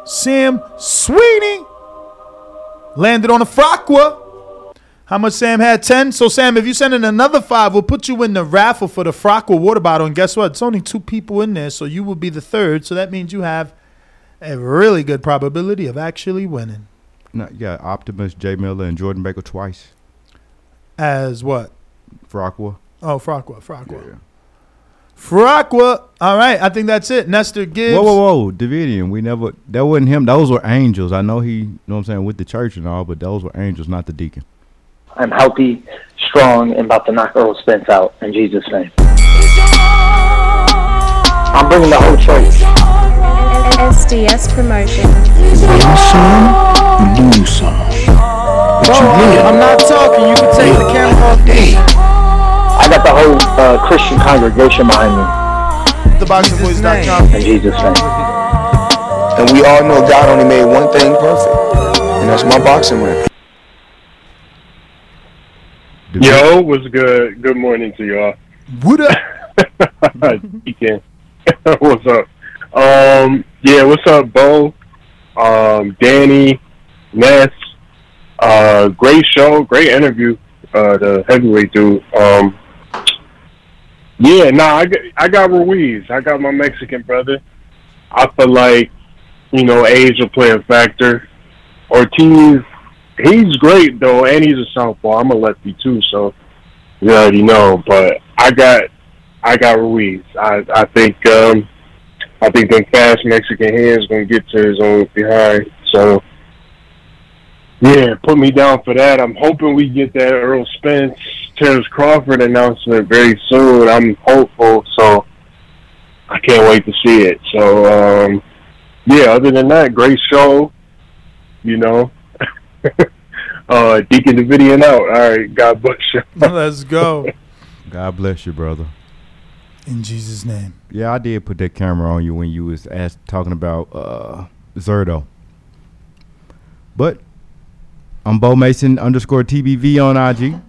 Sam Sweeney landed on a Fraqua. How much Sam had? 10. So, Sam, if you send in another five, we'll put you in the raffle for the Fraqua water bottle. And guess what? It's only two people in there, so you will be the third. So that means you have a really good probability of actually winning. No, got Optimus, Jay Miller, and Jordan Baker twice As what? for Aqua. Oh, Fraqua, Fraqua. Fraqua. All right, I think that's it. Nestor Gibbs. Whoa, whoa, whoa, Davidian. We never. That wasn't him. Those were angels. I know he. You know what I'm saying with the church and all, but those were angels, not the deacon. I'm healthy, strong, and about to knock Errol Spence out in Jesus' name. I'm bringing the whole church. SDS Promotion. Lose some. Bro, I'm not talking. You can take the camera off. I got the whole uh, Christian congregation behind me. TheBoxingBoys.com. In Jesus' name. And we all know God only made one thing perfect, and that's my boxing ring. Yo, what's good? Good morning to y'all. What up? (laughs) Deacon. (laughs) what's up? Um, yeah, what's up, Bo? Um, Danny, Ness. Uh, great show, great interview. Uh, the heavyweight dude. Um, yeah, nah, I got, I got Ruiz. I got my Mexican brother. I feel like, you know, age will play a factor. Ortiz, he's great though, and he's a southpaw. I'm a lefty too, so you already know. But I got, I got Ruiz. I, I think, um, I think them fast Mexican hands gonna get to his own behind. So, Yeah, put me down for that. I'm hoping we get that Errol Spence, Terrence Crawford announcement very soon. I'm hopeful, so I can't wait to see it. So, um, yeah, other than that, great show. You know, (laughs) uh, Deacon Davidian out. All right, God bless you. (laughs) Let's go. God bless you, brother. In Jesus' name. Yeah, I did put that camera on you when you was asked, talking about uh, Zurdo. But I'm Bo Mason underscore TBV on IG.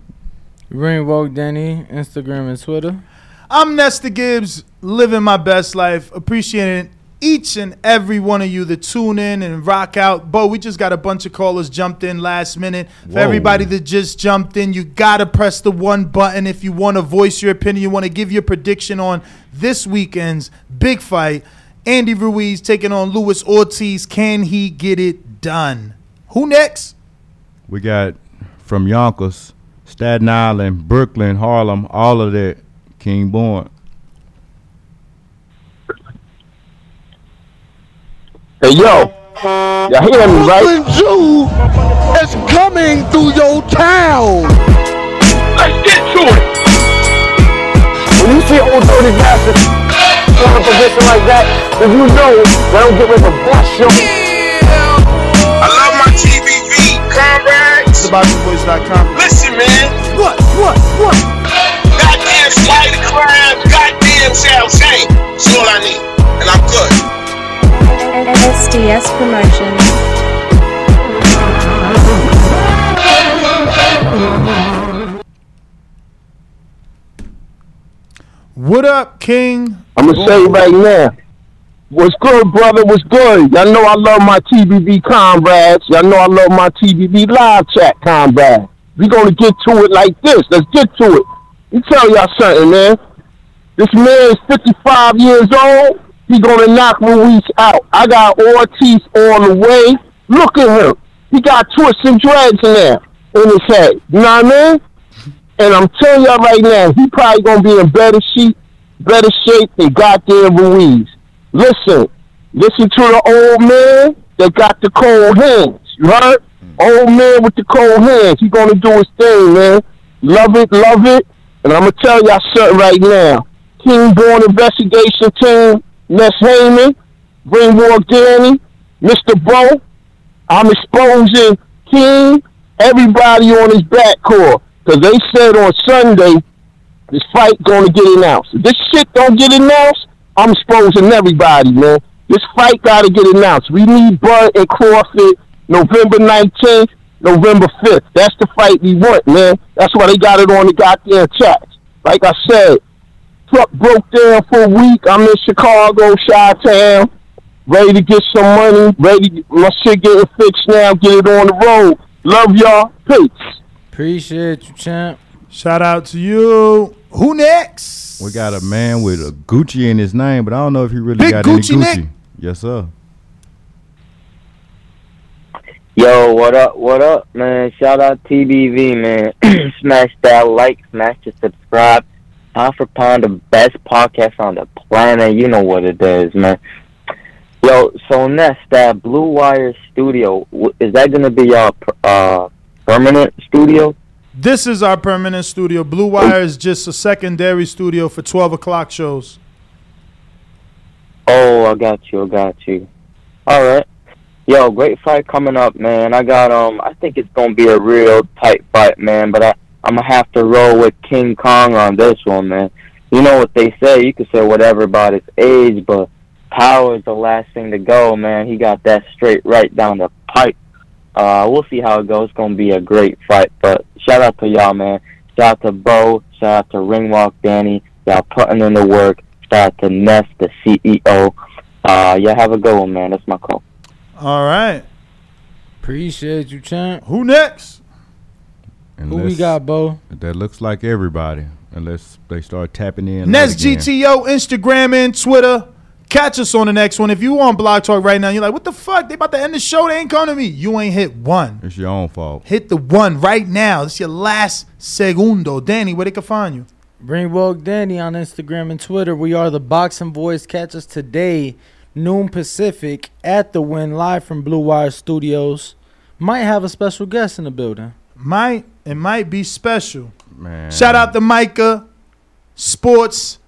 Ringwalk Danny, Instagram and Twitter. I'm Nesta Gibbs, living my best life, appreciating each and every one of you that tune in and rock out. Bo, we just got a bunch of callers jumped in last minute. For everybody that just jumped in, you gotta press the one button if you want to voice your opinion. You want to give your prediction on this weekend's big fight. Andy Ruiz taking on Luis Ortiz. Can he get it done? Who next? We got from Yonkers, Staten Island, Brooklyn, Harlem, all of that. King Born. Hey yo, y'all hear me, right? Brooklyn Jew is coming through your town. Let's get to it. When you see old dirty bastards in a position like that, then you know they don't get ready to bust you. I love my TBV comrades. TheBoxingVoice.com. Listen, man. What? What? What? Goddamn spider crime. Goddamn Sal Shane. That's all I need. And I'm good. SDS Promotions. What up, King? I'm gonna say right now. What's good, brother? What's good? Y'all know I love my TBV comrades. Y'all know I love my TBV live chat comrades. We gonna get to it like this. Let's get to it. Let me tell y'all something, man. This man is 55 years old. He gonna knock Ruiz out. I got Ortiz on the way. Look at him. He got twists and dreads in there in his head. You know what I mean? And I'm telling y'all right now, he probably gonna be in better shape, better shape than goddamn Ruiz. Listen, listen to the old man that got the cold hands. You heard? Old man with the cold hands. He gonna do his thing, man. Love it, love it. And I'm gonna tell y'all something right now. King Born Investigation Team, Ness Heyman, Ringwalk Danny, Mr. Bo. I'm exposing King, everybody on his backcourt. Because they said on Sunday, this fight to get announced. If this shit don't get announced, I'm exposing everybody, man. This fight got to get announced. We need Bud and Crawford November 19th, November 5th. That's the fight we want, man. That's why they got it on the goddamn chat. Like I said, truck broke down for a week. I'm in Chicago, Chi-Town, ready to get some money, ready to, my shit getting fixed now, get it on the road. Love y'all. Peace. Appreciate you, champ. Shout out to you. Who next? We got a man with a Gucci in his name, but I don't know if he really Big got Gucci any Nick? Gucci. Yes, sir. Yo, what up? What up, man? Shout out TBV, man. (clears throat) smash that like, smash the subscribe. Pound for pound, the best podcast on the planet. You know what it is, man. Yo, so Ness, that Blue Wire studio, is that gonna be your uh, permanent studio? This is our permanent studio. Blue Wire is just a secondary studio for 12 o'clock shows. Oh, I got you. I got you. All right. Yo, great fight coming up, man. I got um. I think it's gonna be a real tight fight, man. But I I'm gonna have to roll with King Kong on this one, man. You know what they say. You can say whatever about his age, but power is the last thing to go, man. He got that straight right down the pipe. Uh, we'll see how it goes. It's gonna be a great fight. But shout out to y'all, man. Shout out to Bo. Shout out to Ringwalk Danny. Y'all putting in the work. Shout out to Ness, the CEO. Uh, y'all have a good one, man. That's my call. All right. Appreciate you, champ. Who next? Who we got, Bo? That looks like everybody, unless they start tapping in. Next again. GTO, Instagram and Twitter. Catch us on the next one. If you on Blog Talk right now, you're like, what the fuck? They about to end the show. They ain't coming to me. You ain't hit one. It's your own fault. Hit the one right now. It's your last segundo. Danny, where they can find you? Bring Woke Danny on Instagram and Twitter. We are the Boxing Boys. Catch us today, noon Pacific, at the Win, live from Blue Wire Studios. might have a special guest in the building. Might it might be special. Man. Shout out to Micah Sports.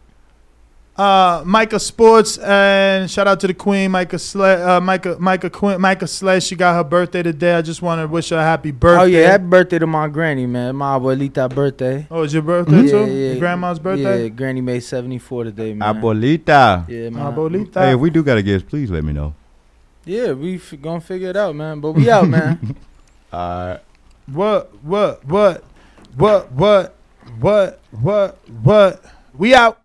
Uh, Micah Sports and shout out to the Queen, Micah Sle- uh, Micah Micah Queen, Micah Sledge. She got her birthday today. I just want to wish her a happy birthday. Oh yeah, happy birthday to my granny, man. My abuelita birthday. Oh, it's your birthday yeah, too? Yeah, Your grandma's birthday? Yeah, granny made seventy four today, man. Abuelita. Yeah, man. Abuelita. Hey, if we do got a guest, please let me know. Yeah, we f- gonna figure it out, man. But we out, man. (laughs) Alright. What? What? What? What? What? What? What? What? We out.